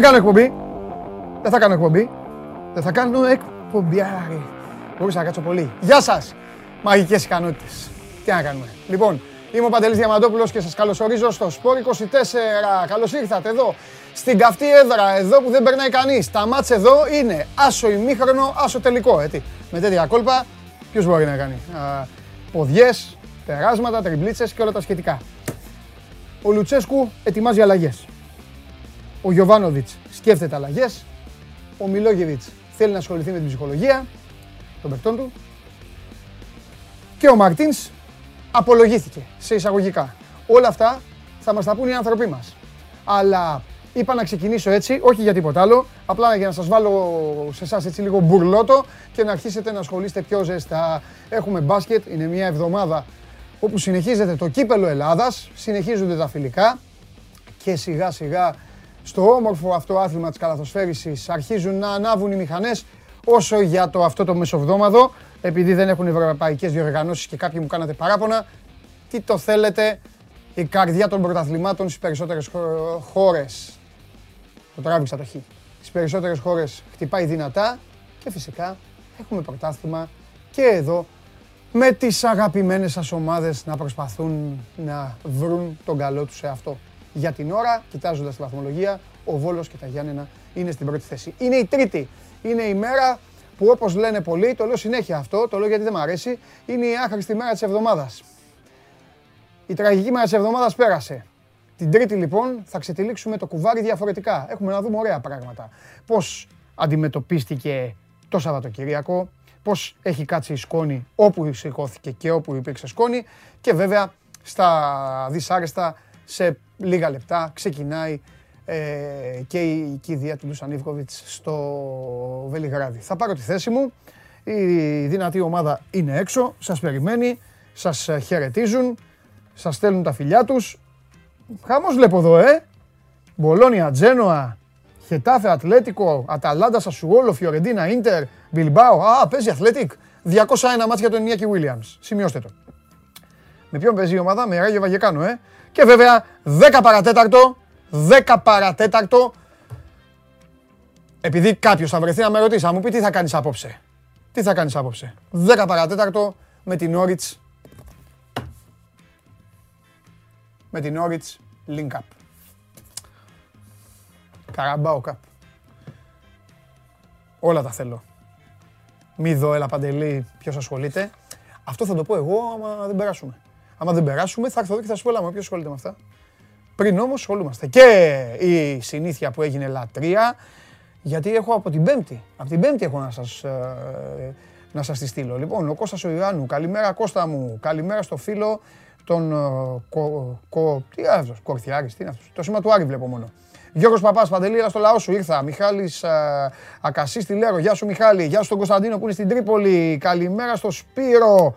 Δεν κάνω εκπομπή. Δεν θα κάνω εκπομπή. Δεν θα κάνω εκπομπή. Άρη. Μπορούσα να κάτσω πολύ. Γεια σας. Μαγικές ικανότητες. Τι να κάνουμε. Λοιπόν, είμαι ο Παντελής Διαμαντόπουλος και σας καλωσορίζω στο Σπόρ 24. Καλώς ήρθατε εδώ. Στην καυτή έδρα, εδώ που δεν περνάει κανείς. Τα μάτς εδώ είναι άσο ημίχρονο, άσο τελικό. Έτσι. Με τέτοια κόλπα, ποιος μπορεί να κάνει. Α, ποδιές, περάσματα, τριμπλίτσες και όλα τα σχετικά. Ο Λουτσέσκου ετοιμάζει αλλαγές. Ο Γιωβάνοβιτς σκέφτεται αλλαγές. Ο Μιλόγεβιτς θέλει να ασχοληθεί με την ψυχολογία των παιχτών του. Και ο Μαρτίνς απολογήθηκε σε εισαγωγικά. Όλα αυτά θα μας τα πούν οι άνθρωποι μας. Αλλά είπα να ξεκινήσω έτσι, όχι για τίποτα άλλο, απλά για να σας βάλω σε εσάς έτσι λίγο μπουρλότο και να αρχίσετε να ασχολείστε πιο ζεστά. Έχουμε μπάσκετ, είναι μια εβδομάδα όπου συνεχίζεται το κύπελο Ελλάδας, συνεχίζονται τα φιλικά και σιγά σιγά στο όμορφο αυτό άθλημα της καλαθοσφαίρισης αρχίζουν να ανάβουν οι μηχανές όσο για το αυτό το μεσοβδόμαδο, επειδή δεν έχουν ευρωπαϊκές διοργανώσεις και κάποιοι μου κάνατε παράπονα, τι το θέλετε, η καρδιά των πρωταθλημάτων στις περισσότερες χώρες. Το τράβηξα το χ. Στις περισσότερες χώρες χτυπάει δυνατά και φυσικά έχουμε πρωτάθλημα και εδώ με τις αγαπημένες σας ομάδες να προσπαθούν να βρουν τον καλό τους σε αυτό. Για την ώρα, κοιτάζοντας τη βαθμολογία, ο Βόλος και τα Γιάννενα είναι στην πρώτη θέση. Είναι η τρίτη. Είναι η μέρα που όπως λένε πολλοί, το λέω συνέχεια αυτό, το λέω γιατί δεν μου αρέσει, είναι η άχρηστη μέρα της εβδομάδας. Η τραγική μέρα της εβδομάδας πέρασε. Την τρίτη λοιπόν θα ξετυλίξουμε το κουβάρι διαφορετικά. Έχουμε να δούμε ωραία πράγματα. Πώς αντιμετωπίστηκε το Σαββατοκυριακό, πώς έχει κάτσει η σκόνη όπου σηκώθηκε και όπου υπήρξε σκόνη και βέβαια στα δυσάρεστα σε λίγα λεπτά ξεκινάει ε, και η κηδεία του Ντούσαν στο Βελιγράδι. Θα πάρω τη θέση μου. Η δυνατή ομάδα είναι έξω, σας περιμένει, σας χαιρετίζουν, σας στέλνουν τα φιλιά τους. Χαμός βλέπω εδώ, ε! Μπολόνια, Τζένοα, Χετάφε, Ατλέτικο, Αταλάντα, Σασουόλο, Φιωρεντίνα, Ίντερ, Μπιλμπάο. Α, παίζει Αθλέτικ. 201 μάτια για τον Ινιάκη Βίλιαμς. Σημειώστε το. Με ποιον παίζει η ομάδα, με Ράγιο Βαγεκάνο, ε. Και βέβαια 10 παρατέταρτο, 10 παρατέταρτο, επειδή κάποιος θα βρεθεί να με ρωτήσει, θα μου πει τι θα κάνεις απόψε. Τι θα κάνεις απόψε. 10 παρατέταρτο με την Όριτ. Με την Όριτ Link Up. Καραμπάο Cup. Όλα τα θέλω. Μη δω, έλα παντελή, ποιος ασχολείται. Αυτό θα το πω εγώ άμα δεν περάσουμε. Άμα δεν περάσουμε θα έρθω εδώ και θα σου πω, έλα, ποιος ασχολείται με αυτά. Πριν όμως ασχολούμαστε. Και η συνήθεια που έγινε λατρεία, γιατί έχω από την Πέμπτη. Από την Πέμπτη έχω να σας, ε, να σας τη στείλω. Λοιπόν, ο Κώστας ο Ιωάννου. Καλημέρα Κώστα μου. Καλημέρα στο φίλο τον ε, κο, κο, τι είναι αυτός, Κορθιάρης, τι είναι αυτός. Το σήμα του Άρη βλέπω μόνο. Γιώργος Παπάς, Παντελή, έλα στο λαό σου, ήρθα. Μιχάλης α, Ακασής στη Λέρο, γεια σου Μιχάλη. Γεια σου τον Κωνσταντίνο που είναι στην Τρίπολη. Καλημέρα στο Σπύρο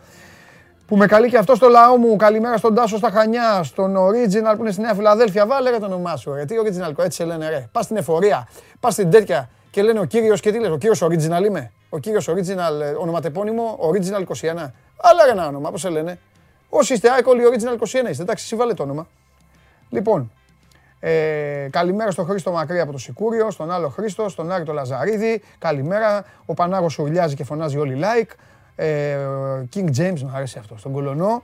που με καλεί και αυτό στο λαό μου. Καλημέρα στον Τάσο στα Χανιά, στον Original που είναι στη Νέα Φιλαδέλφια. Βάλε ρε το όνομά σου, ρε. Τι Original, έτσι σε λένε, ρε. Πας στην εφορία, πας στην τέτοια και λένε ο κύριος και τι λες, ο κύριος Original είμαι. Ο κύριος Original, ε, ονοματεπώνυμο Original 21. Αλλά ρε ένα όνομα, πώς σε λένε. Όσοι είστε άικολοι Original 21 είστε, εντάξει, συμβάλλε το όνομα. Λοιπόν, ε, καλημέρα στον Χρήστο Μακρύ από το Σικούριο, στον άλλο Χρήστο, στον Άρη το Λαζαρίδη. Καλημέρα. Ο Πανάγος ουρλιάζει και φωνάζει όλοι like. Ε, King James, μου αρέσει αυτό, στον Κολονό.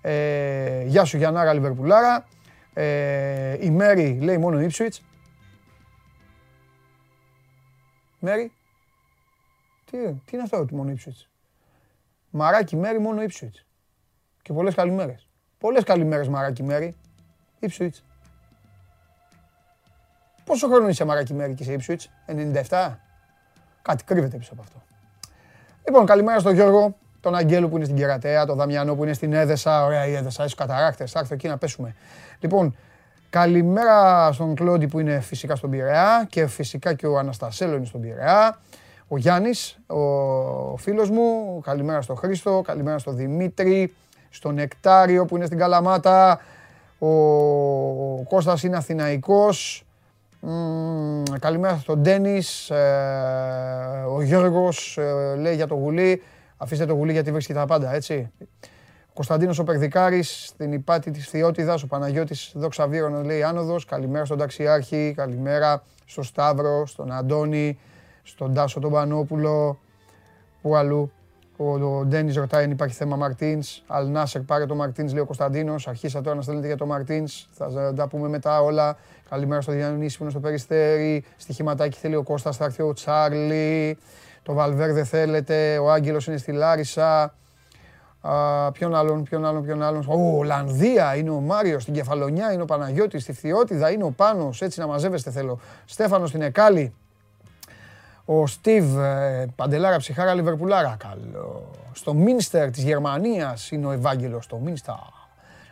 Ε, γεια σου Γιαννάρα Λιβερπουλάρα. Ε, η Μέρη λέει μόνο Ipswich. Μέρη; Τι, τι είναι αυτό το μόνο Ipswich; Μαράκι Μέρη μόνο Ipswich. Και πολλές καλημέρες. Πολλές καλημέρες Μαράκι Μέρη. Ipswich. Πόσο χρόνο είσαι Μαράκι Μέρη και σε Ipswich, 97. Κάτι κρύβεται πίσω από αυτό. Λοιπόν, καλημέρα στον Γιώργο, τον Αγγέλου που είναι στην Κερατέα, τον Δαμιανό που είναι στην Έδεσα. Ωραία η Έδεσα, έχει καταράκτες, θα έρθω εκεί να πέσουμε. Λοιπόν, καλημέρα στον Κλόντι που είναι φυσικά στον Πειραιά και φυσικά και ο Αναστασέλο είναι στον Πειραιά. Ο Γιάννης, ο φίλος μου, καλημέρα στον Χρήστο, καλημέρα στον Δημήτρη, στον Νεκτάριο που είναι στην Καλαμάτα, ο Κώστας είναι Αθηναϊκός, καλημέρα στον Ντένις, ε, ο Γιώργος ε, λέει για το γουλί, αφήστε το γουλί γιατί βρίσκει τα πάντα, έτσι. Κωνσταντίνος ο Περδικάρης, στην υπάτη της Θεότητας, ο Παναγιώτης Δόξα Βύρονος λέει άνοδος. Καλημέρα στον Ταξιάρχη, καλημέρα στον Σταύρο, στον Αντώνη, στον Τάσο τον Πανόπουλο. Πού αλλού; Ο, ο Ντένις ρωτάει αν υπάρχει θέμα Μαρτίνς. Αλ Νάσερ πάρε το Μαρτίνς, λέει ο Κωνσταντίνος. Αρχίσα τώρα να στέλνετε για το Μαρτίνς. Θα τα πούμε μετά όλα. Καλημέρα στο Διανονίση που είναι στο Περιστέρι. Στοιχηματάκι θέλει ο Κώστας, θα έρθει ο Τσάρλι. Το Βαλβέρδε θέλετε. Ο Άγγελος είναι στη Λάρισα. Α, ποιον άλλον, ποιον άλλον, ποιον άλλον. Ο Ολλανδία είναι ο Μάριος, στην Κεφαλονιά είναι ο Παναγιώτης, στη Φθιώτιδα είναι ο Πάνος. Έτσι να μαζεύεστε θέλω. Στέφανος στην Εκάλη. Ο Στίβ ε, Παντελάρα Ψυχάρα Λιβερπουλάρα. Καλό. Στο Μίνστερ της Γερμανίας είναι ο Ευάγγελος. Στο Μίνστερ.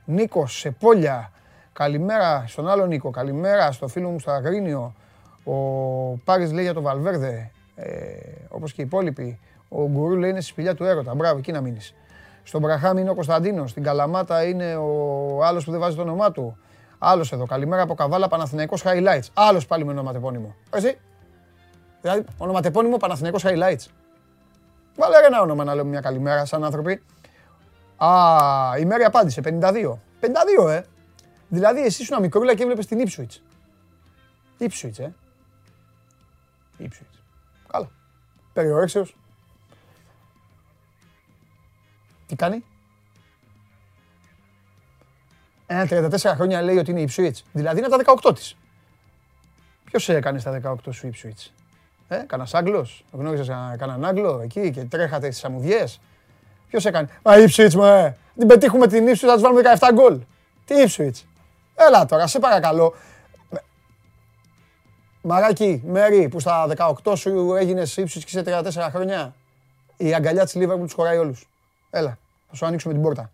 Νίκος Σεπόλια. Καλημέρα στον άλλο Νίκο. Καλημέρα στο φίλο μου στο Αγρίνιο. Ο Πάρης λέει για το Βαλβέρδε. Ε, όπως και οι υπόλοιποι. Ο Γκουρού λέει είναι στη σπηλιά του έρωτα. Μπράβο, εκεί να μείνεις. Στον Μπραχάμι είναι ο Κωνσταντίνος. Στην Καλαμάτα είναι ο άλλος που δεν βάζει το όνομά του. Άλλος εδώ. Καλημέρα από Καβάλα Παναθηναϊκός Highlights. Άλλος πάλι με ονοματεπώνυμο. Εσύ. Δηλαδή, ονοματεπώνυμο Παναθηναϊκός Highlights. Βάλε ένα όνομα να λέμε μια καλημέρα σαν άνθρωποι. Α, η Μέρη απάντησε, 52. 52, ε. Δηλαδή, εσύ ήσουν μικρούλα και έβλεπες την Ipswich. Ipswich, ε. Ipswich. Καλά. Περιορέξεως. Τι κάνει; Ένα 34 χρόνια λέει ότι είναι Ipswich. Δηλαδή είναι τα 18 της. Ποιος έκανε στα 18 σου Ipswich; Ε, κανένας Άγγλος. Γνώριζε κανέναν Άγγλο εκεί και τρέχατε στις αμμουδιές. Ποιος έκανε; Μα Ipswich, μα. Την πετύχουμε την Ipswich, θα τους βάλουμε 17 γκολ. Τι Ipswich; Έλα τώρα, σε παρακαλώ. Μαράκι, Μέρι, που στα 18 σου έγινε Ipswich και σε 34 χρόνια. Η αγκαλιά της Liverpool τους χωράει όλους. Έλα, θα σου ανοίξουμε την πόρτα.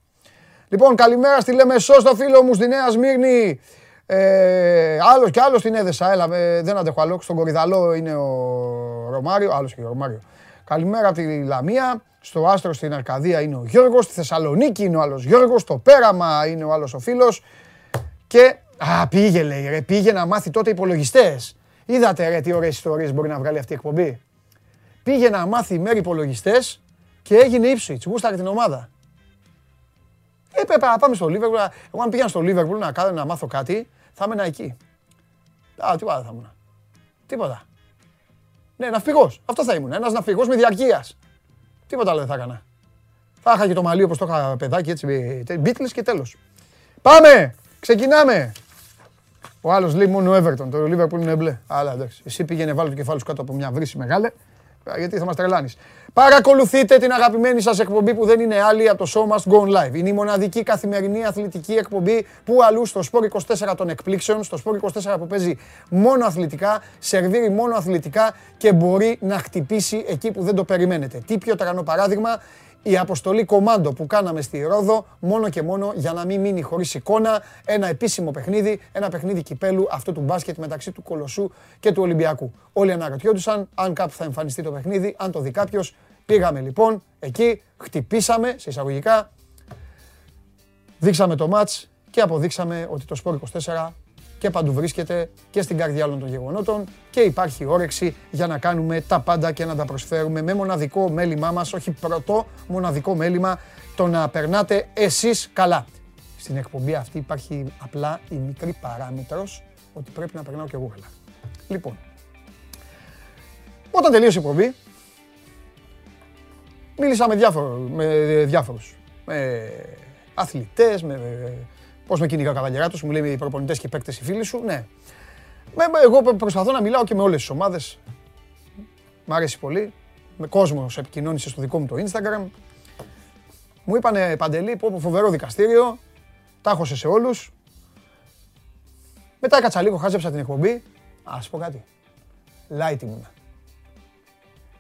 Λοιπόν, καλημέρα στη Λεμεσό στο φίλο μου στη Νέα Σμύρνη. Ε, άλλος και άλλος στην έδεσα. Έλα, ε, δεν αντέχω άλλο. Στον Κορυδαλό είναι ο Ρωμάριο. Άλλος και ο Ρωμάριο. Καλημέρα από τη Λαμία. Στο Άστρο στην Αρκαδία είναι ο Γιώργος. Στη Θεσσαλονίκη είναι ο άλλος Γιώργος. Στο Πέραμα είναι ο άλλος ο φίλος. Και. Α, πήγε λέει ρε. Πήγε να μάθει τότε υπολογιστές. Είδατε ρε τι ωραίες ιστορίες μπορεί να βγάλει αυτή η εκπομπή; Πήγε να μάθει μέρη υπολογιστές και έγινε ύψη. Γούσταρε την ομάδα. Έπρεπε να πάμε στο Λίβερπουλ. Εγώ αν πήγαινα στο Λίβερπουλ να, κάνω, να μάθω κάτι, θα έμενα εκεί. Α, τίποτα θα ήμουν. Τίποτα. Ναι, ναυπηγός. Αυτό θα ήμουν. Ένας ναυπηγός με διαρκείας. Τίποτα άλλο δεν θα έκανα. Θα είχα και το μαλλί όπως το είχα παιδάκι έτσι. Beatles και τέλος. Πάμε! Ξεκινάμε! Ο άλλος λέει μόνο Everton. Το Liverpool είναι μπλε. Αλλά εντάξει. Εσύ πήγαινε βάλει το κεφάλι σου κάτω από μια βρύση μεγάλη γιατί θα μας τρελάνεις. Παρακολουθείτε την αγαπημένη σας εκπομπή που δεν είναι άλλη από το Show Must Go Live. Είναι η μοναδική καθημερινή αθλητική εκπομπή που αλλού στο Sport 24 των εκπλήξεων, στο Sport 24 που παίζει μόνο αθλητικά, σερβίρει μόνο αθλητικά και μπορεί να χτυπήσει εκεί που δεν το περιμένετε. Τι πιο τρανό παράδειγμα, η αποστολή κομάντο που κάναμε στη Ρόδο μόνο και μόνο για να μην μείνει χωρίς εικόνα ένα επίσημο παιχνίδι, ένα παιχνίδι κυπέλου αυτού του μπάσκετ μεταξύ του Κολοσσού και του Ολυμπιακού. Όλοι αναρωτιόντουσαν αν κάπου θα εμφανιστεί το παιχνίδι, αν το δει κάποιος. Πήγαμε λοιπόν εκεί, χτυπήσαμε σε εισαγωγικά, δείξαμε το μάτς και αποδείξαμε ότι το Σπόρ 24 και παντού βρίσκεται και στην καρδιά όλων των γεγονότων και υπάρχει όρεξη για να κάνουμε τα πάντα και να τα προσφέρουμε με μοναδικό μέλημά μας, όχι πρωτό μοναδικό μέλημα, το να περνάτε εσείς καλά. Στην εκπομπή αυτή υπάρχει απλά η μικρή παράμετρος ότι πρέπει να περνάω και εγώ καλά. Λοιπόν, όταν τελείωσε η εκπομπή, μίλησα με, διάφορο, με διάφορους, με αθλητές, με Πώς με κυνηγά ο καβαλιαράτο, μου λέει οι προπονητές και οι παίκτες οι φίλοι σου. Ναι. Εγώ προσπαθώ να μιλάω και με όλες τις ομάδες. Μ' αρέσει πολύ. Με κόσμο επικοινώνησε στο δικό μου το Instagram. Μου είπανε παντελή, πω φοβερό δικαστήριο. Τα έχω σε όλους. Μετά έκατσα λίγο, χάζεψα την εκπομπή. Α πω κάτι. Light ήμουν.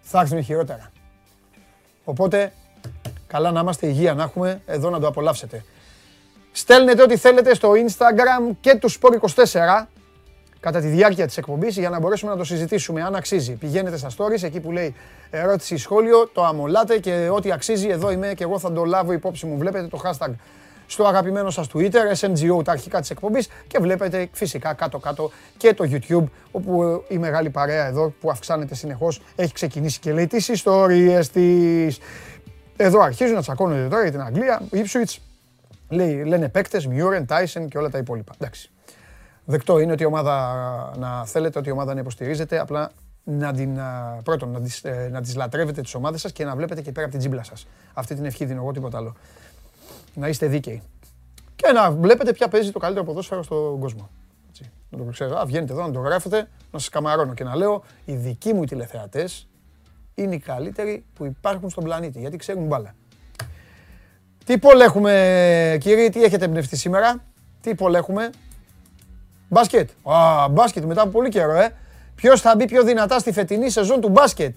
Θα έρθουν χειρότερα. Οπότε, καλά να είμαστε, υγεία να έχουμε, εδώ να το απολαύσετε. Στέλνετε ό,τι θέλετε στο Instagram και του Sport24 κατά τη διάρκεια της εκπομπής για να μπορέσουμε να το συζητήσουμε αν αξίζει. Πηγαίνετε στα stories εκεί που λέει ερώτηση σχόλιο, το αμολάτε και ό,τι αξίζει εδώ είμαι και εγώ θα το λάβω υπόψη μου. Βλέπετε το hashtag στο αγαπημένο σας Twitter, SMGO τα αρχικά της εκπομπής και βλέπετε φυσικά κάτω-κάτω και το YouTube όπου η μεγάλη παρέα εδώ που αυξάνεται συνεχώς έχει ξεκινήσει και λέει τις ιστορίες της. Εδώ αρχίζουν να τσακώνονται τώρα για την Αγγλία. Η Ipswich λέει, λένε παίκτες, Μιούρεν, Τάισεν και όλα τα υπόλοιπα. Εντάξει. Δεκτό είναι ότι η ομάδα να θέλετε, ότι η ομάδα να υποστηρίζετε, απλά να την, πρώτον, να τις, ε, να τις λατρεύετε τις ομάδες σας και να βλέπετε και πέρα από την τζίμπλα σας. Αυτή την ευχή δίνω εγώ, τίποτα άλλο. Να είστε δίκαιοι. Και να βλέπετε ποια παίζει το καλύτερο ποδόσφαιρο στον κόσμο. Έτσι. Να το ξέρω. Α, βγαίνετε εδώ να το γράφετε, να σας καμαρώνω και να λέω οι δικοί μου οι τηλεθεατές είναι οι καλύτεροι που υπάρχουν στον πλανήτη, γιατί ξέρουν μπάλα. Τι πόλ έχουμε, κύριοι, τι έχετε εμπνευστεί σήμερα, τι πόλ έχουμε; Μπάσκετ. Α, μπάσκετ μετά από πολύ καιρό, ε. Ποιος θα μπει πιο δυνατά στη φετινή σεζόν του μπάσκετ;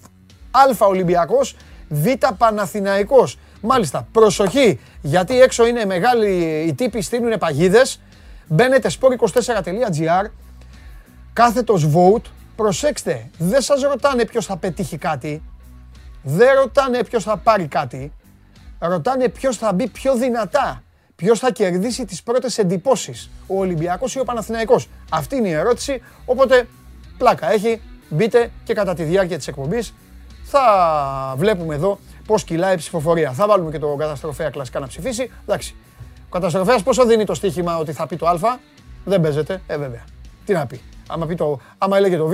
Α Ολυμπιακός, Β Παναθηναϊκός. Μάλιστα, προσοχή, γιατί έξω είναι μεγάλοι οι τύποι στείλουν παγίδες. Μπαίνετε sport24.gr, κάθετος vote. Προσέξτε, δεν σας ρωτάνε ποιος θα πετύχει κάτι. Δεν ρωτάνε ποιος θα πάρει κάτι. Ρωτάνε ποιος θα μπει πιο δυνατά. Ποιος θα κερδίσει τις πρώτες εντυπώσεις, ο Ολυμπιακός ή ο Παναθηναϊκός. Αυτή είναι η ερώτηση. Οπότε πλάκα έχει. Μπείτε και κατά τη διάρκεια της εκπομπής θα βλέπουμε εδώ πώς κυλάει η ψηφοφορία. Θα βάλουμε και το καταστροφέα κλασικά να ψηφίσει. Εντάξει. Ο καταστροφέας πόσο δίνει το στοίχημα ότι θα πει το Α; Δεν παίζεται. Ε, βέβαια. Τι να πει. Άμα, πει το, άμα έλεγε το Β,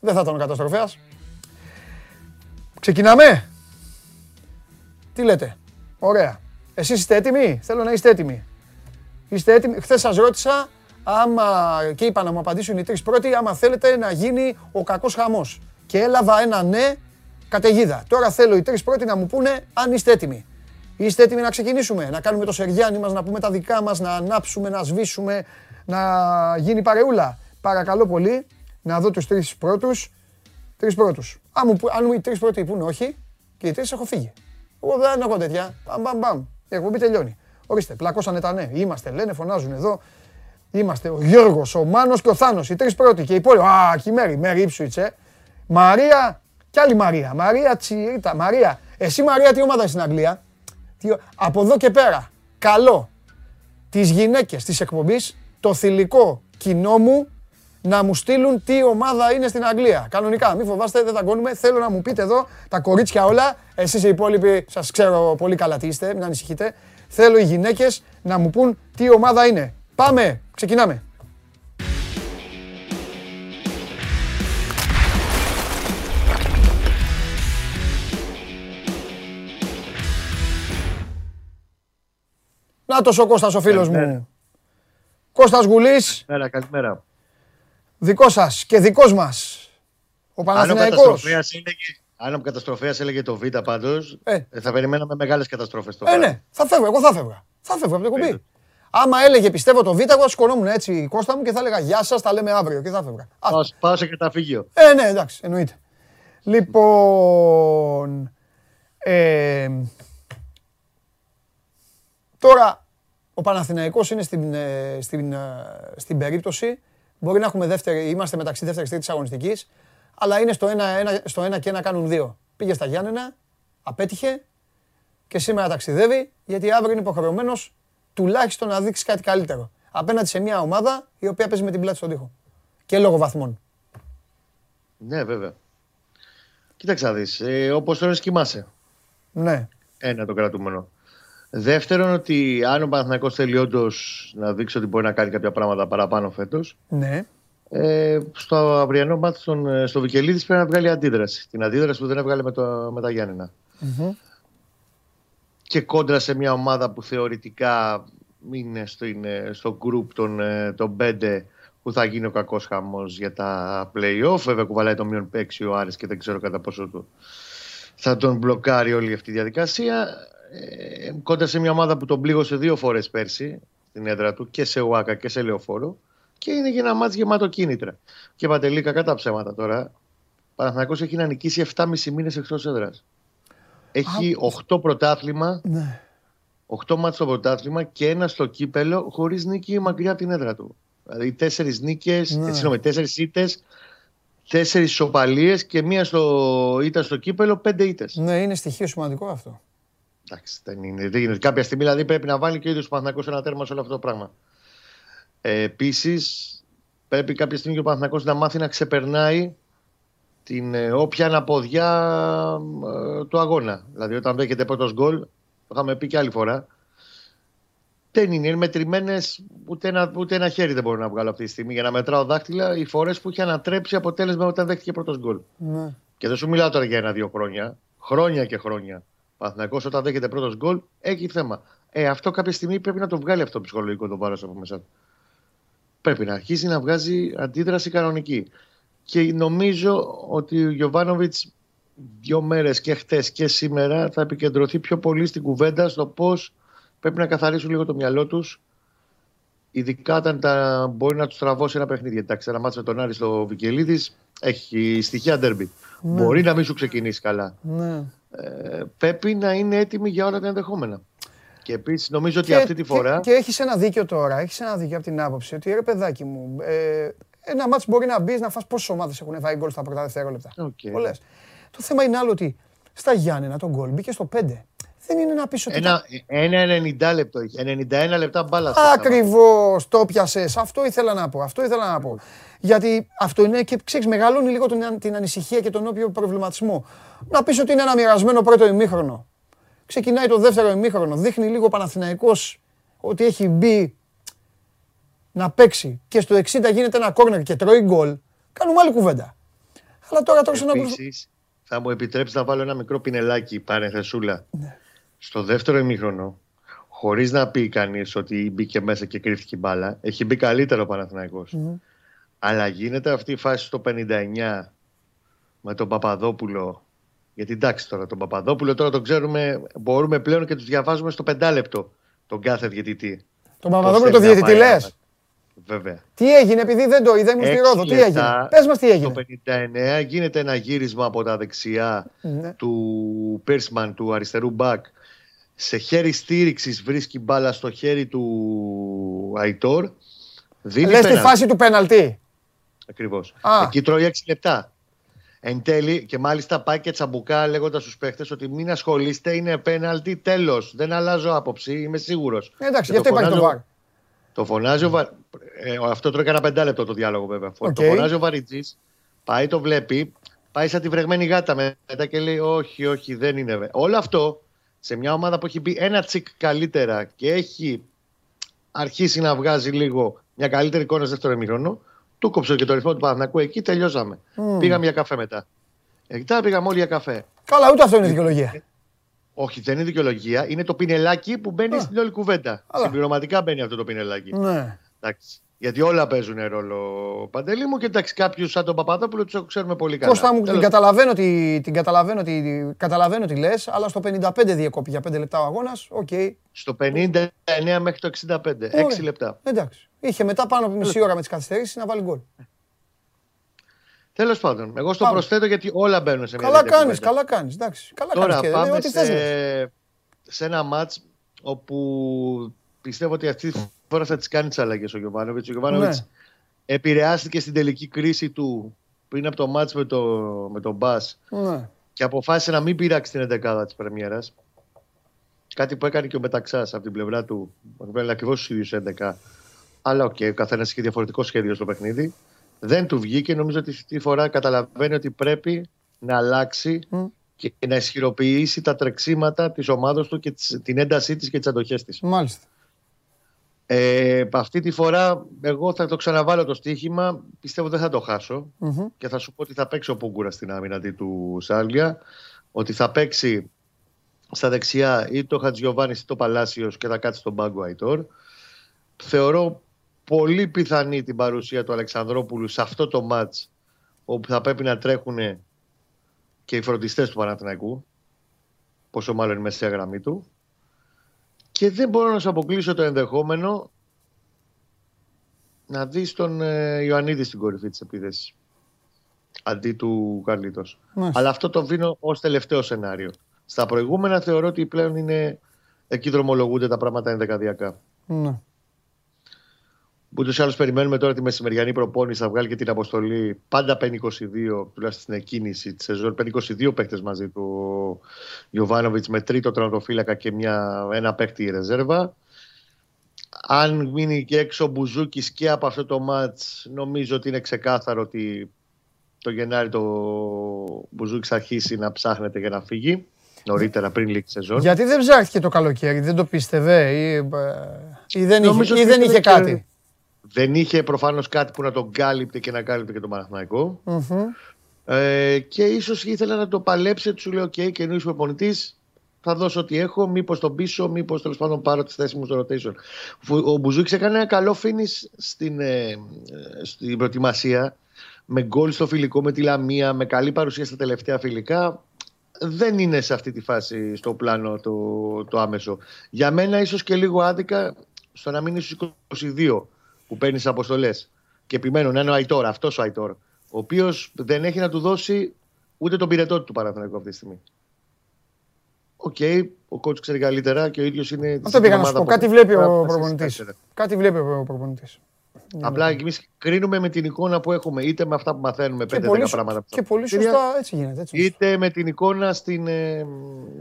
δεν θα ήταν ο καταστροφέας. Ξεκινάμε. Τι λέτε; Ωραία. Εσείς είστε έτοιμοι; Θέλω να είστε έτοιμοι. Είστε έτοιμοι; Χθες σας ρώτησα άμα, και είπα να μου απαντήσουν οι τρεις πρώτοι, άμα θέλετε να γίνει ο κακός χαμός. Και έλαβα ένα ναι καταιγίδα. Τώρα θέλω οι τρεις πρώτοι να μου πούνε αν είστε έτοιμοι. Είστε έτοιμοι να ξεκινήσουμε, να κάνουμε το σεριάνι μας, να πούμε τα δικά μας, να ανάψουμε, να σβήσουμε, να γίνει παρεούλα. Παρακαλώ πολύ να δω τους τρεις πρώτους. Τρεις πρώτους. Αν μου, αν μου οι τρεις πρώτοι πούνε όχι, και οι τρεις έχω φύγει. Εγώ δεν έχω τέτοια. Μπαμ, μπαμ, μπαμ. Η εκπομπή τελειώνει. Ορίστε, πλακώσανε τα ναι. Είμαστε, λένε, φωνάζουν εδώ. Είμαστε ο Γιώργος, ο Μάνος και ο Θάνος, οι τρεις πρώτοι και οι υπόλοιποι. Α, και η Μέρη, Μέρη Ήψουιτσε. Μαρία, κι άλλη Μαρία. Μαρία Τσιρίτα. Μαρία, εσύ Μαρία τι ομάδα στην Αγγλία; Τι... Από εδώ και πέρα, καλό τις γυναίκες της εκπομπής, το θηλυκό κοινό μου, να μου στείλουν τι ομάδα είναι στην Αγγλία. Κανονικά, μην φοβάστε, δεν τα κόνουμε. Θέλω να μου πείτε εδώ τα κορίτσια όλα. Εσείς οι υπόλοιποι, σας ξέρω πολύ καλά τι είστε, μην ανησυχείτε. Θέλω οι γυναίκες να μου πούν τι ομάδα είναι. Πάμε, ξεκινάμε. Να ο Κώστας ο φίλος μου. Κώστας Γουλής. Καλημέρα, καλημέρα. Δικός σας και δικός μας. Ο Παναθηναϊκός. Αν ο καταστροφέας έλεγε το Β πάντως, ε. θα περιμέναμε μεγάλες καταστρόφε τώρα. Ε, ναι, θα φεύγω. Εγώ θα φεύγα. Θα φεύγω από το κουμπί. Άμα έλεγε πιστεύω το Β, εγώ σκονόμουν έτσι η Κώστα μου και θα έλεγα Γεια σας, τα λέμε αύριο και θα φεύγα. Πάω σε καταφύγιο. Ε, ναι, εντάξει, εννοείται. Λοιπόν. Ε, τώρα ο Παναθηναϊκός είναι στην, ε, στην, ε, στην περίπτωση. Μπορεί να έχουμε δεύτερη, είμαστε μεταξύ δεύτερης και τρίτης αγωνιστικής, αλλά είναι στο ένα, ένα, στο ένα και ένα κάνουν δύο. Πήγε στα Γιάννενα, απέτυχε και σήμερα ταξιδεύει γιατί αύριο είναι υποχρεωμένος τουλάχιστον να δείξει κάτι καλύτερο. Απέναντι σε μια ομάδα η οποία παίζει με την πλάτη στον τοίχο. Και λόγω βαθμών. Ναι, βέβαια. Κοίταξε να δεις. Ε, όπως τώρα κοιμάσαι. Ναι. Ένα το κρατούμενο. Δεύτερον, ότι αν ο Παναθηναϊκός θέλει όντως να δείξει ότι μπορεί να κάνει κάποια πράγματα παραπάνω φέτος. Ναι. Ε, στο αυριανό μάτι ε, στο Βικελίδης πρέπει να βγάλει αντίδραση. Την αντίδραση που δεν έβγαλε με, το, με τα γιαννενα Και κόντρα σε μια ομάδα που θεωρητικά είναι στο, είναι στο group των, ε, των 5 που θα γίνει ο κακός χαμός για τα playoff. Βέβαια, κουβαλάει το μείον 6 ο Άρης και δεν ξέρω κατά πόσο του θα τον μπλοκάρει όλη αυτή η διαδικασία. Ε, κόντρα σε μια ομάδα που τον πλήγωσε δύο φορές πέρσι στην έδρα του και σε Ουάκα και σε Λεωφόρο και είναι για ένα μάτς γεμάτο κίνητρα. Και Παντελή, κακά τα ψέματα τώρα. Παναθηναϊκός έχει να νικήσει 7,5 μήνες εκτός έδρας. Έχει 8 πρωτάθλημα, ναι. 8 μάτς στο πρωτάθλημα και ένα στο κύπελο χωρίς νίκη μακριά από την έδρα του. Δηλαδή 4 νίκες, ναι. 4 ήττες, 4 ισοπαλίε και μία στο, ήττα στο κύπελο, 5 ήττες. Ναι, είναι στοιχείο σημαντικό αυτό. Εντάξει, δεν είναι. Δεν είναι. Κάποια στιγμή δηλαδή πρέπει να βάλει και ο ίδιος ο ένα τέρμα σε όλο αυτό το πράγμα. Ε, Επίσης, πρέπει κάποια στιγμή και ο Παναθηναϊκός να μάθει να ξεπερνάει την ε, όποια αναποδιά ε, του αγώνα. Δηλαδή, όταν δέχεται πρώτος γκολ, το είχαμε πει και άλλη φορά, δεν είναι, είναι μετρημένες. Ούτε ένα, ούτε ένα χέρι δεν μπορώ να βγάλω αυτή τη στιγμή για να μετράω δάχτυλα οι φορές που είχε ανατρέψει αποτέλεσμα όταν δέχτηκε πρώτος γκολ. Ναι. Και δεν σου μιλάω τώρα για ένα-δύο χρόνια. Χρόνια και χρόνια. Παθηνακό όταν δέχεται πρώτος γκολ έχει θέμα. Ε, αυτό κάποια στιγμή πρέπει να το βγάλει αυτό το ψυχολογικό το βάρος από μέσα. Πρέπει να αρχίσει να βγάζει αντίδραση κανονική. Και νομίζω ότι ο Γιωβάνοβιτς δύο μέρες και χτες και σήμερα θα επικεντρωθεί πιο πολύ στην κουβέντα στο πώς πρέπει να καθαρίσουν λίγο το μυαλό τους. Ειδικά όταν τα, μπορεί να τους τραβώσει ένα παιχνίδι. Εντάξει, ένα μάτσο με τον Άρη στο Βικελίδης έχει στοιχεία ντέρμπι. Ναι. Μπορεί να μην σου ξεκινήσει καλά. Ναι. Ε, πρέπει να είναι έτοιμοι για όλα τα ενδεχόμενα. Και επίσης νομίζω ότι αυτή τη φορά. Και, και έχεις ένα δίκιο τώρα. Έχεις ένα δίκιο από την άποψη ότι ρε παιδάκι μου, ε, ένα μάτσο μπορεί να μπεις να φας πόσες ομάδες έχουν βάλει γκολ στα πρώτα δευτερόλεπτα. Okay. Πολλές. Το θέμα είναι άλλο ότι στα Γιάννενα τον γκολ μπήκε στο 5. Δεν είναι να πεις ότι. Ένα, ένα 90 λεπτό έχει. 91 λεπτά μπάλα. Ακριβώς το πιασες. Αυτό ήθελα να πω. Αυτό ήθελα να πω. Γιατί αυτό είναι και ξέρεις, μεγαλώνει λίγο την, την ανησυχία και τον όποιο προβληματισμό. Να πεις ότι είναι ένα μοιρασμένο πρώτο ημίχρονο. Ξεκινάει το δεύτερο ημίχρονο. Δείχνει λίγο Παναθηναϊκός ότι έχει μπει να παίξει και στο 60 γίνεται ένα κόρνερ και τρώει γκολ. Κάνουμε άλλη κουβέντα. Αλλά τώρα τώρα να Επίσης, θα μου επιτρέψεις να βάλω ένα μικρό πινελάκι παρενθεσούλα. Ναι. Στο δεύτερο ημίχρονο, χωρίς να πει κανείς ότι μπήκε μέσα και κρύφτηκε η μπάλα, έχει μπει καλύτερο ο Παναθηναϊκός. Αλλά γίνεται αυτή η φάση στο 59 με τον Παπαδόπουλο. Γιατί εντάξει τώρα, τον Παπαδόπουλο τώρα τον ξέρουμε, μπορούμε πλέον και τους διαβάζουμε στο πεντάλεπτο τον κάθε διαιτητή. Τον Παπαδόπουλο το διαιτητή λες; Βέβαια. Τι έγινε, επειδή δεν το είδα, ήμουν στη Ρόδο. Τι έγινε; Πες μας τι έγινε. Το 59 γίνεται ένα γύρισμα από τα δεξιά ναι. του Πέρσμαν, του αριστερού μπακ. Σε χέρι στήριξης βρίσκει μπάλα στο χέρι του Αϊτόρ. Λες τη φάση του πέναλτη. Ακριβώς. Εκεί τρώει 6 λεπτά. Εν τέλει, και μάλιστα πάει και τσαμπουκά λέγοντας στους παίχτες ότι μην ασχολείστε, είναι πέναλτι. Τέλος. Δεν αλλάζω άποψη, είμαι σίγουρος. Εντάξει, γιατί υπάρχει το βάρ. Το φωνάζει ο Βα... ε, Αυτό τρώει ένα πεντάλεπτο το διάλογο βέβαια. Okay. Το φωνάζει ο Βαριτζή, πάει, το βλέπει, πάει σαν τη βρεγμένη γάτα μετά και λέει: Όχι, όχι, δεν είναι. Όλο αυτό σε μια ομάδα που έχει μπει ένα τσικ καλύτερα και έχει αρχίσει να βγάζει λίγο μια καλύτερη εικόνα στο δεύτερο ημίχρονο, του κόψω και το ρυθμό του Παναθηνακού. Εκεί τελειώσαμε. Mm. Πήγαμε για καφέ μετά. Εκεί πήγαμε όλοι για καφέ. Καλά, ούτε αυτό είναι δικαιολογία. Όχι, δεν είναι δικαιολογία. Είναι το πινελάκι που μπαίνει στην όλη κουβέντα. Συμπληρωματικά μπαίνει αυτό το πινελάκι. Ναι. Εντάξει. Γιατί όλα παίζουν ρόλο, Παντελή μου. Και εντάξει, κάποιους σαν τον Παπαδόπουλο τους ξέρουμε πολύ καλά. Πώ θα μου την καταλαβαίνω, τι, την καταλαβαίνω, τι, καταλαβαίνω τι λες, αλλά στο 55 διεκόπη για 5 λεπτά ο αγώνας. Okay. Στο 59 μέχρι το 65. 6 λεπτά. Εντάξει. Είχε μετά πάνω από μισή ώρα με τις καθυστερήσεις να βάλει γκολ. Τέλος πάντων, εγώ στο προσθέτω γιατί όλα μπαίνουν σε μια Καλά κάνεις, καλά κάνεις. Καλά Τώρα κάνεις πάμε σε, σε ένα ματ όπου πιστεύω ότι αυτή τη φορά θα τις κάνει τις αλλαγές ο Γιωβάνοβιτς. Ο Γιωβάνοβιτς ναι. επηρεάστηκε στην τελική κρίση του πριν από το μάτ με, το, με τον Μπα ναι. και αποφάσισε να μην πειράξει την 11η της Πρεμιέρας. Κάτι που έκανε και ο Μεταξά από την πλευρά του. Βέβαια, ακριβώς στους ίδιους 11. Αλλά OK, okay, ο καθένας είχε διαφορετικό σχέδιο στο παιχνίδι. Δεν του βγήκε. Νομίζω ότι αυτή τη φορά καταλαβαίνει ότι πρέπει να αλλάξει και να ισχυροποιήσει τα τρεξίματα της ομάδας του και την έντασή της και τις αντοχές της. Μάλιστα. Ε, αυτή τη φορά εγώ θα το ξαναβάλω το στοίχημα. Πιστεύω δεν θα το χάσω και θα σου πω ότι θα παίξει ο Πούγκουρα στην άμυνα του Σάλια. Ότι θα παίξει στα δεξιά ή το Χατζιωβάνη ή το Παλάσιος και θα κάτσει στον πάγκο Αϊτόρ. Θεωρώ πολύ πιθανή την παρουσία του Αλεξανδρόπουλου σε αυτό το μάτς όπου θα πρέπει να τρέχουν και οι φροντιστές του Παναθηναϊκού πόσο μάλλον η μεσαία γραμμή του και δεν μπορώ να σου αποκλείσω το ενδεχόμενο να δεις τον ε, Ιωαννίδη στην κορυφή της επίθεσης αντί του Καρλίτος. Αλλά αυτό το βίνω ως τελευταίο σενάριο. Στα προηγούμενα θεωρώ ότι πλέον είναι εκεί δρομολογούνται τα πράγματα ενδεκαδιακά. Ναι. Ούτως ή άλλως περιμένουμε τώρα τη μεσημεριανή προπόνηση. Θα βγάλει και την αποστολή. Πάντα παίρνει 22, τουλάχιστον στην εκκίνηση της σεζόν. Παίρνει 22 παίχτε μαζί του Ιωβάνοβιτ με τρίτο τρονοτοφύλακα και μια, ένα παίχτη ρεζέρβα. Αν μείνει και έξω ο Μπουζούκης και από αυτό το ματ, νομίζω ότι είναι ξεκάθαρο ότι το Γενάρη το Μπουζούκης θα αρχίσει να ψάχνεται για να φύγει. Νωρίτερα πριν λήξει σεζόν. Γιατί δεν ψάχτηκε το καλοκαίρι, δεν το πίστευε ή, ε, ή δεν, είχε, ή δεν είχε κάτι; Δεν είχε προφανώς κάτι που να τον κάλυπτε και να κάλυπτε και τον παναθηναικο Ε, και ίσως ήθελε να το παλέψει, του λέει: OK, καινούριο προπονητής, θα δώσω ό,τι έχω. Μήπως τον πίσω, μήπως τέλος πάντων πάρω τη θέση μου στο rotation. Ο Μπουζούκης έκανε ένα καλό finish στην, ε, στην προετοιμασία. Με γκολ στο φιλικό με τη Λαμία, με καλή παρουσία στα τελευταία φιλικά. Δεν είναι σε αυτή τη φάση στο πλάνο το, το άμεσο. Για μένα, ίσως και λίγο άδικα στο να μείνει στους 22 που παίρνεις αποστολές. Και επιμένω να είναι ο Αϊτόρ, αυτός ο Αϊτόρ, ο οποίος δεν έχει να του δώσει ούτε τον πυρετό του Παναθηναϊκού αυτή τη στιγμή. OK, okay, ο coach ξέρει καλύτερα και ο ίδιος είναι. Αυτό πήγα να σου πω. Κάτι βλέπει ο προπονητής. Κάτι βλέπει ο προπονητής. Απλά εμείς κρίνουμε με την εικόνα που έχουμε, είτε με αυτά που μαθαίνουμε, πέντε δέκα πράγματα. Και πολύ σωστά έτσι γίνεται. Έτσι είτε με την εικόνα στην ε,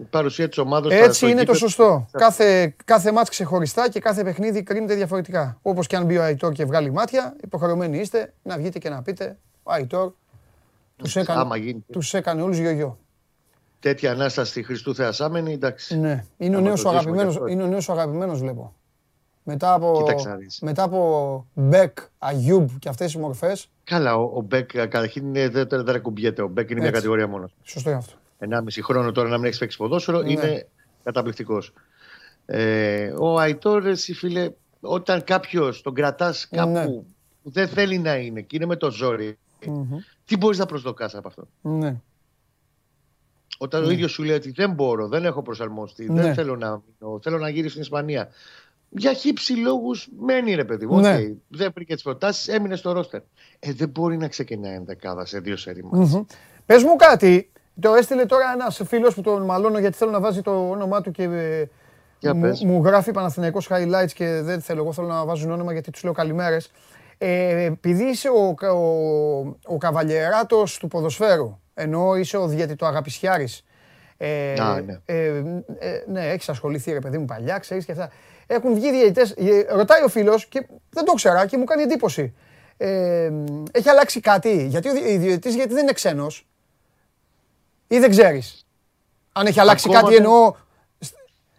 παρουσία της ομάδας. Έτσι είναι το σωστό. Κάθε, κάθε ματς ξεχωριστά και κάθε παιχνίδι κρίνεται διαφορετικά. Όπως και αν μπει ο Αϊτόρ και βγάλει μάτια, υποχρεωμένοι είστε να βγείτε και να πείτε: Ο Αϊτόρ τους έκανε, τους έκανε όλους γιο-γιο τέτοια ανάσταση Χριστού Θεασάμενοι, εντάξει. Ναι, είναι ο νέος ο αγαπημένος, είναι ο νέος αγαπημένος βλέπω. Μετά από, μετά από Μπεκ, Αγιούμπ και αυτές οι μορφές. Καλά, ο, ο Μπεκ καταρχήν δεν, δεν ακουμπιέται. Ο Μπεκ είναι μια κατηγορία μόνος. Σωστό είναι αυτό. Ενάμιση χρόνο τώρα να μην έχεις παίξει ποδόσφαιρο ναι. είναι καταπληκτικός. Ε, ο Αϊτόρ, εσύ φίλε, όταν κάποιος τον κρατάς κάπου ναι. που δεν θέλει να είναι και είναι με το ζόρι, mm-hmm. τι μπορείς να προσδοκάς από αυτό; Ναι. Όταν ναι. ο ίδιος σου λέει ότι δεν μπορώ, δεν έχω προσαρμοστεί, ναι. δεν θέλω να μείνω, θέλω να γυρίσω στην Ισπανία. Για χύψη λόγους μένει ρε παιδί μου. Ναι. Okay. Δεν βρήκε τις προτάσεις, έμεινε στο ρόστερ. Ε, δεν μπορεί να ξεκινάει ενδεκάδα σε δύο σερι mm-hmm. Πες μου κάτι. Το έστειλε τώρα ένας φίλος που τον μαλώνω γιατί θέλω να βάζει το όνομά του και ε, μου, μου, γράφει Παναθηναϊκός highlights και δεν θέλω. Εγώ θέλω να βάζουν όνομα γιατί τους λέω καλημέρες. Ε, επειδή είσαι ο, ο, ο καβαλιεράτος του ποδοσφαίρου ενώ είσαι ο διαιτητό αγαπησιάρης. Ε, ναι. Ε, ε, ναι, έχεις ασχοληθεί ρε παιδί μου παλιά, ξέρεις και αυτά. Έχουν βγει διαιτητές, ε, ρωτάει ο φίλος και δεν το ξέρα και μου κάνει εντύπωση. Ε, έχει αλλάξει κάτι, γιατί ο διαιτητής γιατί δεν είναι ξένος ή δεν ξέρεις. Αν έχει αλλάξει κάτι εννοώ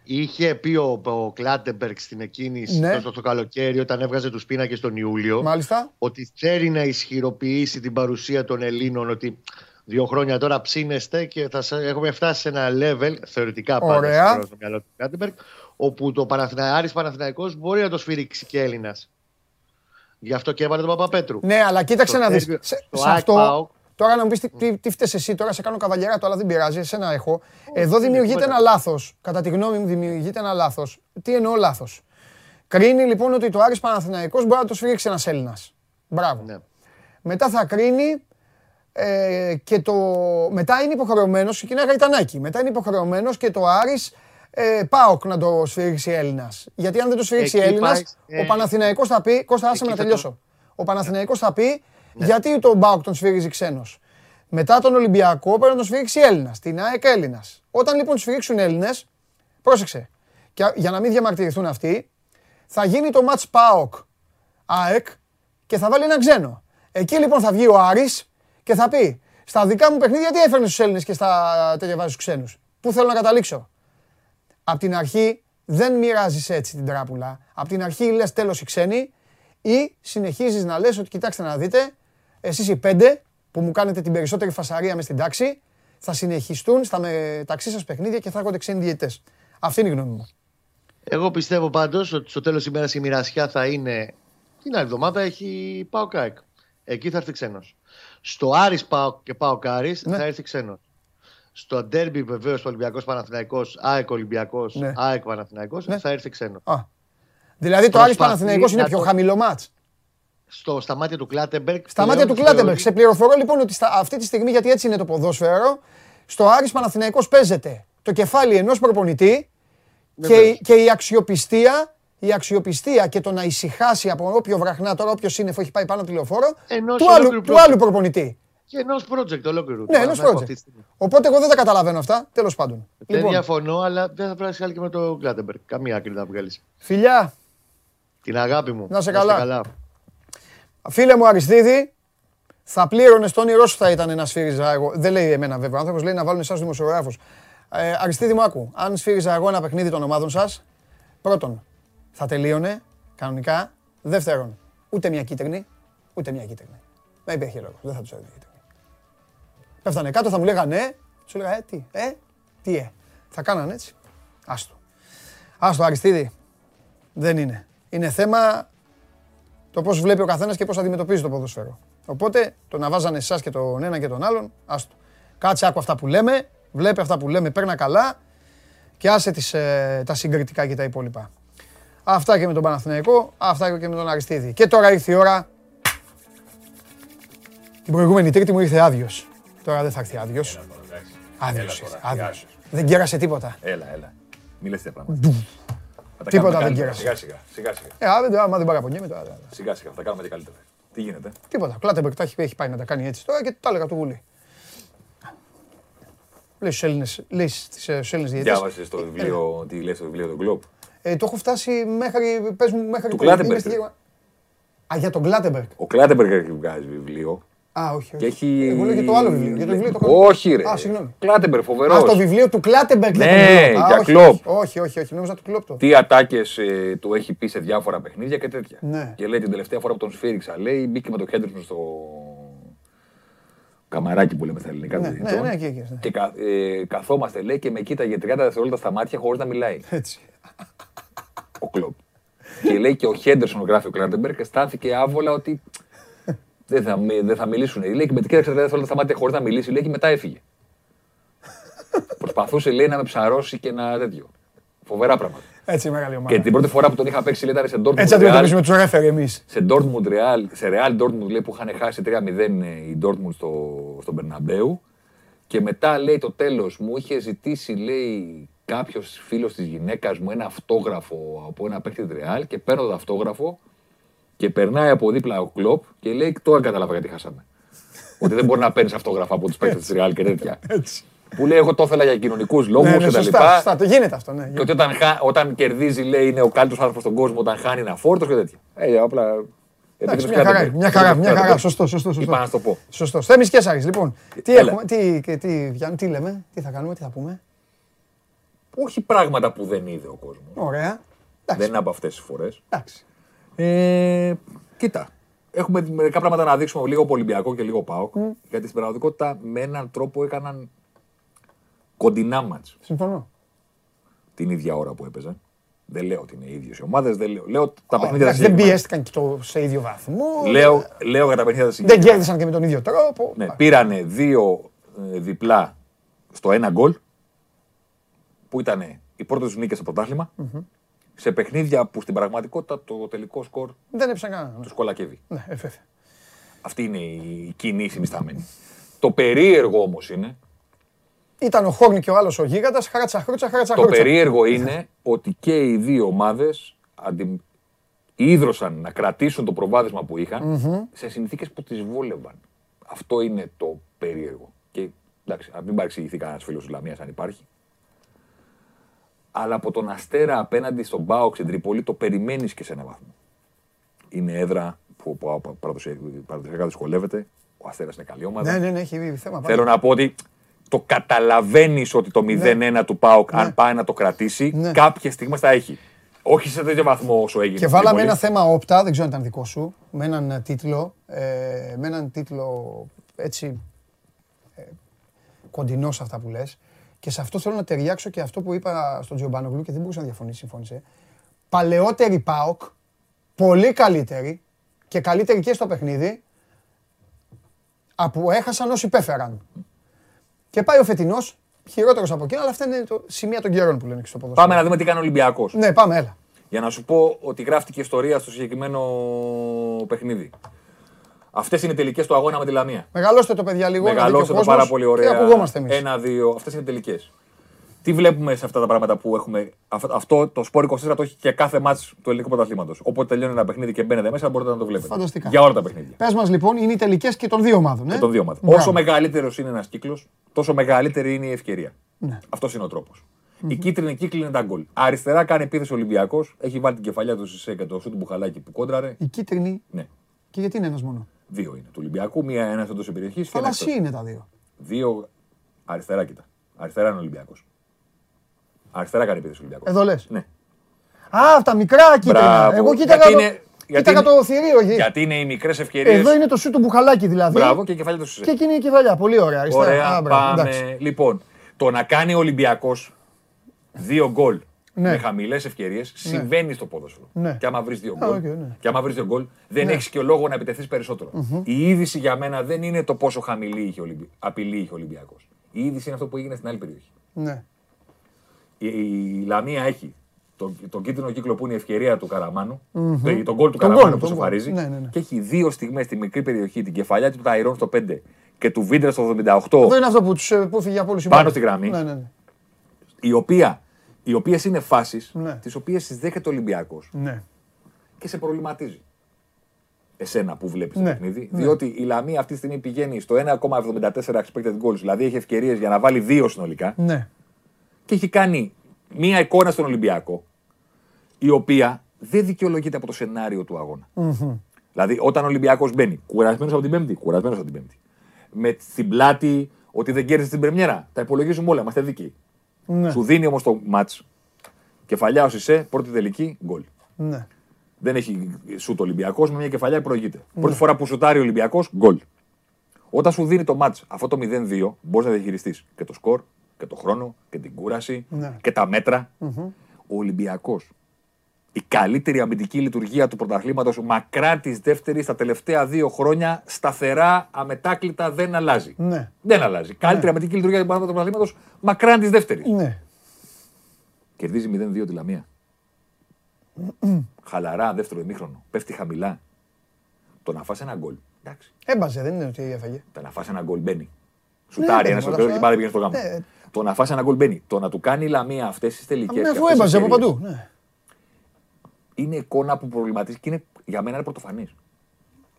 Είχε πει ο, ο Κλάντεμπεργκ στην εκκίνηση ναι. στο, καλοκαίρι, όταν έβγαζε τους πίνακες τον Ιούλιο, Μάλιστα. ότι θέλει να ισχυροποιήσει την παρουσία των Ελλήνων, ότι δύο χρόνια τώρα ψήνεστε και θα έχουμε φτάσει σε ένα level, θεωρητικά πάντα στο μυαλό του Κλάτεμπεργκ, όπου το Παναθηνα... Άρης Παναθηναϊκός μπορεί να το σφυρίξει και Έλληνας. Γι' αυτό και έβαλε τον Παπαπέτρου. Ναι, αλλά κοίταξε να δεις. Σε, σε αυτό, Τώρα να μου πεις τι, τι, τι φταίει εσύ, τώρα σε κάνω καβαλιέρα, αλλά δεν πειράζει, εσένα έχω. Εδώ δημιουργείται ένα λάθος. Κατά τη γνώμη μου, δημιουργείται ένα λάθος. Τι εννοώ λάθος; Κρίνει λοιπόν ότι το Άρης Παναθηναϊκός μπορεί να το σφυρίξει ένας Έλληνας. Μπράβο. Ναι. Μετά θα κρίνει ε, και το... μετά είναι υποχρεωμένος, και είναι γαϊτανάκι, μετά είναι υποχρεωμένος και το Άρης ε, Πάοκ να το σφυρίξει Έλληνας. Γιατί αν δεν το σφυρίξει Έλληνας, ε, ο Παναθηναϊκός θα πει. Κώστα, άσε να τελειώσω. Ο Παναθηναϊκός θα πει ναι. γιατί τον Πάοκ τον σφυρίζει ξένος. Μετά τον Ολυμπιακό πρέπει να τον σφυρίξει Έλληνας. Την ΑΕΚ Έλληνας. Όταν λοιπόν του σφυρίξουν Έλληνες, πρόσεξε. Και για να μην διαμαρτυρηθούν αυτοί, θα γίνει το match Πάοκ ΑΕΚ και θα βάλει ένα ξένο. Εκεί λοιπόν θα βγει ο Άρης και θα πει στα δικά μου παιχνίδια τι έφερνες στους Έλληνες και στα τέτοια βάζεις στου ξένους; Πού θέλω να καταλήξω; Απ' την αρχή δεν μοιράζεις έτσι την τράπουλα. Απ' την αρχή λες τέλος οι ξένοι ή συνεχίζεις να λες ότι κοιτάξτε να δείτε, εσείς οι πέντε που μου κάνετε την περισσότερη φασαρία μες στην τάξη, θα συνεχιστούν στα μεταξύ σας παιχνίδια και θα έρχονται ξένοι διαιτέ. Αυτή είναι η γνώμη μου. Εγώ πιστεύω πάντως ότι στο τέλος της ημέρας η μοιρασιά θα είναι. Την άλλη εβδομάδα έχει ΠΑΟΚ ΑΕΚ. Εκεί θα έρθει ξένος. Στο Άρης ΠΑΟΚ, ΠΑΟΚ Άρη ναι. θα έρθει ξένος. Στο ντέρμπι βεβαίως Ολυμπιακός Παναθηναϊκό, ΑΕΚ Ολυμπιακός, ναι. ΑΕΚ Παναθηναϊκό ναι. θα έρθει ξένο. Α. Δηλαδή το Άρης Παναθηναϊκό είναι πιο χαμηλό ματς. Στο, στα μάτια του Κλάτεμπεργκ. Στα μάτια του Κλάτεμπεργκ. Σε πληροφορώ λοιπόν ότι στα, αυτή τη στιγμή, γιατί έτσι είναι το ποδόσφαιρο, στο Άρης Παναθηναϊκός παίζεται το κεφάλι ενός προπονητή και, και η αξιοπιστία η αξιοπιστία και το να ησυχάσει από όποιο βραχνά τώρα, όποιος σύννεφο έχει πάει πάνω από τη λεωφόρο, του άλλου, του άλλου προπονητή. Και ενός project ολόκληρου. Ναι, ενός project. Οπότε εγώ δεν τα καταλαβαίνω αυτά. Τέλος πάντων. Δεν λοιπόν. διαφωνώ, αλλά δεν θα πράξει άλλη και με το Κλάτεμπεργκ. Καμία άκρη να βγάλεις. Φιλιά. Την αγάπη μου. Να σε καλά. καλά. Φίλε μου Αριστίδη, Θα πλήρωνες στον όνειρό σου θα ήταν να σφύριζα εγώ. Δεν λέει εμένα βέβαια. Ο άνθρωπος λέει να βάλουν εσάς δημοσιογράφους. Ε, Αριστίδη μου, άκου. Αν σφύριζα εγώ ένα παιχνίδι των ομάδων σας, πρώτον, θα τελείωνε κανονικά. Δεύτερον, ούτε μια κίτρινη, ούτε μια κίτρινη. Δεν υπήρχε λόγος. Δεν θα τους έδινε κίτρινη. Πέφτανε κάτω, θα μου λέγανε ναι, του έλεγα, ε, τι, ε, τι, ε. Θα κάνανε έτσι. Άστο. Άστο, Αριστίδη. Δεν είναι. Είναι θέμα το πώς βλέπει ο καθένας και πώς αντιμετωπίζει το ποδόσφαιρο. Οπότε το να βάζανε εσάς και τον ένα και τον άλλον, άστο. Κάτσε, άκου αυτά που λέμε, βλέπει αυτά που λέμε, παίρνα καλά και άσε τις, ε, τα συγκριτικά και τα υπόλοιπα. Αυτά και με τον Παναθηναϊκό, αυτά και με τον Αριστίδη. Και τώρα ήρθε η ώρα. Την προηγούμενη Τρίτη μου ήρθε άδειος. Τώρα δεν θα έρθει άδειος. Άδειος. Δεν κέρασε τίποτα. Έλα, έλα. Μη λες τέτοια πράγματα. Θα τα Τίποτα κάνουμε δεν καλύτερα. κέρασε. Σιγά σιγά. σιγά, σιγά. Ε, άμα δεν- άμα δεν παραπονιέμαι τώρα. Σιγά σιγά. Θα τα κάνουμε και καλύτερα. Τι γίνεται; Τίποτα. Ο Κλάτεμπεργκ τα έχει, έχει πάει να τα κάνει έτσι τώρα και τα έλεγα του Γουλή. Λέει στους Έλληνες, λέει στις, ε, στους Έλληνες διαιτητές. Διάβασες το βιβλίο, τι λέει στο βιβλίο του Globe. Ε, το έχω φτάσει μέχρι, πες μου, μέχρι... Του πού, είμαι Κλάτεμπεργκ, στη ρε. Γερμα- Α, για τον Κλάτεμπεργκ. Ο Κλάτεμπεργκ έχει βγάζει βιβλίο. Α, όχι, όχι. Και έχει... Εγώ λέω για το άλλο βιβλίο. Για το βιβλίο το έχω- Όχι, ρε. Α, συγγνώμη. Κλάτεμπεργκ, φοβερός. Α, το βιβλίο του Κλάτεμπεργκ για τον Ναι, Κλοπ. Α, για όχι, Κλοπ. όχι, Όχι, όχι, όχι. Νόμιζα του Κλοπ το. Τι ατάκες του έχει πει σε διάφορα παιχνίδια και τέτοια. Ναι. Και λέει την τελευταία φορά που τον σφύριξα, λέει μπήκε με το Χέντερσον στο καμαράκι που λέμε στα ελληνικά. Ναι, των ναι, διαιτητών. ναι, εκεί, εκεί, ναι. Και κα- ε, καθόμαστε, λέει, και με κοίταγε 30 δευτερόλεπτα στα μάτια χωρίς να μιλάει. Έτσι. ο Κλοπ. και λέει και ο Χέντερσον, γράφει ο Κλάτεμπεργκ, αισθάνθηκε άβολα ότι δεν θα, μι- δεν θα μιλήσουν. Λέει και με την κοίταξε 30 δευτερόλεπτα στα μάτια χωρίς να μιλήσει, λέει και μετά έφυγε. Προσπαθούσε, λέει, να με ψαρώσει και να τέτοιο. Φοβερά πράγματα. Έτσι, μεγάλη ομάδα. Και την πρώτη φορά που τον είχα παίξει, λέει, ήταν σε Dortmund Έτσι Real. αντιμετωπίζουμε τους ρέφερ εμείς. Σε Dortmund Real, σε Real Dortmund λέει, που είχαν χάσει 3-0 η Dortmund στο, στον Μπερναμπέου. Και μετά λέει το τέλος μου είχε ζητήσει λέει κάποιος φίλος της γυναίκας μου ένα αυτόγραφο από ένα παίκτη της Real και παίρνω το αυτόγραφο και περνάει από δίπλα ο Κλοπ και λέει τώρα κατάλαβα γιατί χάσαμε. Ότι δεν μπορεί να παίρνεις αυτόγραφα από τους παίκτες της Real και τέτοια. Έτσι. που λέει εγώ το ήθελα για κοινωνικούς λόγους Ναι, και ναι, τα σωστά, λοιπά. σωστά. Το γίνεται αυτό, ναι. Και ότι όταν, χα- όταν κερδίζει, λέει, είναι ο καλύτερος άνθρωπος στον κόσμο, όταν χάνει ένα φόρτος και τέτοια. Ε, απλά. Εντάξει, επίτρεψε μια χαρά, κάτι. μια χαρά, μια Επίτρεψε χαρά. κάτι. Σωστό, σωστό, σωστό. Είπα να σου το πω. Σωστό. Θέμης Κέσσαρης, λοιπόν. Τι Έλα. έχουμε, τι, και τι, Γιάννη, τι λέμε, τι θα κάνουμε, τι θα πούμε. Όχι πράγματα που δεν είδε ο κόσμος. Ωραία. Δεν Εντάξει, είναι από αυτές τις φορές. εντάξει. Ε, κοίτα. Έχουμε μερικά πράγματα να δείξουμε λίγο από Ολυμπιακό και λίγο ΠΑΟΚ. Γιατί στην πραγματικότητα με έναν τρόπο έκαναν κοντινά μάτς Συμφωνώ. την ίδια ώρα που έπαιζαν. Δεν λέω ότι είναι ίδιες οι ομάδες. Δεν λέω. λέω τα Ω, παιχνίδια εντάξει, τα Δεν συγκεκριμένα. πιέστηκαν και το, σε ίδιο βαθμό. Λέω, λέω για τα παιχνίδια τα Δεν συγκεκριμένα. κέρδισαν και με τον ίδιο τρόπο. Ναι, πήρανε δύο ε, διπλά στο ένα γκολ που ήταν οι πρώτες τους νίκες στο πρωτάθλημα σε παιχνίδια που στην πραγματικότητα το τελικό σκορ Δεν έπαιξαν κανένα. τους κολακεύει. Ναι, ε, βέβαια. Αυτή είναι η κοινή συνισταμένη. το περίεργο όμως είναι, Ήταν ο Χόρνη και ο άλλος ο γίγαντας, χάρατσα χρούτσα, χάρατσα το χρούτσα. περίεργο είναι ότι και οι δύο ομάδες αντι... ίδρωσαν να κρατήσουν το προβάδισμα που είχαν σε συνθήκες που τις βόλευαν. Αυτό είναι το περίεργο. Και εντάξει, α μην παρεξηγηθεί κανένας φίλος της Λαμίας αν υπάρχει. Αλλά από τον Αστέρα απέναντι στον Μπάοξ στην Τρίπολη το περιμένεις και σε έναν βαθμό. Είναι έδρα που που παραδοσιακά παραδοσιακά δυσκολεύεται. Ο Αστέρας είναι καλή ομάδα. Ναι, ναι, ναι, έχει θέμα. Θέλω να πω ότι το καταλαβαίνεις ότι το 0-1 του Πάουκ, αν πάει να το κρατήσει, Ναι. κάποιε στιγμέ θα έχει. Όχι σε τέτοιο βαθμό όσο έγινε. Και στην βάλαμε Τρίπολη. ένα θέμα όπτα, δεν ξέρω αν ήταν δικό σου, με έναν ε, τίτλο, ε, με έναν τίτλο έτσι ε, κοντινό σε αυτά που λες. Και σε αυτό θέλω να ταιριάξω και αυτό που είπα στον Τζιομπάνογλου και δεν μπορούσα να διαφωνήσει, συμφώνησε. Παλαιότερη ΠΑΟΚ, πολύ καλύτερη και καλύτερη και στο παιχνίδι, από έχασαν όσοι υπέφεραν. Και πάει ο φετινός, χειρότερος από εκείνο, αλλά αυτά είναι το σημεία των καιρών που λένε και στο ποδόσφαιρο. Πάμε να δούμε τι κάνει ο Ολυμπιακός. Ναι, πάμε, έλα. Για να σου πω ότι γράφτηκε ιστορία στο συγκεκριμένο παιχνίδι. Αυτές είναι οι τελικές του αγώνα με τη Λαμία. Μεγαλώστε το παιδιά λίγο. να δει και ο Μεγαλώστε το κόσμος πάρα πολύ Και ωραία. ακουγόμαστε εμείς; Ένα-δύο. Αυτές είναι τελικές. Τι βλέπουμε σε αυτά τα πράγματα που έχουμε; αυ- Αυτό το σπόρ 24 το έχει και κάθε μάτς του ελληνικού πρωταθλήματος. Όποτε τελειώνει ένα παιχνίδι και μπαίνετε μέσα, μπορείτε να το βλέπετε. Φανταστικά. Για όλα τα παιχνίδια. Πες μας λοιπόν, είναι οι τελικές και των δύο ομάδων. Ε; Και των δύο ομάδων. Μπράβο. Όσο μεγαλύτερος είναι ένας κύκλος, τόσο μεγαλύτερη είναι η ευκαιρία. Ναι. Αυτός είναι ο τρόπος. Η κίτρινη κύκλη είναι τα γκολ. Αριστερά κάνει επίθεση ο Ολυμπιακός. Έχει βάλει την κεφαλιά του σε και το σου του μπουχαλάκι που κόντραρε. Η κίτρινη; Ναι. Και γιατί είναι ένας μόνο; Δύο είναι του Ολυμπιακού, μία ένα εντό περιοχής και ένα Θαλασσί εκτός. είναι τα δύο. Δύο αριστερά κοίτα. Αριστερά είναι ο Ολυμπιακός. Αριστερά κάνει επίθεση ο Ολυμπιακός. Εδώ λες. Ναι. Α, τα μικρά κίτρινα. Μπράβο. Εγώ κοίταγα Γιατί το, είναι- γιατί κοίταγα είναι- το θηρίο εκεί. Γιατί είναι οι μικρές ευκαιρίες. Εδώ είναι το σου του μπουχαλάκι δηλαδή. Μπράβο και η κεφαλιά του Και Σουζέ. εκεί είναι η κεφαλιά. Πολύ ωραία. Αριστερά. Ωραία, Α, μπράβο, εντάξει. πάμε. Λοιπόν, το να κάνει ο Ολυμπιακός δύο γκολ Ναι. με χαμηλές ευκαιρίες συμβαίνει στο ποδόσφαιρο. Ναι. Και άμα βρεις δύο Α, γκολ, οκ, ναι. και άμα βρεις δύο γκολ, δεν έχεις και λόγο να επιτεθείς περισσότερο. Η είδηση για μένα δεν είναι το πόσο χαμηλή είχε ο Ολυμπι... απειλή είχε ο Ολυμπιακός. Η είδηση είναι αυτό που έγινε στην άλλη περιοχή. Ναι. Η, η Λαμία έχει τον, τον κίτρινο κύκλο που είναι η ευκαιρία του Καραμάνου το, τον γκολ του Τον Καραμάνου γκολ, που τον γκολ. σοφαρίζει. Ναι, ναι, ναι. Και έχει δύο στιγμές στη μικρή περιοχή, την κεφαλιά του Ταϊρών στο 5 και του Βίντρα στο 78. Εδώ είναι αυτό που, τους, ε, που έφυγε από όλους οι Πάνω μπάλες. στη γραμμή. Ναι, ναι, ναι. η οποία, οι οποίες είναι φάσεις Ναι. τις οποίες τις δέχεται ο Ολυμπιακός ναι. και σε προβληματίζει. Εσένα που βλέπεις Ναι, το παιχνίδι, ναι. διότι η Λαμία αυτή τη στιγμή πηγαίνει στο 1,74 expected goals, δηλαδή έχει ευκαιρίες για να βάλει δύο συνολικά ναι. και έχει κάνει μία εικόνα στον Ολυμπιακό η οποία δεν δικαιολογείται από το σενάριο του αγώνα. Δηλαδή, όταν ο Ολυμπιακός μπαίνει κουρασμένος από την Πέμπτη, κουρασμένος από την Πέμπτη, με στην πλάτη ότι δεν κέρδισε την Πρεμιέρα, τα υπολογίζουμε όλα, είμαστε δίκαιοι. Ναι. Σου δίνει όμως το ματ. Κεφαλιά ο Σισε, πρώτη τελική, γκολ. ναι. Δεν έχει σουτ Ολυμπιακός, με μια κεφαλιά προηγείται. Πρώτη φορά που σουτάρει ο Ολυμπιακός, γκολ. Όταν σου δίνει το ματ αυτό το 0-2, μπορείς να διαχειριστείς και το σκορ και το χρόνο και την κούραση Ναι. και τα μέτρα. Ο Ολυμπιακός. Η καλύτερη αμυντική λειτουργία του πρωταθλήματος, μακρά της δεύτερης στα τελευταία δύο χρόνια, σταθερά, αμετάκλητα δεν αλλάζει. Ναι. Δεν αλλάζει. Καλύτερη αμυντική λειτουργία του πρωταθλήματο, μακράν της δεύτερης. Ναι. Κερδίζει 0-2 τη Λαμία. Χαλαρά, δεύτερο ημίχρονο. Πέφτει χαμηλά. Το να φας ένα γκολ. Εντάξει. Έμπαζε, δεν είναι ότι έφαγε. Το να φας ένα γκολ μπαίνει. Σουτάρει Ναι, ένας ναι, στο όλα τέλο αυτά. και πάλι πήγαινε στο γάμο. Ναι. Το να φας ένα γκολ μπαίνει. Το να του κάνει η Λαμία αυτές τις τελικές. Ναι, αφού έμπαζε από παντού. Ναι. Είναι εικόνα που προβληματίζει και είναι, για μένα είναι πρωτοφανής.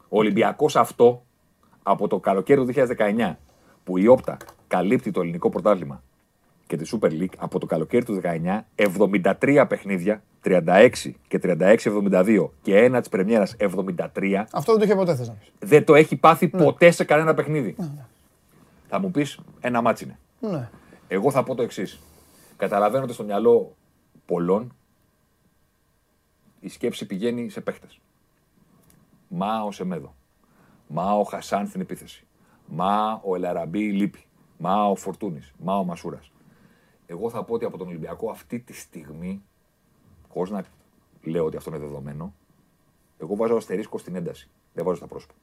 Ο Ολυμπιακός αυτό από το καλοκαίρι του 2019 που η Opta καλύπτει το ελληνικό πρωτάθλημα και τη Super League από το καλοκαίρι του 19 73 παιχνίδια, 36 και 36-72 και ένα της Πρεμιέρας 73 Αυτό δεν το είχε ποτέ θες να πεις. δεν το έχει πάθει Ναι. ποτέ σε κανένα παιχνίδι. Θα μου πεις ένα ματς είναι. Ναι. Εγώ θα πω το εξής. Καταλαβαίνω ότι στο μυαλό πολλών η σκέψη πηγαίνει σε παίχτες. Μα ο Σεμέδο. Μα ο Χασάν στην επίθεση. Μα ο Ελαραμπή λείπει. Μα ο Φορτούνης. Μα ο Μασούρας. Εγώ θα πω ότι από τον Ολυμπιακό αυτή τη στιγμή, χωρίς να λέω ότι αυτό είναι δεδομένο, εγώ βάζω αστερίσκο στην ένταση. Δεν βάζω στα πρόσωπα.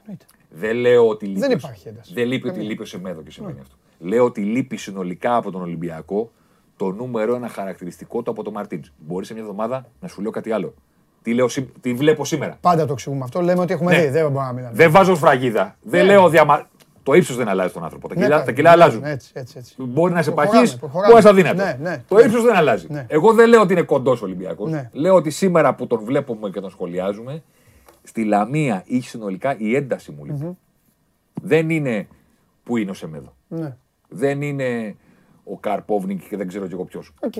Εννοείται. Δεν λέω ότι λείπει. Δεν ο- υπάρχει ένταση. Δεν λείπει ότι Καμία. λείπει ο Σεμέδο και σημαίνει αυτό. Λέω ότι λείπει συνολικά από τον Ολυμπιακό το νούμερο ένα χαρακτηριστικό του από τον Μαρτίν. Μπορεί σε μια εβδομάδα να σου λέω κάτι άλλο. Τι, λέω, σή- τι βλέπω σήμερα. Πάντα το εξηγούμε αυτό. Λέμε ότι έχουμε Ναι. δει. Δεν μπορούμε να μιλάμε. Δεν βάζω σφραγίδα. Δεν Ναι. λέω διαμα... Το ύψος δεν αλλάζει τον άνθρωπο. Τα Ναι, κιλά, καλά. τα κιλά Ναι, αλλάζουν. Έτσι, έτσι, έτσι. Μπορεί να σε Προχωράμε, παχύ, προχωράμε. μπορεί να είσαι αδύνατος. Ναι, ναι. Το ύψος δεν αλλάζει. Ναι. Εγώ δεν λέω ότι είναι κοντός Ολυμπιακός. Ναι. Λέω ότι σήμερα που τον βλέπουμε και τον σχολιάζουμε, στη Λαμία ή συνολικά η ένταση μου λείπει. Δεν είναι που είναι ο Σεμέδο. Ναι. Δεν είναι ο Καρμπόβνικ και δεν ξέρω κι εγώ ποιος. Οκ.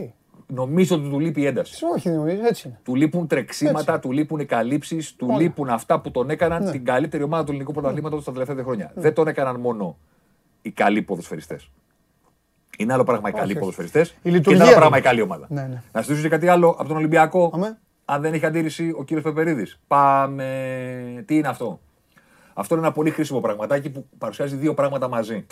Νομίζω ότι του λείπει η ένταση. Όχι, νομίζω, έτσι είναι. Του λείπουν τρεξίματα, του λείπουν οι καλύψεις, του Όλα. λείπουν αυτά που τον έκαναν Ναι. την καλύτερη ομάδα του ελληνικού πρωταθλήματος τα τελευταία δύο χρόνια. Δεν τον έκαναν μόνο οι καλοί ποδοσφαιριστές. Είναι άλλο πράγμα οι καλοί όχι. ποδοσφαιριστές Η και είναι λειτουργία άλλο πράγμα τους. η καλή ομάδα. Ναι, ναι. Να συζητήσω και κάτι άλλο από τον Ολυμπιακό. Αμέ. Αν δεν έχει αντίρρηση ο κύριος Πεπερίδης. Πάμε. Τι είναι αυτό; Αυτό είναι ένα πολύ χρήσιμο πραγματάκι που παρουσιάζει δύο πράγματα μαζί.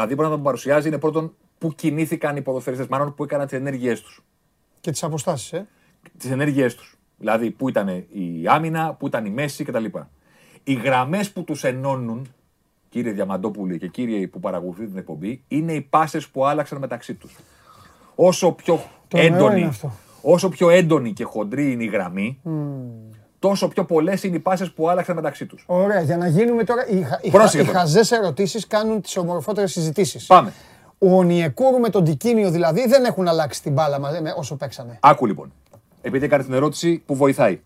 Τα δύο πράγματα που παρουσιάζει είναι πρώτον πού κινήθηκαν οι ποδοσφαιριστές, μάλλον πού έκαναν τις ενέργειές τους Και τις αποστάσεις, ε. τις ενέργειές τους. Δηλαδή, πού ήταν η άμυνα, πού ήταν η μέση κτλ. Οι γραμμές που τους ενώνουν, κύριε Διαμαντόπουλε και κύριοι που παρακολουθείτε την εκπομπή, είναι οι πάσες που άλλαξαν μεταξύ τους. Όσο πιο Τρομερό έντονη, είναι αυτό. όσο πιο έντονη και χοντρή είναι η γραμμή, τόσο πιο πολλές είναι οι πάσες που άλλαξαν μεταξύ τους. Ωραία, για να γίνουμε τώρα. Οι, χα- οι, Πρόσεχε οι τώρα. χαζές ερωτήσεις κάνουν τις ομορφότερες συζητήσεις. Πάμε. Ο Ονιεκούρου με τον Τικίνιο δηλαδή δεν έχουν αλλάξει την μπάλα μαζί με όσο παίξανε. Άκου λοιπόν. Επειδή έκανε την ερώτηση που βοηθάει.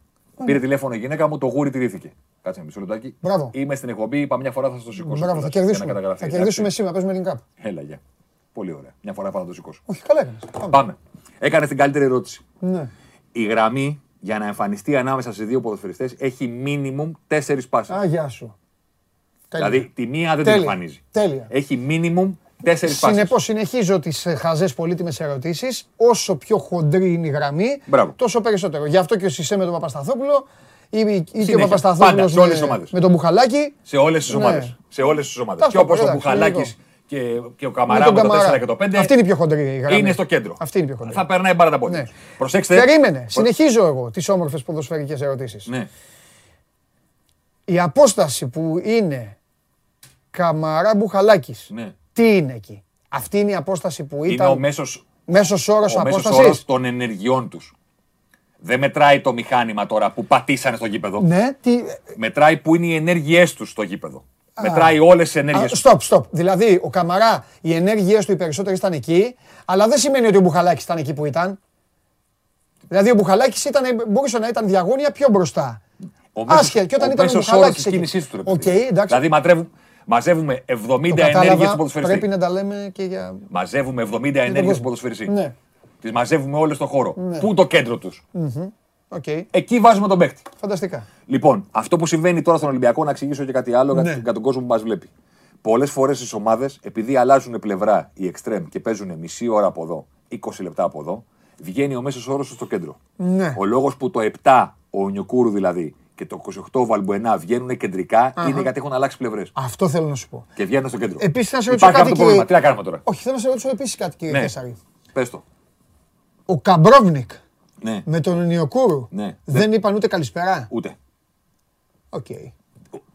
Πήρε τηλέφωνο η γυναίκα μου, το γούρι τηρήθηκε. Κάτσε ένα μισό λεπτάκι. Μπράβο. Είμαι στην εκπομπή, είπα μια φορά θα σας το σηκώσω. Μπράβο, θα κιόλας, για να κερδίσουμε. καταγραφεί, Θα εντάξει. κερδίσουμε σήμερα, παίζουμε ελληνικά. Έλα, γεια. Πολύ ωραία. Μια φορά θα το σηκώσω. Όχι, καλά έκανες. Πάμε. Έκανε την καλύτερη ερώτηση. Ναι. Η γραμμή για να εμφανιστεί ανάμεσα σε δύο ποδοσφαιριστές έχει μίνιμουμ τέσσερις πάσες. Α, γεια σου. Τέλεια. Δηλαδή τη μία δεν την Τέλεια. εμφανίζει. Τέλεια. Έχει μίνιμουμ τέσσερις πάσες. Συνεπώς, συνεχίζω τις χαζές πολύτιμες ερωτήσεις. Όσο πιο χοντρή είναι η γραμμή, Μπράβο. τόσο περισσότερο. Γι' αυτό και ο Σισε με τον Παπασταθόπουλο ή, ή και ο Συνέχεια. Παπασταθόπουλος Πάντα, σε όλες τις με, ομάδες. με τον Μπουχαλάκη. Σε όλες τις Ναι. ομάδες. Σε όλες τις ομάδες. Τα Και όπως στο ο εντάξει, Μπουχαλάκης λογικό. Και, και ο με Καμαρά τον με το Καμαρά. 4 και το 5 Αυτή είναι η πιο χοντρή η γραμμή. είναι στο κέντρο. Αυτή είναι η πιο χοντρή. Θα περνάει πάρα τα πόδια. Ναι. τους. Προσέξτε. Περίμενε. Συνεχίζω εγώ τις όμορφες ποδοσφαιρικές ερωτήσεις. Ναι. Η απόσταση που είναι Καμαρά Μπουχαλάκης. ναι. Τι είναι εκεί; Αυτή είναι η απόσταση που Είναι ήταν. ο μέσος, Μέσος όρος ο μέσος απόστασης; όρος των ενεργειών τους. Δεν μετράει το μηχάνημα τώρα που πατήσανε στο γήπεδο. Ναι, τι, Μετράει που είναι οι ενέργειές τους στο γήπεδο. Μετράει όλες τις Α, ενέργειες τους. Stop, stop. Δηλαδή, ο Καμαρά, οι ενέργειές του οι περισσότερες ήταν εκεί, αλλά δεν σημαίνει ότι ο Μπουχαλάκης ήταν εκεί που ήταν. Δηλαδή, ο Μπουχαλάκης μπορούσε να ήταν διαγώνια πιο μπροστά. Ο μέσος- Άσχετα, και όταν ο ήταν ο μέσος Μπουχαλάκης όρος της εκεί. κίνησής του. ρε Οκ, παιδί. εντάξει. Δηλαδή ματρεύουν- μαζεύουμε 70 Το ενέργειες κατάλαβα, του ποδοσφαιριστή. πρέπει να τα λέμε και για... Μαζεύουμε 70 ενέργειες κόσμο. του ποδοσφαιριστή. Ναι. Τις μαζεύουμε όλες στο χώρο. Πού το κέντρο τους. Οκ, Εκεί βάζουμε τον παίκτη. φανταστικά. Λοιπόν, αυτό που συμβαίνει τώρα στον Ολυμπιακό, να εξηγήσω και κάτι άλλο Ναι. για- για τον κόσμο που μας βλέπει. Πολλές φορές στις ομάδες, επειδή αλλάζουν πλευρά οι εξτρέμ και παίζουν μισή ώρα από εδώ, 20 λεπτά από εδώ, βγαίνει ο μέσος όρος στο κέντρο. Ναι. Ο λόγος που το 7, ο Ονιεκούρου δηλαδή, και το 28 ο Βαλμπουενά βγαίνουν κεντρικά είναι γιατί έχουν αλλάξει πλευρές. Αυτό θέλω να σου πω. Και βγαίνουν στο κέντρο. Επίσης, να σε ρωτήσω Υπάρχει κάτι αυτό το πρόβλημα. και- Τι να κάνουμε τώρα; Όχι, θέλω να σε ρωτήσω επίσης κάτι, κύριε Ναι. Κέσσαρη. Πες το. Ο Καρμπόβνικ Ναι, με τον Ονιεκούρου Ναι. δεν είπαν ούτε καλησπέρα. ούτε. Οκ.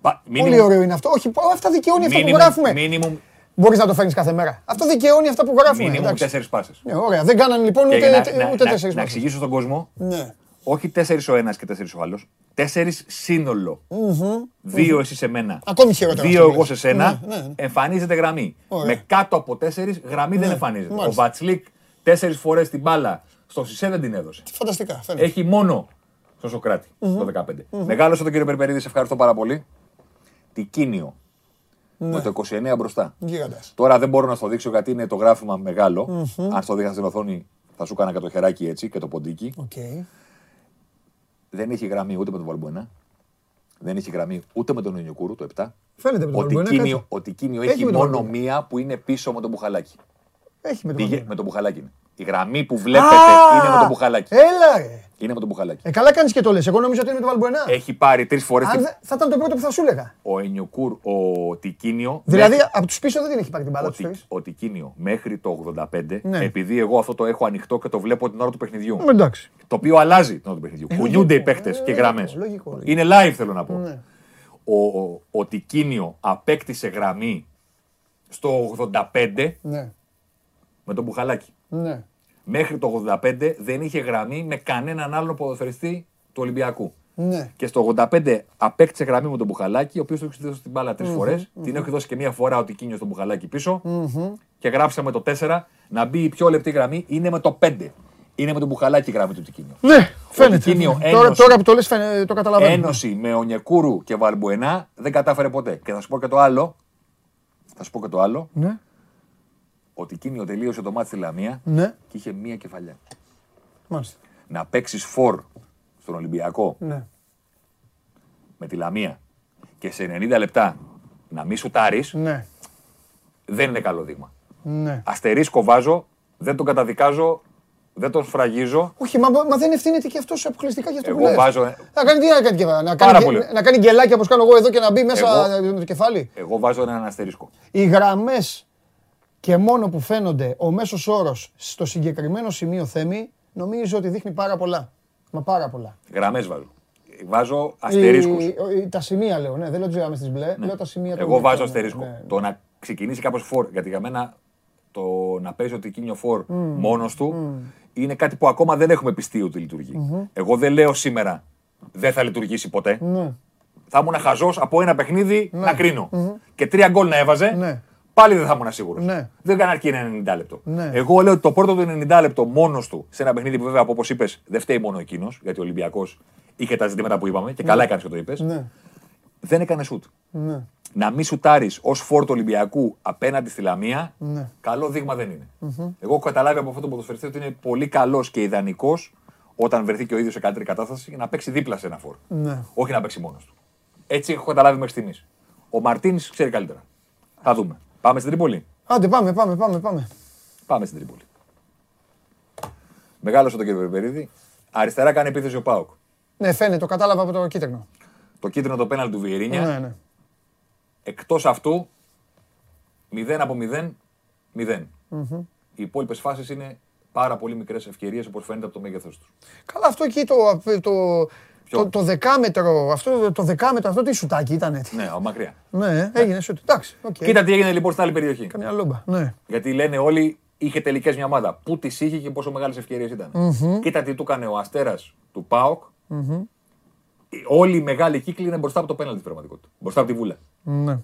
Πα- Πολύ minimum- ωραίο είναι αυτό. Όχι, αυτά δικαιώνει αυτά που minimum- γράφουμε. Minimum, Μπορείς να το φέρνεις κάθε μέρα. Αυτό δικαιώνει αυτά που γράφουμε. minimum εντάξει. 4 πάσες. Ναι, ωραία. Δεν κάνανε λοιπόν Και ούτε, για να, ούτε, να, ούτε να, τέσσερις να εξηγήσω στον κόσμο, Ναι. όχι τέσσερις ο ένας και τέσσερις ο άλλος. Τέσσερις σύνολο. Δύο εσύ σε μένα. Ακόμη χειρότερα Δύο αυτό εγώ που σε λες. σένα. Ναι, ναι, ναι. Εμφανίζεται γραμμή. Ωραία. Με κάτω από τέσσερις γραμμή δεν εμφανίζεται. μάλιστα. Ο Βατσλίκ τέσσερις φορές την μπάλα στο Σισε δεν την έδωσε. Φανταστικά. Φαίνεται. Έχει μόνο στο Σοκράτη το 15. Μεγάλωσε τον κύριο Περπερίδη, σε ευχαριστώ πάρα πολύ. Τικίνιο. Ναι. Με το 29 μπροστά. Γίγαντας. Τώρα δεν μπορώ να στο δείξω γιατί είναι το γράφημα μεγάλο. Αν στο δείχα στην οθόνη θα σου έκανα και το χεράκι έτσι και το ποντίκι. Οκ. Δεν έχει γραμμή ούτε με τον Βαλμπουένα. Δεν έχει γραμμή ούτε με τον Ινιοκούρου το 7. Φαίνεται με τον Ο Βαλμπουένα, Τικίνιο, κάτσε. ο Τικίνιο Έχει έχει, με τον μόνο Βαλμπουένα. μία που είναι πίσω με τον Μπουχαλάκι. Έχει με τον Πήγε Βαλμπουένα. με τον Μπουχαλάκι. Είναι. Η γραμμή που βλέπετε Α! είναι με τον Μπουχαλάκι. Έλα ρε. Είναι με τον Μπουχαλάκι. Ε, καλά κάνεις και το λες. Εγώ νομίζω ότι είναι με τον Βαλμπουενά. Έχει πάρει τρεις φορές Αν δεν- θα ήταν το πρώτο που θα σου έλεγα. ο Ενιοκούρ, ο Τικίνιο. Δηλαδή μέχρι- από τους πίσω δεν την έχει πάρει την μπάλα ο, τους. Τικ- ο Τικίνιο μέχρι το 85, Ναι. επειδή εγώ αυτό το έχω ανοιχτό και το βλέπω την ώρα του παιχνιδιού. Εντάξει. Το οποίο αλλάζει την ώρα του παιχνιδιού. Κουνιούνται οι λογικό, παίχτε ε, και λογικό, γραμμές. λογικό, λογικό. Είναι live θέλω να πω. Ναι. Ο, ο, ο Τικίνιο απέκτησε γραμμή στο 85 Ναι. με τον Μπουχαλάκη. Ναι. Μέχρι το 85 δεν είχε γραμμή με κανέναν άλλον ποδοσφαιριστή του Ολυμπιακού. Ναι. Και στο 85 απέκτησε γραμμή με τον Μπουχαλάκη, ο οποίος του έχει δώσει την μπάλα τρεις φορές. Την έχει δώσει και μία φορά ο Τικίνιος στον Μπουχαλάκη πίσω. Και γράψαμε το 4 να μπει η πιο λεπτή γραμμή είναι με το 5. Είναι με τον Μπουχαλάκη η γραμμή του Τικίνιο. Ναι, φαίνεται. Τικίνιο Τώρα, ένωση. τώρα που το λες φαίνεται, το καταλαβαίνω. Ένωση με Ονιεκούρου και Βαλμπουενά δεν κατάφερε ποτέ. Και θα σου πω και το άλλο. Θα σου πω και το άλλο. Ναι, Ο Τικίνιο τελείωσε το μάτι στη Λαμία ναι, και είχε μία κεφαλιά. μάλιστα. Να παίξεις φορ στον Ολυμπιακό Ναι. με τη Λαμία και σε 90 λεπτά να μη σουτάρεις, Ναι, δεν είναι καλό δείγμα. ναι. Αστερίσκο βάζω, δεν τον καταδικάζω, δεν τον σφραγίζω. Όχι, μα, μα δεν ευθύνεται και αυτός αποκλειστικά για αυτό που Εγώ λες. βάζω- Να κάνει τι να κάνει, και- να Πάρα κάνει, πολύ. να κάνει γκελάκια όπως κάνω εγώ εδώ και να μπει μέσα Εγώ- με το κεφάλι. Εγώ βάζω έναν αστερίσκο. Οι γραμμές και μόνο που φαίνονται ο μέσος όρος στο συγκεκριμένο σημείο θέμη, νομίζω ότι δείχνει πάρα πολλά. Μα πάρα πολλά. Γραμμές βάζω. Βάζω αστερίσκους. Οι- οι- Τα σημεία λέω, ναι, δεν λέω τις γραμμές της μπλε, λέω τα σημεία των Εγώ βάζω γραμμών, αστερίσκο. ναι, ναι. Το να ξεκινήσει κάπως φορ, γιατί για μένα το να παίζει ο Τικίνιο φορ μόνος του είναι κάτι που ακόμα δεν έχουμε πιστεί ότι λειτουργεί. Εγώ δεν λέω σήμερα δεν θα λειτουργήσει ποτέ. Ναι. Θα ήμουν χαζός από ένα παιχνίδι να κρίνω. Και τρία γκολ να έβαζε, Ναι. Πάλι δεν θα ήμουν σίγουρος. Ναι. Δεν έκανε αρκεί ένα 90 λεπτό. Ναι. Εγώ λέω ότι το πρώτο του 90 λεπτό μόνος του σε ένα παιχνίδι που βέβαια όπως είπες δεν φταίει μόνο εκείνος, γιατί ο Ολυμπιακός είχε τα ζητήματα που είπαμε και καλά έκανε και το είπες. Ναι, Δεν έκανε σουτ. ναι, Να μην σουτάρεις ως φόρτο Ολυμπιακού απέναντι στη Λαμία, ναι. καλό δείγμα δεν είναι. Εγώ έχω καταλάβει από αυτό το ποδοσφαιριστή ότι είναι πολύ καλός και ιδανικός όταν βρεθεί και ο ίδιος σε καλύτερη κατάσταση, να παίξει δίπλα σε ένα φόρ. Ναι. Όχι να παίξει μόνος του. Έτσι έχω καταλάβει μέχρι στιγμής. Ο Μαρτίνης ξέρει καλύτερα. Θα δούμε. Πάμε στην Τρίπολη. Άντε, πάμε, πάμε, πάμε. πάμε. Πάμε στην Τρίπολη. Μεγάλο τον κύριο Περπερίδη. Αριστερά κάνει επίθεση ο Πάοκ. Ναι, φαίνεται, το κατάλαβα από το κίτρινο. Το κίτρινο το πέναλ του Βιερίνια. Ναι, ναι. Εκτός αυτού, 0 από 0, 0. Οι υπόλοιπες φάσεις είναι πάρα πολύ μικρές ευκαιρίες όπως φαίνεται από το μέγεθό τους. Καλά, αυτό εκεί το, το, το, το δεκάμετρο, αυτό, το δεκάμετρο, αυτό τι σουτάκι ήταν. Ναι, ο μακριά. Ναι, έγινε σουτ. Εντάξει, οκ. Κοίτα τι έγινε λοιπόν στην άλλη περιοχή. Καμιά λόμπα. Ναι. Γιατί λένε όλοι είχε τελικές μια ομάδα. Πού τις είχε και πόσο μεγάλες ευκαιρίες ήταν. Κοίτα τι του έκανε ο Αστέρας του ΠΑΟΚ. Όλοι οι μεγάλοι κύκλοι είναι μπροστά από το πέναλτι στην πραγματικότητα. Μπροστά από τη βούλα. ναι.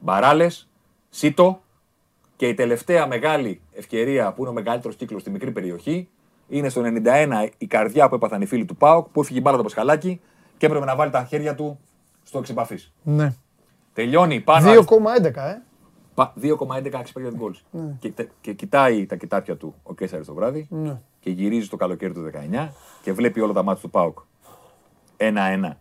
Μπαράλες, Σίτο και η τελευταία μεγάλη ευκαιρία που είναι ο μεγαλύτερος κύκλος στη μικρή περιοχή είναι στο 91 η καρδιά που έπαθαν οι φίλοι του ΠΑΟΚ που έφυγε η μπάλα το Πασχαλάκι και έπρεπε να βάλει τα χέρια του στο εξυπαφή. ναι. Τελειώνει πάνω. 2,11, ε. Πα- 2,11 expected goals. Και, τε- και κοιτάει τα κοιτάπια του ο Κέσσαρης το βράδυ Ναι. και γυρίζει στο καλοκαίρι του 19 και βλέπει όλα τα μάτια του ΠΑΟΚ. 1-1,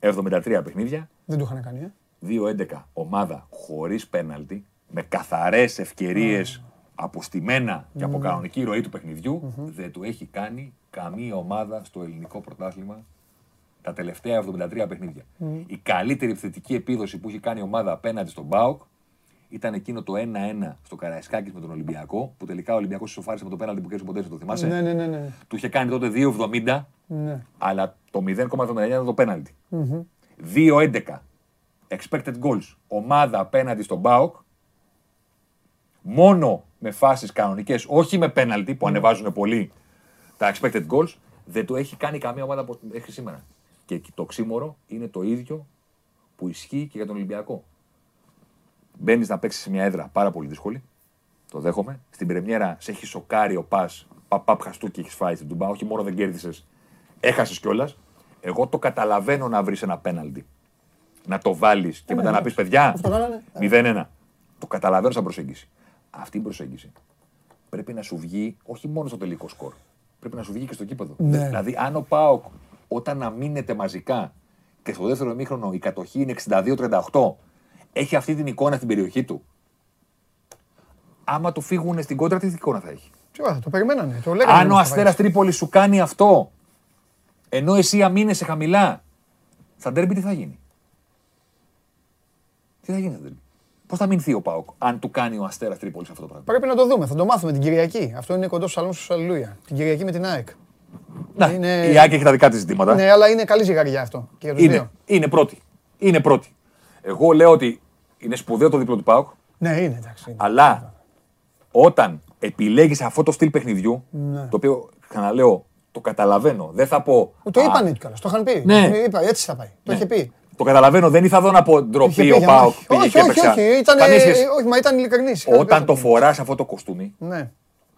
73 παιχνίδια, Δεν το είχαν κάνει, ε. 2-11 ομάδα χωρίς πέναλτι, με καθαρές ευκαιρίες αποστημένα και από κανονική ροή του παιχνιδιού, δεν του έχει κάνει καμία ομάδα στο ελληνικό πρωτάθλημα τα τελευταία 73 παιχνίδια. Η καλύτερη επιθετική επίδοση που έχει κάνει η ομάδα απέναντι στον ΠΑΟΚ ήταν εκείνο το 1-1 στο Καραϊσκάκης με τον Ολυμπιακό, που τελικά ο Ολυμπιακός σοφάρισε με το πέναλτι που κέρδισε ποτέ, το θυμάσαι; Ναι, ναι, ναι. ναι. Του είχε κάνει τότε 2,70, ναι. αλλά το 0,79 ήταν το πέναλτι. 2-11. Expected goals. Ομάδα απέναντι στον Μπάουκ. Μόνο με φάσεις κανονικές, όχι με πέναλτι που ανεβάζουν πολύ τα expected goals, δεν το έχει κάνει καμία ομάδα από- μέχρι σήμερα. Και το ξύμορο είναι το ίδιο που ισχύει και για τον Ολυμπιακό. Μπαίνεις να παίξεις σε μια έδρα πάρα πολύ δύσκολη. Το δέχομαι. Στην Πρεμιέρα σε έχει σοκάρει ο Πας. Παπάπ χαστούκι έχεις φάει στην Τουμπά. Όχι μόνο δεν κέρδισες, έχασες κιόλας. Εγώ το καταλαβαίνω να βρεις ένα πέναλτι. Να το βάλεις και μετά να πεις παιδιά. Αυτό κάνανε. 0-1. Το καταλαβαίνω σαν προσέγγιση. Αυτή η προσέγγιση πρέπει να σου βγει όχι μόνο στο τελικό σκορ. Πρέπει να σου βγει και στο κήπεδο. Ναι. Δηλαδή, αν ο Πάοκ όταν αμήνεται μαζικά και στο δεύτερο ημίχρονο η κατοχή είναι 62-38, έχει αυτή την εικόνα στην περιοχή του. Άμα του φύγουν στην κόντρα, τι εικόνα θα έχει; Τι ωραία, το περιμένανε. Το λέγανε. Αν ο ότι θα Αστέρας βάλεις. Τρίπολης σου κάνει αυτό, ενώ εσύ αμήνεσαι χαμηλά, στα ντέρμπι τι θα γίνει; Τι θα γίνει στα ντέρμπι; Πώς θα μηνθεί ο Πάοκ, αν του κάνει ο Αστέρας Τρίπολης αυτό το πράγμα; Πρέπει να το δούμε. Θα το μάθουμε την Κυριακή. Αυτό είναι κοντός στου αλμού του Αλληλούια. Την Κυριακή με την ΑΕΚ. Να, είναι- Η Άκη έχει τα δικά της ζητήματα. Ναι, αλλά είναι καλή ζυγαριά αυτό. Και για τους είναι, δύο. είναι πρώτη. Είναι πρώτη. Εγώ λέω ότι είναι σπουδαίο το δίπλο του Πάοκ, Ναι, είναι εντάξει. είναι. αλλά όταν επιλέγεις αυτό το στυλ παιχνιδιού, Ναι. το οποίο ξαναλέω, το καταλαβαίνω. Δεν θα πω. Το «Α, είπαν κιόλας. Το είχαν πει. Ναι. Είπα, έτσι θα πάει. Το είχε πει. Το καταλαβαίνω, δεν ήθελα εδώ να πω Είχε ντροπή πει ο για Πάοκ. μάχη. πήγε Όχι, και όχι, έπαιξα. όχι. Ήταν, Καμία σχέση. όχι, μα ήταν ειλικρινής. Όταν το φοράς αυτό το κοστούμι, Ναι.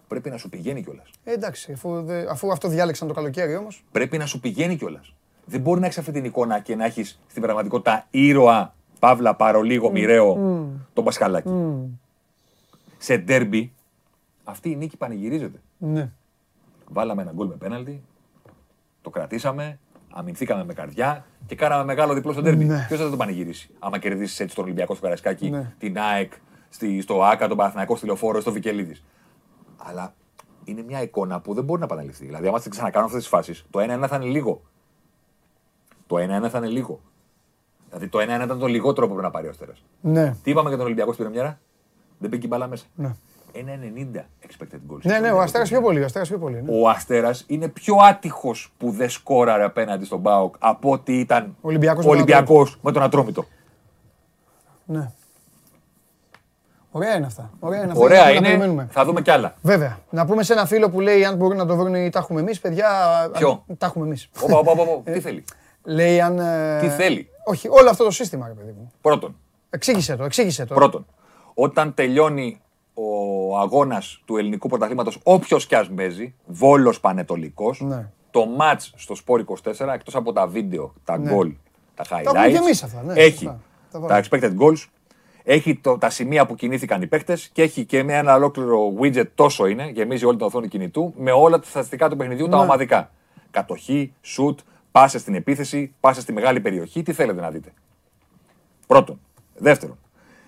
πρέπει να σου πηγαίνει κιόλας. Ε, Εντάξει, αφού, δε- αφού αυτό διάλεξαν το καλοκαίρι όμως. Πρέπει να σου πηγαίνει κιόλας. Δεν μπορεί να έχεις αυτή την εικόνα και να έχεις στην πραγματικότητα ήρωα, παύλα, παρολίγο, μοιραίο, τον Πασχαλάκη. Σε ντέρμπι, αυτή η νίκη πανηγυρίζεται. Ναι. Βάλαμε ένα γκολ με πέναλτι, το κρατήσαμε, αμυνθήκαμε με καρδιά και κάναμε μεγάλο διπλό στο ντέρμπι. Ναι. Ποιος θα το πανηγυρίσει, άμα κερδίσει έτσι τον Ολυμπιακό στο Καρασκάκι, Ναι. την ΑΕΚ, στη, στο ΑΚΑ, τον Παναθηναϊκό, στη Λεωφόρο, στο Βικελίδης. Αλλά είναι μια εικόνα που δεν μπορεί να επαναληφθεί. Δηλαδή, άμα τις ξανακάνουν αυτές τις φάσεις, το 1-1 θα είναι λίγο. Το 1-1 θα είναι λίγο. Δηλαδή, το 1-1 ήταν το λιγότερο που πρέπει να πάρει ο Αστέρας. Ναι. Τι είπαμε για τον Ολυμπιακό στην Πρεμιέρα, δεν μπήκε η μπάλα μέσα. Ναι. 1-90 expected goals. Ναι, ναι, ο Αστέρας πιο πολύ. Ο Αστέρας πιο πολύ. Ναι. Ο Αστέρας είναι πιο άτυχος που δεν σκόραρε απέναντι στον Μπάουκ από ότι ήταν Ο Ολυμπιακός ο με τον Ολυμπιακός με τον Ατρόμητο. ναι. Ωραία είναι αυτά. Ωραία είναι αυτά. Ωραία Να είναι. περιμένουμε. Θα δούμε κι άλλα. Βέβαια. Να πούμε σε ένα φίλο που λέει αν μπορούν να το βρουν ή τα έχουμε εμείς, παιδιά. Ποιο; α, Τα έχουμε εμείς. Όπα, όπα, όπα, όπα. Τι θέλει; Λέει αν. ε, Τι θέλει; Όχι, όλο αυτό το σύστημα, ρε παιδί μου. Πρώτον, Εξήγησε το, εξήγησε το. πρώτον, όταν τελειώνει ο αγώνας του ελληνικού πρωταθλήματος, όποιος κι ας παίζει, Βόλος Πανετολικός, Ναι. το match στο Sport 24, εκτός από τα βίντεο, τα Ναι. γκολ, τα highlights, έχουμε κι εμείς αυτά, ναι, έχει σωστά. Τα τα, βάλαμε. expected goals, έχει το, τα σημεία που κινήθηκαν οι παίκτες και έχει και με ένα ολόκληρο widget τόσο είναι, γεμίζει όλη την οθόνη κινητού, με όλα τα στατιστικά του παιχνιδιού, τα Ναι. ομαδικά. Κατοχή, σουτ, πάσε στην επίθεση, πάσε στη μεγάλη περιοχή. Τι θέλετε να δείτε. Πρώτον. Δεύτερον,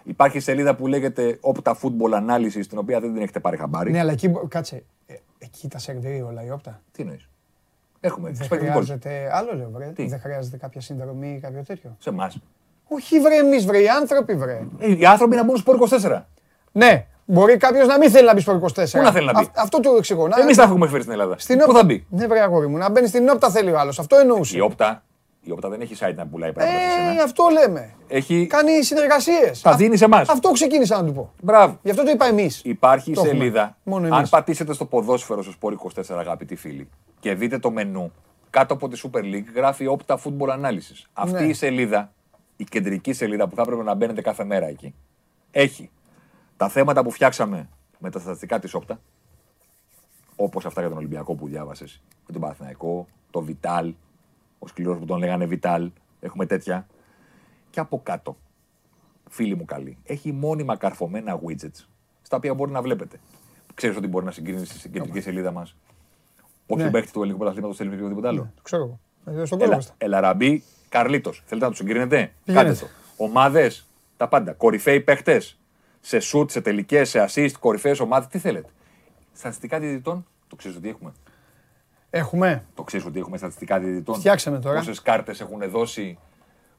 υπάρχει σελίδα που λέγεται Opta Football Analysis, την οποία δεν την έχετε πάρει χαμπάρι. Ναι, αλλά εκεί, μπο- κάτσε, ε, εκεί τα σερβίρει όλα η όπτα. Τι εννοείς; Έχουμε. Δεν expected goals. χρειάζεται, άλλο λέω βρε, Τι; δεν χρειάζεται κάποια συνδρομή ή κάποιο τέτοιο. Σε εμάς. Όχι βρε εμείς βρε, οι άνθρωποι βρε. Οι άνθρωποι να μπουν στο 24. Ναι, μπορεί κάποιος να μην θέλει να μπει στο 24. Πού να θέλει να μπει; Αυ- αυτό το εξηγώ. Να- Εμείς τα έχουμε φέρει στην Ελλάδα. Στην Πού όπτα. θα μπει; Ναι, βρε αγόρι μου, να μπαίνει στην όπτα θέλει ο άλλος. Αυτό εννοούσε. Η όπτα, η όπτα δεν έχει site να πουλάει πράγματα σε Ε, σένα. αυτό λέμε. Έχει. Κάνει συνεργασίες. Τα δίνεις σε εμάς. Αυτό ξεκίνησα να του πω. Μπράβο. Γι' αυτό το είπα εμείς. Υπάρχει Το έχουμε. σελίδα. Μόνο Αν εμείς. πατήσετε στο ποδόσφαιρο στο Sport 24, αγαπητοί φίλοι, και δείτε το μενού, κάτω από τη Super League γράφει Opta Football Analysis. Αυτή Ναι. η σελίδα, η κεντρική σελίδα που θα έπρεπε να μπαίνετε κάθε μέρα εκεί, έχει τα θέματα που φτιάξαμε με τα στατιστικά της Opta, όπως αυτά για τον Ολυμπιακό που διάβασες, με τον Παναθηναϊκό, το Vital, ο σκληρός που τον λέγανε Vital, έχουμε τέτοια. Και από κάτω, φίλοι μου καλοί, έχει μόνιμα καρφωμένα widgets στα οποία μπορεί να βλέπετε. Ξέρεις ότι μπορεί να συγκρίνεις στην κεντρική σελίδα μας όποιον Ναι. παίχτη του ελληνικού πρωταθλήματος θέλει με οτιδήποτε άλλο. Το ξέρω εγώ. Ε, Στον κόσμο Ελα, είμαστε. Ελαραμπή, Καρλίτος. Θέλετε να τους συγκρίνετε; Πηγαίνετε. Κάντε το. Ομάδες, τα πάντα. Κορυφαίοι παίχτες. Σε σουτ, σε τελικές, σε assist, κορυφαίες ομάδες. Τι θέλετε. Στατιστικά διαιτητών, το ξέρεις ότι έχουμε. Έχουμε; Το ξέρεις ότι έχουμε στατιστικά διαιτητών. Φτιάξε με τώρα. Πόσες κάρτες έχουν δώσει,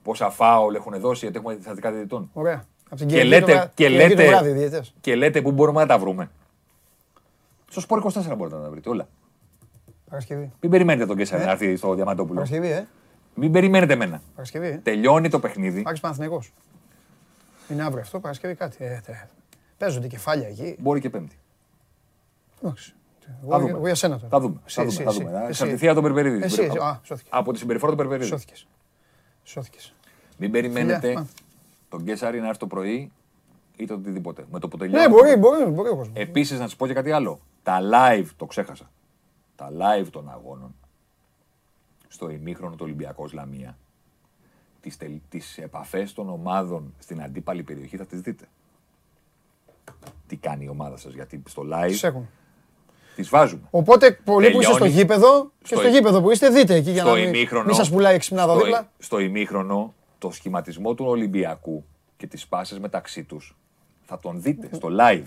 πόσα φάουλ έχουν δώσει, γιατί έχουμε στατιστικά διαιτητών. Ωραία. Από την Και Κυριακή το λέτε, βρά- και, Κυριακή το λέτε, βράδυ, διαιτητές. και λέτε που μπορούμε να τα βρούμε. Στο Σπορ 24 μπορείτε να τα βρείτε όλα. Παρασκευή. Μην περιμένετε τον Κέσσαρ να έρθει στο Διαμαντόπουλο. Παρασκευή, ε. Μην περιμένετε εμένα. Παρασκευή. ε. Τελειώνει το παιχνίδι. Άκης Παναθηναϊκός. Είναι αύριο αυτό, Παρασκευή κάτι. Ε, τε. Παίζονται κεφάλια εκεί. Μπορεί και Πέμπτη. Εντάξει. Θα Εγώ, δούμε. εγώ για σένα τώρα. Θα δούμε. Εσύ, Θα δούμε. εσύ, θα εσύ. δούμε. Θα Εσύ. εξαρτηθεί από τον Περπερίδη. Εσύ, εσύ. Α, σώθηκες. Από τη συμπεριφορά του Περπερίδη. Σώθηκες. Σώθηκες. Μην περιμένετε Φιλιά, α. τον Κέσσαρη να έρθει το πρωί ή το οτιδήποτε. Με το που τελειώνει. Ναι, μπορεί, μπορεί, μπορεί ο κόσμος. Επίσης, να σας πω και κάτι άλλο. Τα live, το ξέχασα. Τα live των αγώνων στο ημίχρονο του Ολυμπιακού Λαμία. Τις, τελ- τις επαφές των ομάδων στην αντίπαλη περιοχή θα τις δείτε. Τι κάνει η ομάδα σας, γιατί στο live Τις έχουν. τις βάζουμε. Οπότε πολλοί που είστε στο Τελειώνει. γήπεδο και Στο στο ι- γήπεδο που είστε, δείτε εκεί για στο να μην, ημίχρονο, μην σας πουλάει εξυπνάδα στο, δίπλα. στο ημίχρονο το σχηματισμό του Ολυμπιακού και τις πάσες μεταξύ τους θα τον δείτε στο live.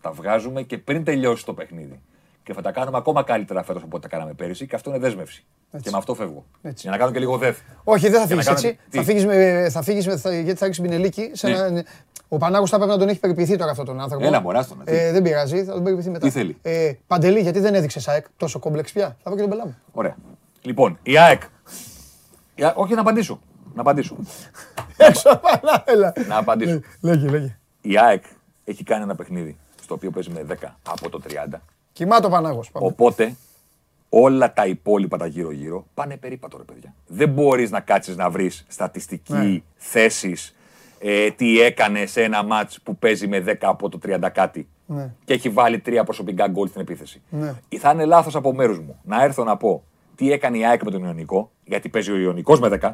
Τα βγάζουμε και πριν τελειώσει το παιχνίδι. Και θα τα κάνουμε ακόμα καλύτερα φέτος από ό,τι τα κάναμε πέρυσι και αυτό είναι δέσμευση. Και με αυτό φεύγω. Έτσι. Για να κάνω και λίγο δεθ. Όχι, δεν θα Για να φύγεις κάνω- έτσι. τι; Θα φύγεις, με, θα φύγεις με, θα, γιατί θα ρίξεις πινελίκι. Σε Ναι. ένα, ο Πανάγος θα πρέπει να τον έχει περιποιηθεί τώρα αυτόν τον άνθρωπο. Έλα, μωρά, άστον, τι. Ε, δεν πειράζει, θα τον περιποιηθεί μετά. Τι θέλει; Ε, Παντελή, γιατί δεν έδειξε ΣΑΕΚ τόσο κόμπλεξ πια; Θα βρω και τον πελά μου. Ωραία. Λοιπόν, η ΑΕΚ. Η ΑΕΚ- Όχι να απαντήσω. Να απαντήσω. Έξω, Πανά, έλα. να απαντήσω. Λέγε, λέγε. Η ΑΕΚ έχει κάνει ένα παιχνίδι στο οποίο παίζει με 10 από το 30. Κοιμά το Πανάγος. Πάμε. Οπότε όλα τα υπόλοιπα τα γύρω-γύρω πάνε περίπατο, ρε παιδιά. Δεν μπορείς να κάτσεις να βρεις στατιστική Ναι. θέση, ε, τι έκανε σε ένα μάτς που παίζει με 10 από το 30 κάτι Ναι. και έχει βάλει τρία προσωπικά γκολ στην επίθεση. Ναι. Θα είναι λάθος από μέρους μου να έρθω να πω τι έκανε η ΑΕΚ με τον Ιωνικό, γιατί παίζει ο Ιωνικός με 10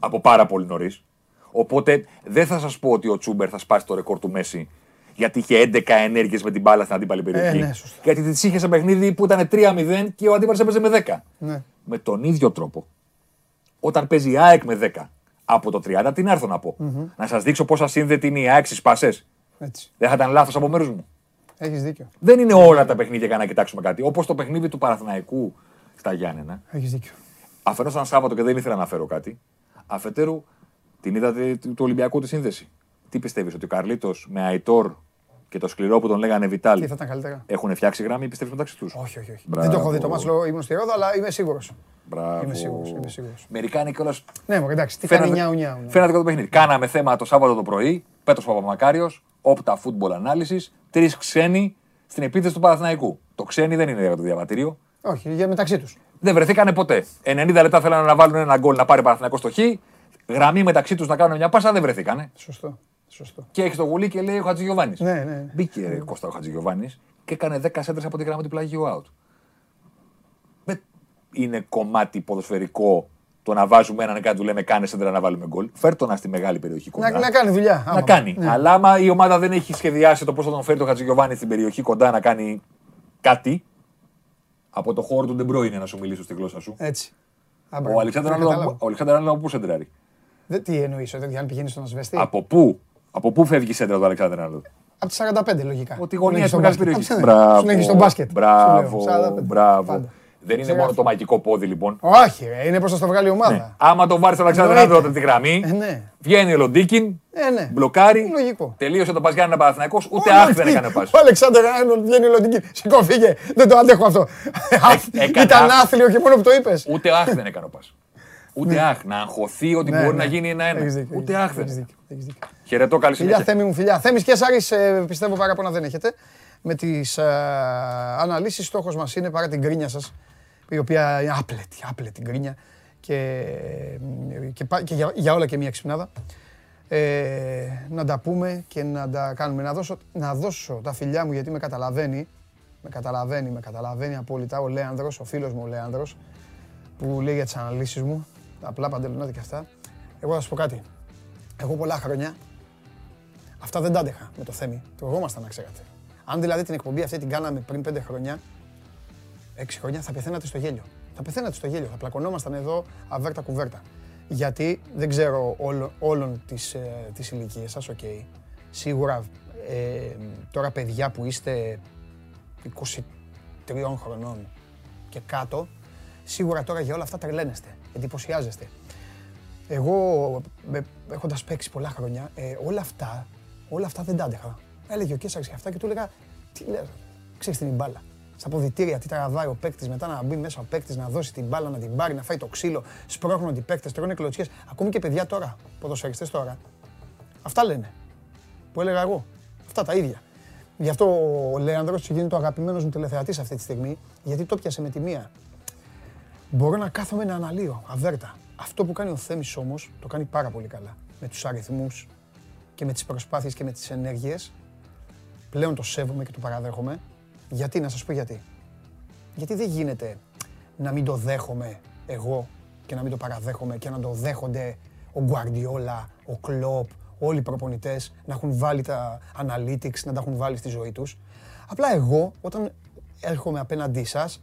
από πάρα πολύ νωρίς. Οπότε δεν θα σας πω ότι ο Τσούμπερ θα σπάσει το ρεκόρ του Μέση γιατί είχε 11 ενέργειες με την μπάλα στην αντίπαλη περιοχή. ναι, σωστά. γιατί τη είχε σε παιχνίδι που ήταν 3-0 και ο αντίπαλος έπαιζε με 10. Ναι. Με τον ίδιο τρόπο, όταν παίζει η ΑΕΚ με 10 από το 30, τι να έρθω να πω. Να σας δείξω πόσα σύνδετη είναι η ΑΕΚ στι πάσε. Έτσι. Δεν θα ήταν λάθος από μέρους μου. Έχεις δίκιο. Δεν είναι όλα τα παιχνίδια για να κοιτάξουμε κάτι. Όπως το παιχνίδι του Παναθηναϊκού στα Γιάννενα. Έχεις δίκιο. Αφενός ήταν Σάββατο και δεν ήθελα να φέρω κάτι. Αφετέρου, την είδατε του Ολυμπιακού τη σύνδεση. Τι πιστεύεις, ότι ο Καρλίτος με Αϊτόρ και το σκληρό που τον λέγανε Βιτάλ Τι θα ήταν καλύτερα; έχουν φτιάξει γραμμή, πιστεύεις μεταξύ τους; Όχι, όχι, όχι. Μπράβο. Δεν το έχω δει το μάτσο, ήμουν στη Ρόδα, αλλά είμαι σίγουρος. Μπράβο. Είμαι σίγουρος, είμαι σίγουρος. Μερικά είναι κιόλα. Ναι, μου εντάξει, τι κάνει νιάου νιάου. ναι. Φαίνεται και το παιχνίδι. Κάναμε θέμα το Σάββατο το πρωί. Πέτρος Παπαμακάριος, Όπτα Football Analysis, τρεις ξένοι στην επίθεση του Παναθηναϊκού. Το ξένοι δεν είναι για το διαβατήριο. Όχι, για μεταξύ τους. Δεν βρεθήκανε ποτέ. 90 λεπτά θέλανε να βάλουν ένα γκολ να πάρει Παναθηναϊκός στο χ. Γραμμή μεταξύ τους να κάνουν μια πάσα, δεν βρεθήκανε. Σωστό. Σωστό. Και έχει το γουλί και λέει ο Χατζηγιοβάνης. Ναι, ναι, ναι. Μπήκε ρε, Κώστα ο Χατζηγιοβάνης και έκανε 10 σέντρες από τη γραμμή του πλαγίου out. Δεν είναι κομμάτι ποδοσφαιρικό το να βάζουμε έναν κάτι του λέμε κάνε σέντρα να βάλουμε γκολ. Φέρ το να στη μεγάλη περιοχή κοντά. Να, να κάνει δουλειά. Να άμα. κάνει. Ναι. Αλλά άμα η ομάδα δεν έχει σχεδιάσει το πώς θα τον φέρει το Χατζηγιοβάνη στην περιοχή κοντά να κάνει κάτι, Από το χώρο του Ντεμπρό είναι να σου μιλήσω στη γλώσσα σου. Έτσι. Ο Αλεξάνδρου από πού σεντράρει; Τι εννοείς, ότι αν πηγαίνεις στον ασβεστή; Από πού, από πού φεύγει η σέντρα του Αλεξάνδρου Αρνόλντ. Από τις 45 λογικά. Ότι η γωνία του μεγάλη περιοχή. Μπράβο. Σου στον μπάσκετ. Μπράβο. Μπράβο. Δεν είναι μόνο το μαγικό πόδι λοιπόν. Όχι, είναι πώ θα το βγάλει η ομάδα. Ναι. Άμα το βάλει στον Αλεξάνδρου Αρνόλντ τη γραμμή, ε, ναι. βγαίνει ο Λοντίκιν, ε, ναι. μπλοκάρει. Λογικό. Τελείωσε το Παζιάννα Παναθυνακό, ούτε αχ δεν έκανε πάση. Ο Αλεξάνδρου Αρνόλντ βγαίνει ο Λοντίκιν. Σηκώ, φύγε. Δεν το αντέχω αυτό. Ήταν άθλιο και μόνο που το είπες. Ούτε αχ δεν έκανε πάση. Ούτε ναι. αχ, να αγχωθεί ότι ναι, μπορεί να γίνει ένα-ένα. Ούτε αχ δεν. Χαιρετώ, καλή συνέχεια. Φιλιά, Θέμη μου, φιλιά. Θέμης και Σάρης, ε, πιστεύω παράπονα δεν έχετε. Με τις ε, αναλύσεις, στόχος μας είναι, παρά την κρίνια σας, η οποία είναι άπλετη, άπλετη γκρίνια και, και, και για, για, όλα και μία ξυπνάδα. Ε, να τα πούμε και να τα κάνουμε. Να δώσω, να δώσω τα φιλιά μου γιατί με καταλαβαίνει, με καταλαβαίνει, με καταλαβαίνει απόλυτα ο Λέανδρος, ο φίλος μου ο Λέανδρος, που λέει για τις αναλύσεις μου, απλά παντελονάτε και αυτά. Εγώ θα σας πω κάτι. Εγώ πολλά χρόνια αυτά δεν τα άντεχα με το Θέμη. Το εγώ να ξέρατε. Αν δηλαδή την εκπομπή αυτή την κάναμε πριν πέντε χρόνια, έξι χρόνια, θα πεθαίνατε στο γέλιο. Θα πεθαίνατε στο γέλιο. Θα πλακωνόμασταν εδώ αβέρτα κουβέρτα. Γιατί δεν ξέρω όλων, όλων τις, ε, τις ηλικίες σας, οκ. Σίγουρα ε, τώρα παιδιά που είστε 23 χρονών και κάτω, σίγουρα τώρα για όλα αυτά τρελαίνεστε, εντυπωσιάζεστε. Εγώ, έχοντας παίξει πολλά χρόνια, ε, όλα αυτά, όλα αυτά δεν τα άντεχα. Έλεγε ο Κέσσαρης και αυτά και του έλεγα, τι λες, ξέρεις την μπάλα. Στα ποδητήρια, τι τραβάει ο παίκτης, μετά να μπει μέσα ο παίκτης, να δώσει την μπάλα, να την πάρει, να φάει το ξύλο. Σπρώχνουν οι παίκτες, τρώνε κλωτσιές. Ακόμη και παιδιά τώρα, ποδοσφαιριστές τώρα. Αυτά λένε. Που έλεγα εγώ. Αυτά τα ίδια. Γι' αυτό ο Λέανδρος γίνεται το αγαπημένος μου τηλεθεατής αυτή τη στιγμή, γιατί το πιάσε με τη μία. Μπορώ να κάθομαι να αναλύω, αβέρτα. Αυτό που κάνει ο Θέμης όμως, το κάνει πάρα πολύ καλά. Με τους αριθμούς και με τις προσπάθειες και με τις ενέργειες. Πλέον το σέβομαι και το παραδέχομαι. Γιατί, να σας πω γιατί. Γιατί δεν γίνεται να μην το δέχομαι εγώ και να μην το παραδέχομαι και να το δέχονται ο Γκουαρντιόλα, ο Κλόπ, όλοι οι προπονητές να έχουν βάλει τα analytics, να τα έχουν βάλει στη ζωή τους. Απλά εγώ, όταν έρχομαι απέναντί σας,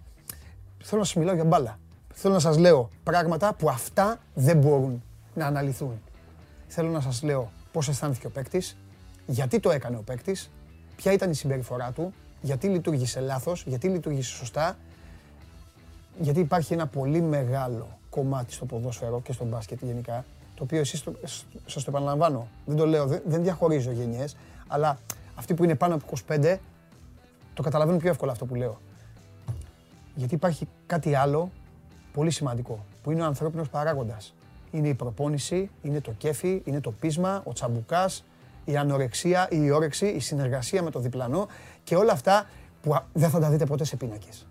θέλω να σας μιλάω για μπάλα θέλω να σας λέω πράγματα που αυτά δεν μπορούν να αναλυθούν. Θέλω να σας λέω πώς αισθάνθηκε ο παίκτης, γιατί το έκανε ο παίκτης, ποια ήταν η συμπεριφορά του, γιατί λειτουργήσε λάθος, γιατί λειτουργήσε σωστά, γιατί υπάρχει ένα πολύ μεγάλο κομμάτι στο ποδόσφαιρο και στο μπάσκετ γενικά, το οποίο εσείς, το, σας το επαναλαμβάνω, δεν το λέω, δεν διαχωρίζω γενιές, αλλά αυτοί που είναι πάνω από 25 το καταλαβαίνουν πιο εύκολα αυτό που λέω. Γιατί υπάρχει κάτι άλλο πολύ σημαντικό, που είναι ο ανθρώπινος παράγοντας. Είναι η προπόνηση, είναι το κέφι, είναι το πείσμα, ο τσαμπουκάς, η ανορεξία, η όρεξη, η συνεργασία με το διπλανό και όλα αυτά που δεν θα τα δείτε ποτέ σε πίνακες.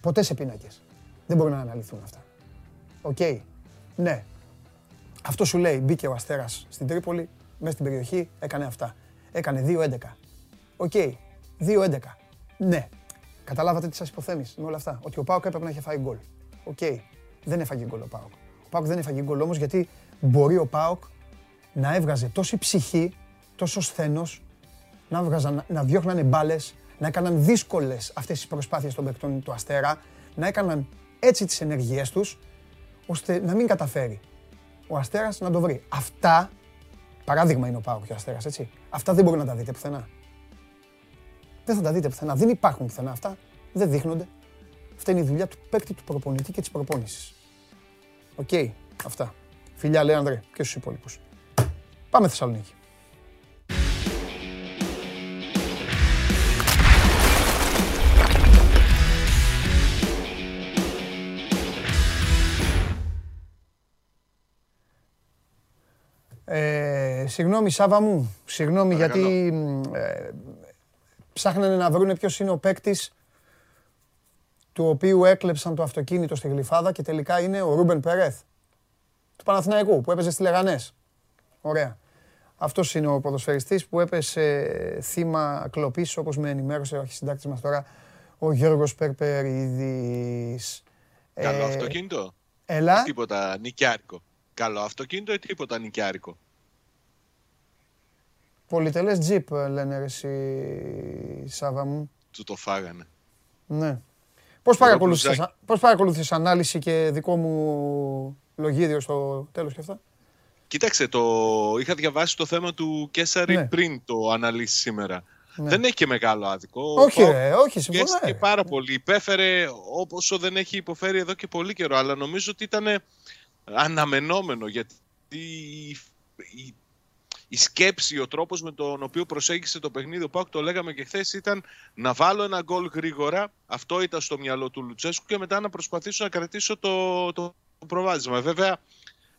Ποτέ σε πίνακες. Δεν μπορούν να αναλυθούν αυτά. Οκ. Ναι. Αυτό σου λέει, μπήκε ο Αστέρας στην Τρίπολη, μέσα στην περιοχή, έκανε αυτά. Έκανε 2-11. Οκ. 2-11. Ναι. Καταλάβατε τι σας υποθέμεις με όλα αυτά. Ότι ο ΠΑΟΚ έπρεπε να είχε φάει γκολ. Οκ, δεν έφαγε γκολ ο ΠΑΟΚ. Ο ΠΑΟΚ δεν έφαγε γκολ όμως γιατί μπορεί ο ΠΑΟΚ να έβγαζε τόση ψυχή, τόσο σθένος, να, βγάζαν, να διώχνανε μπάλες, να έκαναν δύσκολες αυτές τις προσπάθειες των παικτών του Αστέρα, να έκαναν έτσι τις ενεργειές τους, ώστε να μην καταφέρει ο Αστέρας να το βρει. Αυτά, παράδειγμα είναι ο ΠΑΟΚ και ο Αστέρας, έτσι. Αυτά δεν μπορεί να τα δείτε πουθενά. Δεν θα τα δείτε πουθενά. Δεν υπάρχουν πουθενά αυτά. Δεν δείχνονται. Αυτή είναι η δουλειά του παίκτη, του προπονητή και της προπόνησης. Οκ, αυτά. Φιλιά, λέει Ανδρέ, και στους υπόλοιπους. Πάμε Θεσσαλονίκη. Ε, συγγνώμη Σάβα μου, συγγνώμη γιατί ε, ψάχνανε να βρουν ποιος είναι ο παίκτης του οποίου έκλεψαν το αυτοκίνητο στη Γλυφάδα και τελικά είναι ο Ρούμπεν Περέθ του Παναθηναϊκού που έπαιζε στη Λεγανές. Ωραία. Αυτός είναι ο ποδοσφαιριστής που έπεσε θύμα κλοπής όπως με ενημέρωσε ο αρχισυντάκτης μας τώρα ο Γιώργος Περπερίδης. Καλό ε, αυτοκίνητο. Έλα. Τίποτα νοικιάρικο. Καλό αυτοκίνητο ή τίποτα νοικιάρικο. Πολυτελές τζιπ λένε εσύ Σάβα μου. Του το φάγανε. Ναι. Πώς παρακολούθησες, πώς παρακολούθησες ανάλυση και δικό μου λογίδιο στο τέλος και αυτά; Κοίταξε, το... είχα διαβάσει το θέμα του Κέσσαρη Ναι. πριν το αναλύσεις σήμερα. Ναι. Δεν έχει και μεγάλο άδικο. Όχι, Ο ρε, όχι, συμφωνώ. Πιέστηκε ρε. πάρα πολύ. Υπέφερε όσο δεν έχει υποφέρει εδώ και πολύ καιρό. Αλλά νομίζω ότι ήταν αναμενόμενο γιατί η, η, η σκέψη, ο τρόπος με τον οποίο προσέγγισε το παιχνίδι ο Πάουκ, το λέγαμε και χθες, ήταν να βάλω ένα γκολ γρήγορα. Αυτό ήταν στο μυαλό του Λουτσέσκου και μετά να προσπαθήσω να κρατήσω το, το προβάδισμα. Βέβαια,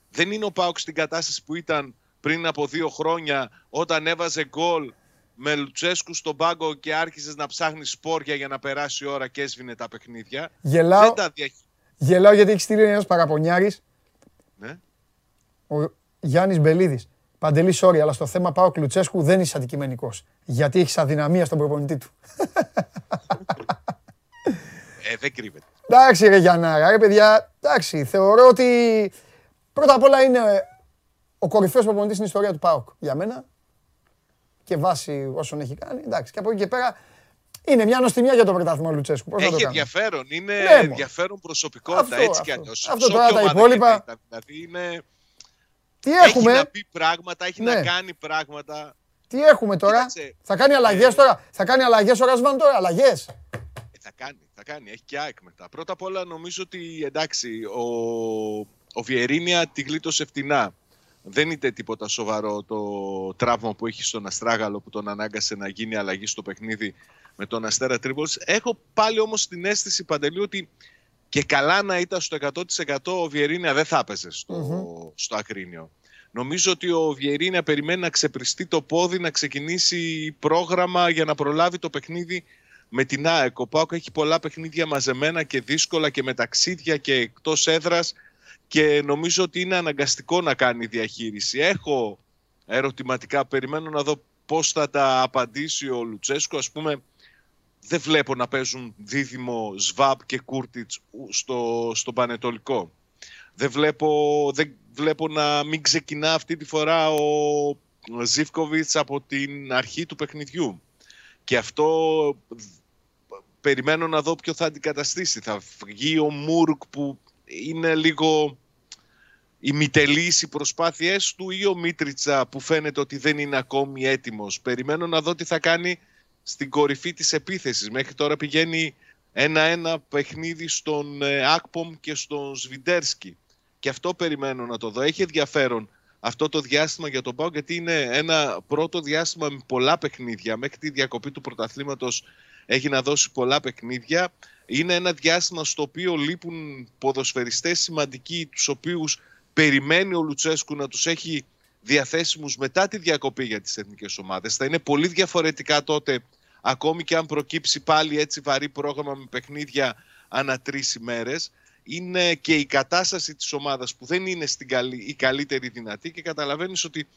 δεν είναι ο Πάουκ στην κατάσταση που ήταν πριν από δύο χρόνια όταν έβαζε γκολ με Λουτσέσκου στον πάγκο και άρχισες να ψάχνεις σπόρια για να περάσει η ώρα και έσβηνε τα παιχνίδια. Γελάω, Δεν τα διαχει... γελάω γιατί έχεις στείλει ένας παραπονιάρης, Ναι. ο Γιάννης Μπελίδης. Παντελή, sorry, αλλά στο θέμα πάω Κλουτσέσκου δεν είσαι αντικειμενικός. Γιατί έχεις αδυναμία στον προπονητή του. Ε, δεν κρύβεται. Εντάξει ρε Γιάνναρα, ρε παιδιά, εντάξει, θεωρώ ότι πρώτα απ' όλα είναι ο κορυφαίος προπονητής στην ιστορία του ΠΑΟΚ για μένα και βάσει όσων έχει κάνει, εντάξει, και από εκεί και πέρα είναι μια νοστιμιά για το πρωτάθλημα ο Λουτσέσκου. Πώς να το Έχει κάνω; ενδιαφέρον. Είναι Ναι, μωρέ. ενδιαφέρον προσωπικότητα Αυτό, έτσι κι αυτό. αλλιώς. Αυτό τώρα τα υπόλοιπα- Δηλαδή είναι... Τι Έχει έχουμε, να πει πράγματα, έχει Ναι. να κάνει πράγματα. τι έχουμε τώρα, Κοίταξε. θα κάνει αλλαγές τώρα, θα κάνει αλλαγές ο Ρασβάν τώρα, αλλαγές; Ε, θα κάνει, θα κάνει. Έχει και ΑΕΚ μετά. Πρώτα απ' όλα νομίζω ότι εντάξει, ο, ο Βιερίνια τη γλίτωσε φτηνά. Δεν είναι τίποτα σοβαρό το τραύμα που έχει στον Αστράγαλο που τον ανάγκασε να γίνει αλλαγή στο παιχνίδι με τον Αστέρα Τρίπολης. Έχω πάλι όμως την αίσθηση Παντελή ότι και καλά να ήταν στο 100% ο Βιερίνια δεν θα έπαιζε στο, Μμμ. στο Ακρίνιο. Νομίζω ότι ο Βιερίνια περιμένει να ξεπριστεί το πόδι, να ξεκινήσει πρόγραμμα για να προλάβει το παιχνίδι με την ΑΕΚ. Ο Πάοκ έχει πολλά παιχνίδια μαζεμένα και δύσκολα και με ταξίδια και εκτός έδρας και νομίζω ότι είναι αναγκαστικό να κάνει διαχείριση. Έχω ερωτηματικά, περιμένω να δω πώς θα τα απαντήσει ο Λουτσέσκο. Ας πούμε, δεν βλέπω να παίζουν δίδυμο Σβάπ και Κούρτιτς στο, στο Πανετολικό. Δεν βλέπω, δεν βλέπω να μην ξεκινά αυτή τη φορά ο Ζίβκοβιτς από την αρχή του παιχνιδιού. Και αυτό περιμένω να δω ποιο θα αντικαταστήσει. Θα βγει ο Μούρκ που είναι λίγο ημιτελείς οι προσπάθειές του ή ο Μίτριτσα που φαίνεται ότι δεν είναι ακόμη έτοιμος. Περιμένω να δω τι θα κάνει στην κορυφή της επίθεσης. Μέχρι τώρα πηγαίνει ένα-ένα παιχνίδι στον ε, Ακπομ και στον Σβιντέρσκι. Και αυτό περιμένω να το δω. Έχει ενδιαφέρον αυτό το διάστημα για τον Πάο γιατί είναι ένα πρώτο διάστημα με πολλά παιχνίδια. Μέχρι τη διακοπή του πρωταθλήματος έχει να δώσει πολλά παιχνίδια. Είναι ένα διάστημα στο οποίο λείπουν ποδοσφαιριστές σημαντικοί τους οποίους περιμένει ο Λουτσέσκου να τους έχει διαθέσιμους μετά τη διακοπή για τις εθνικές ομάδες. Θα είναι πολύ διαφορετικά τότε ακόμη και αν προκύψει πάλι έτσι βαρύ πρόγραμμα με παιχνίδια ανά τρεις ημέρες είναι και η κατάσταση της ομάδας που δεν είναι στην καλή, η καλύτερη δυνατή και καταλαβαίνεις ότι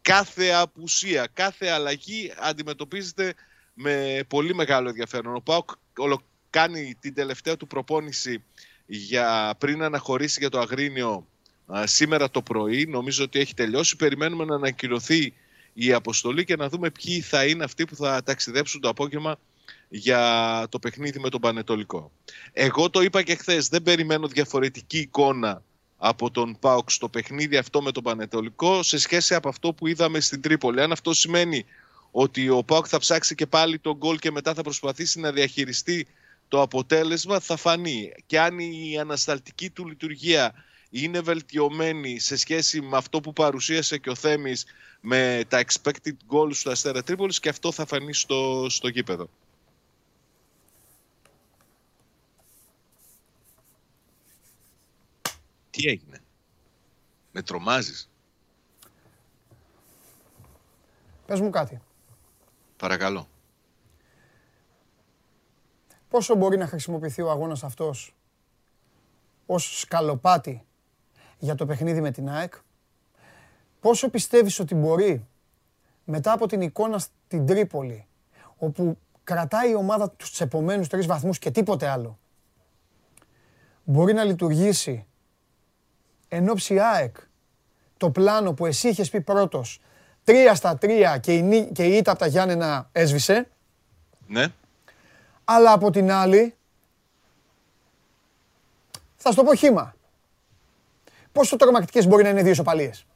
κάθε απουσία, κάθε αλλαγή αντιμετωπίζεται με πολύ μεγάλο ενδιαφέρον. Ο Πάοκ ολο- κάνει την τελευταία του προπόνηση για, πριν αναχωρήσει για το Αγρίνιο α, σήμερα το πρωί. Νομίζω ότι έχει τελειώσει. Περιμένουμε να ανακοινωθεί η αποστολή και να δούμε ποιοι θα είναι αυτοί που θα ταξιδέψουν το απόγευμα για το παιχνίδι με τον Πανετολικό. Εγώ το είπα και χθες, δεν περιμένω διαφορετική εικόνα από τον ΠΑΟΚ στο παιχνίδι αυτό με τον Πανετολικό σε σχέση από αυτό που είδαμε στην Τρίπολη. Αν αυτό σημαίνει ότι ο ΠΑΟΚ θα ψάξει και πάλι τον γκολ και μετά θα προσπαθήσει να διαχειριστεί το αποτέλεσμα θα φανεί. Και αν η ανασταλτική του λειτουργία είναι βελτιωμένη σε σχέση με αυτό που παρουσίασε και ο Θέμης με τα expected goals του Αστέρα Τρίπολης και αυτό θα φανεί στο, στο γήπεδο. Τι έγινε; Με τρομάζεις; Πες μου κάτι. Παρακαλώ. Πόσο μπορεί να χρησιμοποιηθεί ο αγώνας αυτός ως σκαλοπάτι για το παιχνίδι με την ΑΕΚ. Πόσο πιστεύεις ότι μπορεί μετά από την εικόνα στην Τρίπολη, όπου κρατάει η ομάδα τους επομένους τρεις βαθμούς και τίποτε άλλο, μπορεί να λειτουργήσει εν ώψη ΑΕΚ το πλάνο που εσύ είχες πει πρώτος, τρία στα τρία και η, νί- και η ήττα από τα Γιάννενα έσβησε, Ναι. αλλά από την άλλη, Θα σου το πω χήμα. Πόσο τρομακτικές μπορεί να είναι δύο ισοπαλίες;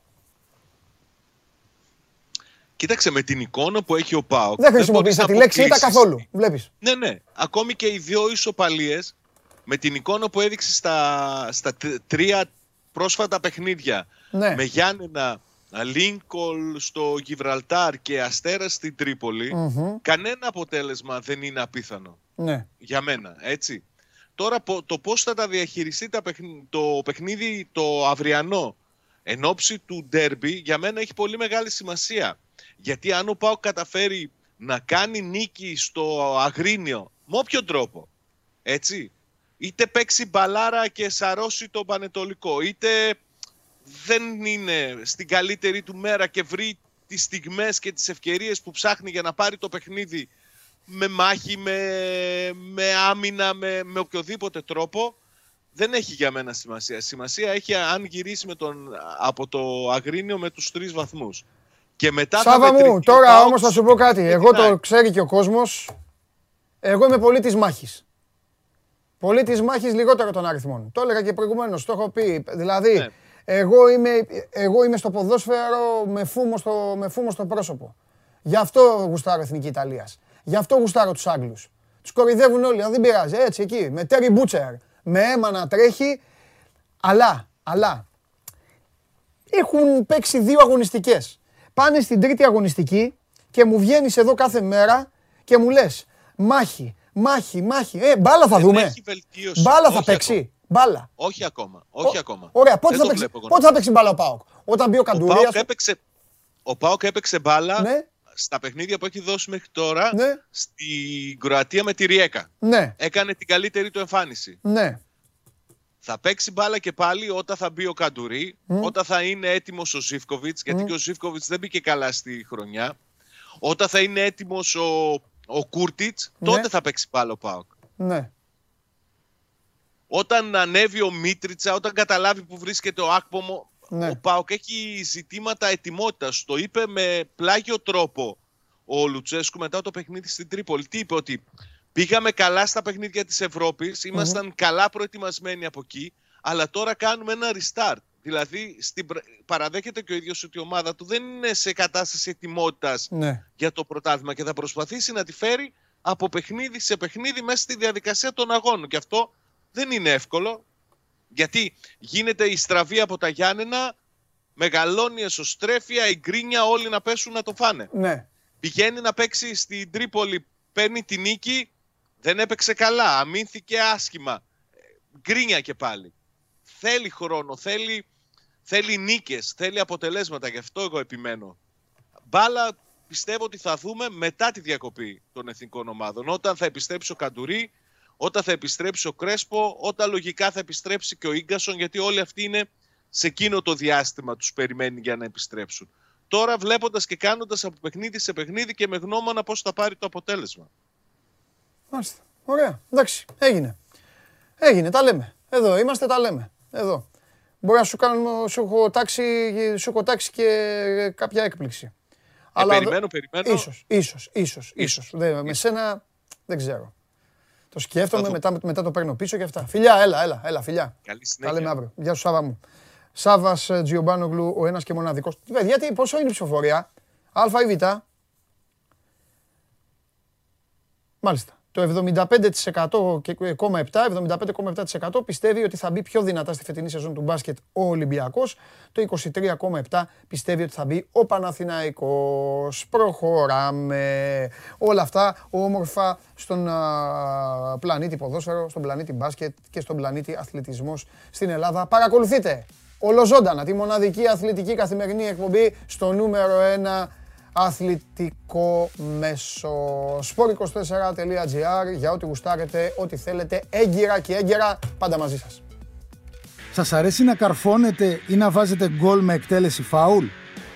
Κοίταξε με την εικόνα που έχει ο Πάοκ. Δεν χρησιμοποίησα τη λέξη ήταν καθόλου. Βλέπεις. Ναι, ναι. Ακόμη και οι δύο ισοπαλίες με την εικόνα που έδειξε στα, στα τρία πρόσφατα παιχνίδια Ναι. με Γιάννενα, Λίνκολ στο Γιβραλτάρ και Αστέρας στην τρίπολη, Μμμ. κανένα αποτέλεσμα δεν είναι απίθανο. Ναι. Για μένα, έτσι. Τώρα πο- το πώς θα τα διαχειριστεί τα παιχν- το παιχνίδι το αυριανό εν ώψη του ντέρμπι για μένα έχει πολύ μεγάλη σημασία. Γιατί αν ο Πάο καταφέρει να κάνει νίκη στο Αγρίνιο με όποιο τρόπο, έτσι, είτε παίξει μπαλάρα και σαρώσει το Πανετολικό, είτε δεν είναι στην καλύτερη του μέρα και βρει τις στιγμές και τις ευκαιρίες που ψάχνει για να πάρει το παιχνίδι με μάχη, με, με άμυνα, με, με οποιοδήποτε τρόπο, δεν έχει για μένα σημασία. Σημασία έχει αν γυρίσει με τον, από το Αγρίνιο με τους τρεις βαθμούς. Και μετά θα Σάβα μου, μετρηθεί ο τώρα Πάοκ όμως θα σου πω κάτι. και Εγώ την το ΑΕΚ. ξέρει και ο κόσμος. Εγώ είμαι πολύ της μάχης. Πολύ της μάχης λιγότερο των αριθμών. Το έλεγα και προηγουμένως, το έχω πει. Δηλαδή, Ναι. εγώ, είμαι, εγώ είμαι στο ποδόσφαιρο με φούμο στο, με φούμο στο πρόσωπο. Γι' αυτό γουστάρω Εθνική Ιταλίας. Γι' αυτό γουστάρω τους Άγγλους. Τους κορυδεύουν όλοι, αλλά δεν πειράζει. Έτσι, εκεί, με Τέρι Μπούτσερ, με αίμα να τρέχει. Αλλά, αλλά, έχουν παίξει δύο αγωνιστικές. Πάνε στην τρίτη αγωνιστική και μου βγαίνεις εδώ κάθε μέρα και μου λες μάχη, μάχη, μάχη. Ε, μπάλα θα Δεν δούμε. έχει βελτίωση. Μπάλα θα Όχι παίξει. ακόμα. Μπάλα. Όχι ακόμα. Όχι Ω, ακόμα. Ωραία, πότε Δεν θα, το παίξει, βλέπω εγώ. πότε θα παίξει μπάλα ο Πάοκ; Όταν μπει ο Ο Καντουρίας. Πάοκ έπαιξε, ο Πάοκ έπαιξε μπάλα Ναι. Στα παιχνίδια που έχει δώσει μέχρι τώρα Ναι. στην Κροατία με τη Ριέκα. Ναι, Έκανε την καλύτερη του εμφάνιση. ναι. Θα παίξει μπάλα και πάλι όταν θα μπει ο Καντουρί, όταν θα είναι έτοιμος ο Ζίβκοβιτς, γιατί και ο Ζίβκοβιτς δεν μπήκε καλά στη χρονιά. Όταν θα είναι έτοιμος ο, ο Κούρτιτς, Ναι. τότε θα παίξει μπάλα ο Πάοκ. ναι. Όταν ανέβει ο Μίτριτσα, όταν καταλάβει που βρίσκεται ο Άκπομο, Ναι. ο Πάοκ έχει ζητήματα ετοιμότητας. Το είπε με πλάγιο τρόπο ο Λουτσέσκου μετά το παιχνίδι στην Τρίπολη. Τι είπε, ότι πήγαμε καλά στα παιχνίδια της Ευρώπης, ήμασταν καλά προετοιμασμένοι από εκεί, αλλά τώρα κάνουμε ένα restart. Δηλαδή, στην, πρα- παραδέχεται και ο ίδιος ότι η ομάδα του δεν είναι σε κατάσταση ετοιμότητας ναι. για το πρωτάθλημα και θα προσπαθήσει να τη φέρει από παιχνίδι σε παιχνίδι μέσα στη διαδικασία των αγώνων. Και αυτό δεν είναι εύκολο, γιατί γίνεται η στραβή από τα Γιάννενα, μεγαλώνει η εσωστρέφεια, η γκρίνια, όλοι να πέσουν να το φάνε. ναι. Πηγαίνει να παίξει στην Τρίπολη, παίρνει τη νίκη, δεν έπαιξε καλά, αμήνθηκε άσχημα. Ε, Γκρίνια και πάλι. Θέλει χρόνο, θέλει, θέλει νίκες, θέλει αποτελέσματα, γι' αυτό εγώ επιμένω. Μπάλα πιστεύω ότι θα δούμε μετά τη διακοπή των εθνικών ομάδων. Όταν θα επιστρέψει ο Καντουρί, όταν θα επιστρέψει ο Κρέσπο, όταν λογικά θα επιστρέψει και ο Ίγκασον, γιατί όλοι αυτοί είναι σε εκείνο το διάστημα τους περιμένει για να επιστρέψουν. Τώρα βλέποντας και κάνοντας από παιχνίδι σε παιχνίδι και με γνώμονα πώς θα πάρει το αποτέλεσμα. Μάλιστα. Ωραία. Εντάξει. Έγινε. Έγινε. Τα λέμε. Εδώ είμαστε, τα λέμε. Εδώ. Μπορεί να σου, κάνω, σου, έχω τάξει, σου έχω τάξει και κάποια έκπληξη. Ε, δε- περιμένω, περιμένω. Ίσως, ίσως, ίσως, ίσως. Δεν- με σένα δεν ξέρω. Το σκέφτομαι, Θα μετά, μετά το παίρνω πίσω και αυτά. Φιλιά, έλα, έλα, έλα, φιλιά. Καλή Τα συνέχεια. λέμε αύριο. Γεια σου, Σάβα μου. Σάβας Τζιομπάνογλου, ο ένας και μοναδικός. Παιδιά, τι, πόσο είναι η ψηφοφορία, Α ή Β; Μάλιστα. Το 75% και ε, κόμμα 7, 75,7% πιστεύει ότι θα μπει πιο δυνατά στη φετινή σεζόν του μπάσκετ ο Ολυμπιακός. Το 23,7% πιστεύει ότι θα μπει ο Παναθηναϊκός. Προχωράμε. Όλα αυτά όμορφα στον α, πλανήτη ποδόσφαιρο, στον πλανήτη μπάσκετ και στον πλανήτη αθλητισμός στην Ελλάδα. Παρακολουθείτε ολοζώντανα τη μοναδική αθλητική καθημερινή εκπομπή στο νούμερο 1 αθλητικό μέσο. sport24.gr για ό,τι γουστάρετε, ό,τι θέλετε, έγκυρα και έγκυρα, πάντα μαζί σας. Σας αρέσει να καρφώνετε ή να βάζετε γκολ με εκτέλεση φάουλ;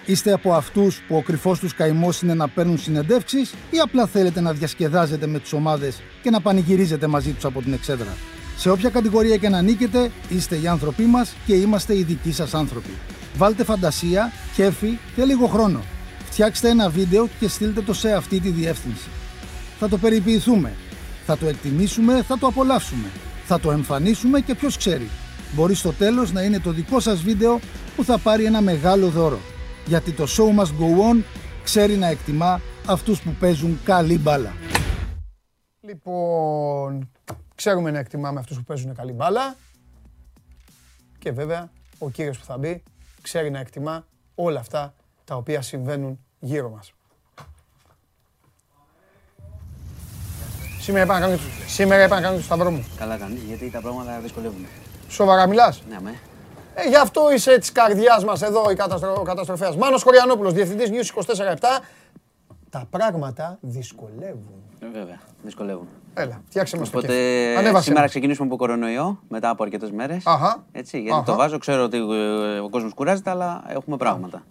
Είστε από αυτούς που ο κρυφός τους καημός είναι να παίρνουν συνεντεύξεις ή απλά θέλετε να διασκεδάζετε με τις ομάδες και να πανηγυρίζετε μαζί τους από την εξέδρα; Σε όποια κατηγορία και να νίκετε, είστε οι άνθρωποι μας και είμαστε οι δικοί σας άνθρωποι. Βάλτε φαντασία, κέφι και λίγο χρόνο. Φτιάξτε ένα βίντεο και στείλτε το σε αυτή τη διεύθυνση. Θα το περιποιηθούμε. Θα το εκτιμήσουμε, θα το απολαύσουμε. Θα το εμφανίσουμε και ποιος ξέρει. Μπορεί στο τέλος να είναι το δικό σας βίντεο που θα πάρει ένα μεγάλο δώρο. Γιατί το show must go on ξέρει να εκτιμά αυτούς που παίζουν καλή μπάλα. Λοιπόν, ξέρουμε να εκτιμάμε αυτούς που παίζουν καλή μπάλα. Και βέβαια, ο κύριος που θα μπει ξέρει να εκτιμά όλα αυτά τα οποία συμβαίνουν γύρω μας. Σήμερα είπα να κάνω, σήμερα είπα να κάνω το σταυρό μου. Καλά κάνεις, γιατί τα πράγματα δυσκολεύουν. Σοβαρά μιλάς; Ναι, με. Ε, γι' αυτό είσαι της καρδιάς μας εδώ η καταστρο... ο καταστροφέας. Μάνος Κοριανόπουλος, διευθυντής News 24-7. Τα πράγματα δυσκολεύουν. Ε, Βέβαια, δυσκολεύουν. Έλα, φτιάξε μας το Οπότε κέφι. Ανέβασε σήμερα μας. ξεκινήσουμε από κορονοϊό μετά από αρκετές μέρες. Αχα. Έτσι, γιατί το Αχα. βάζω, ξέρω ότι ε, ο κόσμος κουράζεται, αλλά έχουμε πράγματα.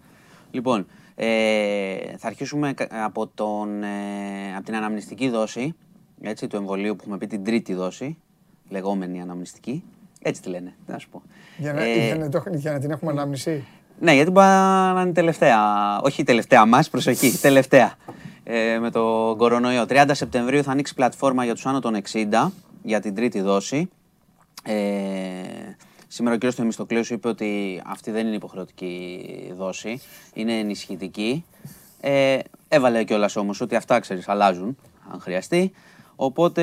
Λοιπόν, ε, θα αρχίσουμε κα- από, τον, ε, από την αναμνηστική δόση έτσι, του εμβολίου που έχουμε πει την τρίτη δόση, λεγόμενη αναμνηστική. Έτσι τη λένε, τι να σου πω. Για να, Ε, για, να το, για να την έχουμε ανάμνηση. ναι, γιατί μπορεί να είναι τελευταία. Όχι η τελευταία μας, προσοχή, τελευταία. Ε, με το κορονοϊό. 30 Σεπτεμβρίου θα ανοίξει πλατφόρμα για τους άνω των 60 για την τρίτη δόση. Ε, σήμερα ο κ. Θεμιστοκλέους είπε ότι αυτή δεν είναι υποχρεωτική δόση, είναι ενισχυτική. Ε, έβαλε κιόλας όμως ότι αυτά ξέρεις, αλλάζουν αν χρειαστεί. Οπότε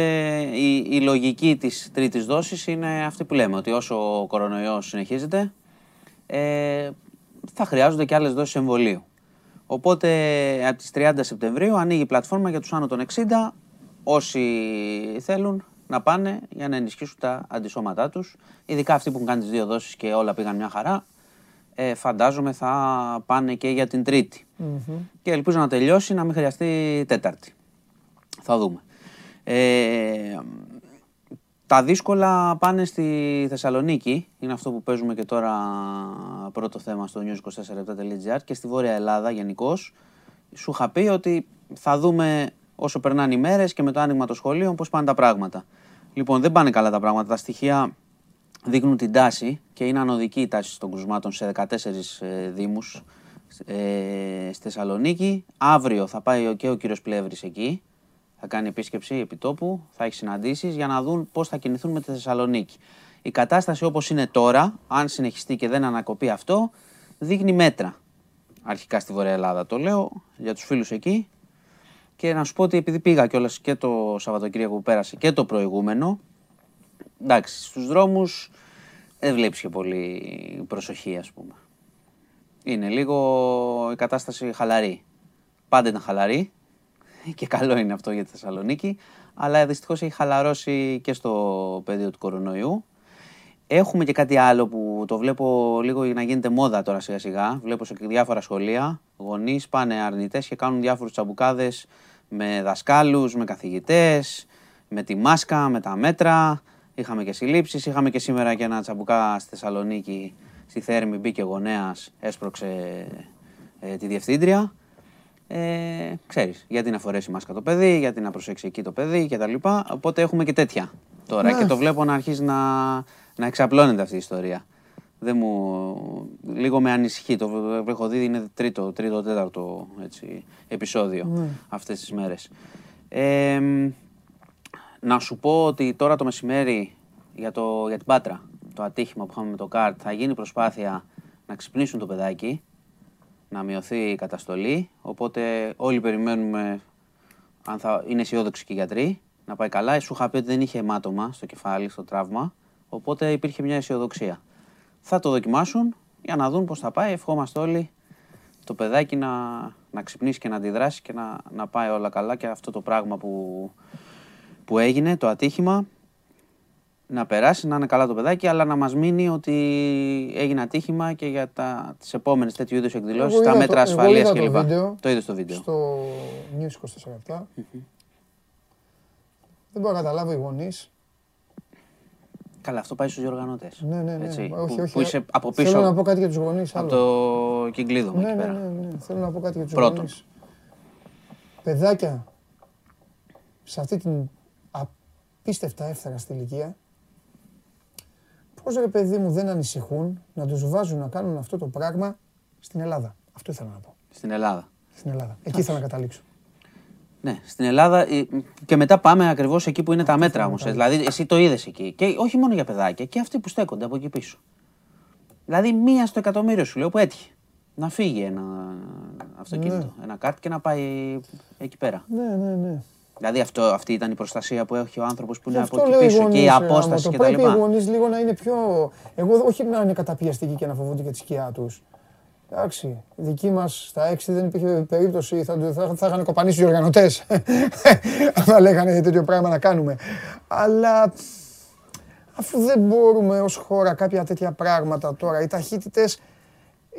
η, η λογική της τρίτης δόσης είναι αυτή που λέμε, ότι όσο ο κορονοϊός συνεχίζεται, ε, θα χρειάζονται και άλλες δόσεις εμβολίου. Οπότε από τις 30 Σεπτεμβρίου ανοίγει η πλατφόρμα για τους άνω των 60, όσοι θέλουν να πάνε για να ενισχύσουν τα αντισώματά τους, ειδικά αυτοί που έχουν κάνει τις δύο δόσεις και όλα πήγαν μια χαρά, ε, φαντάζομαι θα πάνε και για την τριτη Και ελπίζω να τελειώσει, να μην χρειαστεί τέταρτη. Θα δούμε. Ε, τα δύσκολα πάνε στη Θεσσαλονίκη. Είναι αυτό που παίζουμε και τώρα πρώτο θέμα στο news24.gr και στη Βόρεια Ελλάδα γενικώ. Σου είχα πει ότι θα δούμε όσο περνάνε οι μέρες και με το άνοιγμα των σχολείων πώς πάνε τα πράγματα. Λοιπόν, δεν πάνε καλά τα πράγματα. Τα στοιχεία δείχνουν την τάση και είναι ανωδική η τάση των κρουσμάτων σε 14 ε, δήμους ε, στη Θεσσαλονίκη. Αύριο θα πάει ο- και ο κύριος Πλεύρης εκεί, θα κάνει επίσκεψη επιτόπου, θα έχει συναντήσεις για να δουν πώς θα κινηθούν με τη Θεσσαλονίκη. Η κατάσταση όπως είναι τώρα, αν συνεχιστεί και δεν ανακοπεί αυτό, δείχνει μέτρα. Αρχικά στη Βορεια Ελλάδα το λέω, για τους φίλους εκεί. Και να σου πω ότι επειδή πήγα κιόλας και το Σαββατοκύριακο που πέρασε και το προηγούμενο, εντάξει, στους δρόμους δεν βλέπεις και πολύ προσοχή ας πούμε. Είναι λίγο η κατάσταση χαλαρή. Πάντα ήταν χαλαρή και καλό είναι αυτό για τη Θεσσαλονίκη, αλλά δυστυχώς έχει χαλαρώσει και στο πεδίο του κορονοϊού. Έχουμε και κάτι άλλο που το βλέπω λίγο να γίνεται μόδα τώρα σιγά σιγά. Βλέπω σε διάφορα σχολεία, γονείς πάνε αρνητές και κάνουν διάφορους τσαμπουκάδες με δασκάλους, με καθηγητές, με τη μάσκα, με τα μέτρα. Είχαμε και συλλήψεις, είχαμε και σήμερα και ένα τσαμπουκά στη Θεσσαλονίκη, στη Θέρμη μπήκε γονέας, έσπρωξε ε, τη διευθύντρια. Ε, ξέρεις, γιατί να φορέσει μάσκα το παιδί, γιατί να προσέξει εκεί το παιδί κτλ. Οπότε έχουμε και τέτοια τώρα Ναι. και το βλέπω να αρχίζει να, να εξαπλώνεται αυτή η ιστορία. Δεν μου, λίγο με ανησυχεί, το έχω δει, είναι τρίτο, τρίτο, τέταρτο έτσι, επεισόδιο Ναι. αυτές τις μέρες. Ε, να σου πω ότι τώρα το μεσημέρι για, το, για την Πάτρα, το ατύχημα που είχαμε με το ΚΑΡΤ, θα γίνει προσπάθεια να ξυπνήσουν το παιδάκι, να μειωθεί η καταστολή. Οπότε όλοι περιμένουμε, αν θα είναι αισιόδοξοι και οι γιατροί, να πάει καλά. Σου είχα πει ότι δεν είχε αιμάτωμα στο κεφάλι, στο τραύμα. Οπότε υπήρχε μια αισιοδοξία. Θα το δοκιμάσουν για να δουν πώς θα πάει. Ευχόμαστε όλοι το παιδάκι να, να ξυπνήσει και να αντιδράσει και να, να πάει όλα καλά και αυτό το πράγμα που, που έγινε, το ατύχημα, να περάσει, να είναι καλά το παιδάκι, αλλά να μας μείνει ότι έγινε ατύχημα και για τα, τις επόμενες τέτοιου είδους εκδηλώσεις, Εγώ τα είδα μέτρα το- εγώ ασφαλείας είδα το κλπ. βίντεο. Το είδες το βίντεο. Στο News 24 Δεν μπορώ να καταλάβω οι γονείς. Καλά, αυτό πάει στους διοργανώτες. Ναι, ναι, ναι. Έτσι, όχι, που, όχι. που είσαι από Θέλω να πίσω, πω κάτι για τους γονείς. από άλλο. το κυκλίδωμα Ναι, εκεί ναι, πέρα. ναι, ναι. Θέλω να πω κάτι για τους Πρώτον. γονείς. Παιδάκια, σε αυτή την απίστευτα εύθραυστη ηλικία, πώς ρε παιδί μου δεν ανησυχούν να τους βάζουν να κάνουν αυτό το πράγμα στην Ελλάδα; Αυτό ήθελα να πω. Στην Ελλάδα. Στην Ελλάδα. Εκεί ήθελα να καταλήξω. Ναι, στην Ελλάδα ε, και μετά πάμε ακριβώς εκεί που είναι τα μέτρα όμως. Δηλαδή, εσύ το είδες εκεί. Και όχι μόνο για παιδάκια, και αυτοί που στέκονται από εκεί πίσω. Δηλαδή, μία στο εκατομμύριο σου λέω που έτυχε να φύγει ένα αυτοκίνητο, ένα κάρτ και να πάει εκεί πέρα. Ναι, ναι, ναι. Δηλαδή αυτό, αυτή ήταν η προστασία που έχει ο άνθρωπος που είναι Γι' από αυτό εκεί λέω οι πίσω και η γονείς, απόσταση άμα το κτλ. Πρέπει οι γονείς λίγο να είναι πιο... Εγώ όχι να είναι καταπιεστικοί και να φοβούνται για τη σκιά τους. Εντάξει, οι δικοί μας στα έξι δεν υπήρχε περίπτωση, θα, θα, θα είχαν κοπανίσει οι οργανωτές. Αν λέγανε τέτοιο πράγμα να κάνουμε. Αλλά αφού δεν μπορούμε ως χώρα κάποια τέτοια πράγματα τώρα, οι ταχύτητες,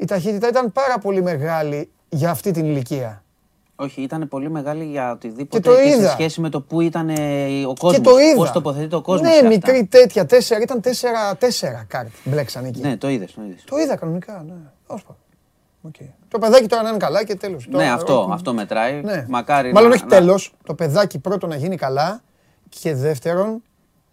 η ταχύτητα ήταν πάρα πολύ μεγάλη για αυτή την ηλικία. Όχι, ήταν πολύ μεγάλη για οτιδήποτε Και το σε είδα. σχέση με το που ήταν ε, ο κόσμος. Και το είδα. Πώς τοποθετείται ο κόσμος. Ναι, μικρή τέτοια, τέσσερα, ήταν τέσσερα, τέσσερα καρτ μπλέξαν εκεί. Ναι, το είδες. Το είδες. Το είδα κανονικά, ναι. Τέλος πάντων. Οκ. Το παιδάκι τώρα να είναι καλά και τέλος. Ναι, Τώρα, αυτό, όχι- αυτό μετράει. Ναι. Μακάρι Μάλλον να, όχι να- τέλος. Το παιδάκι πρώτον να γίνει καλά και δεύτερον.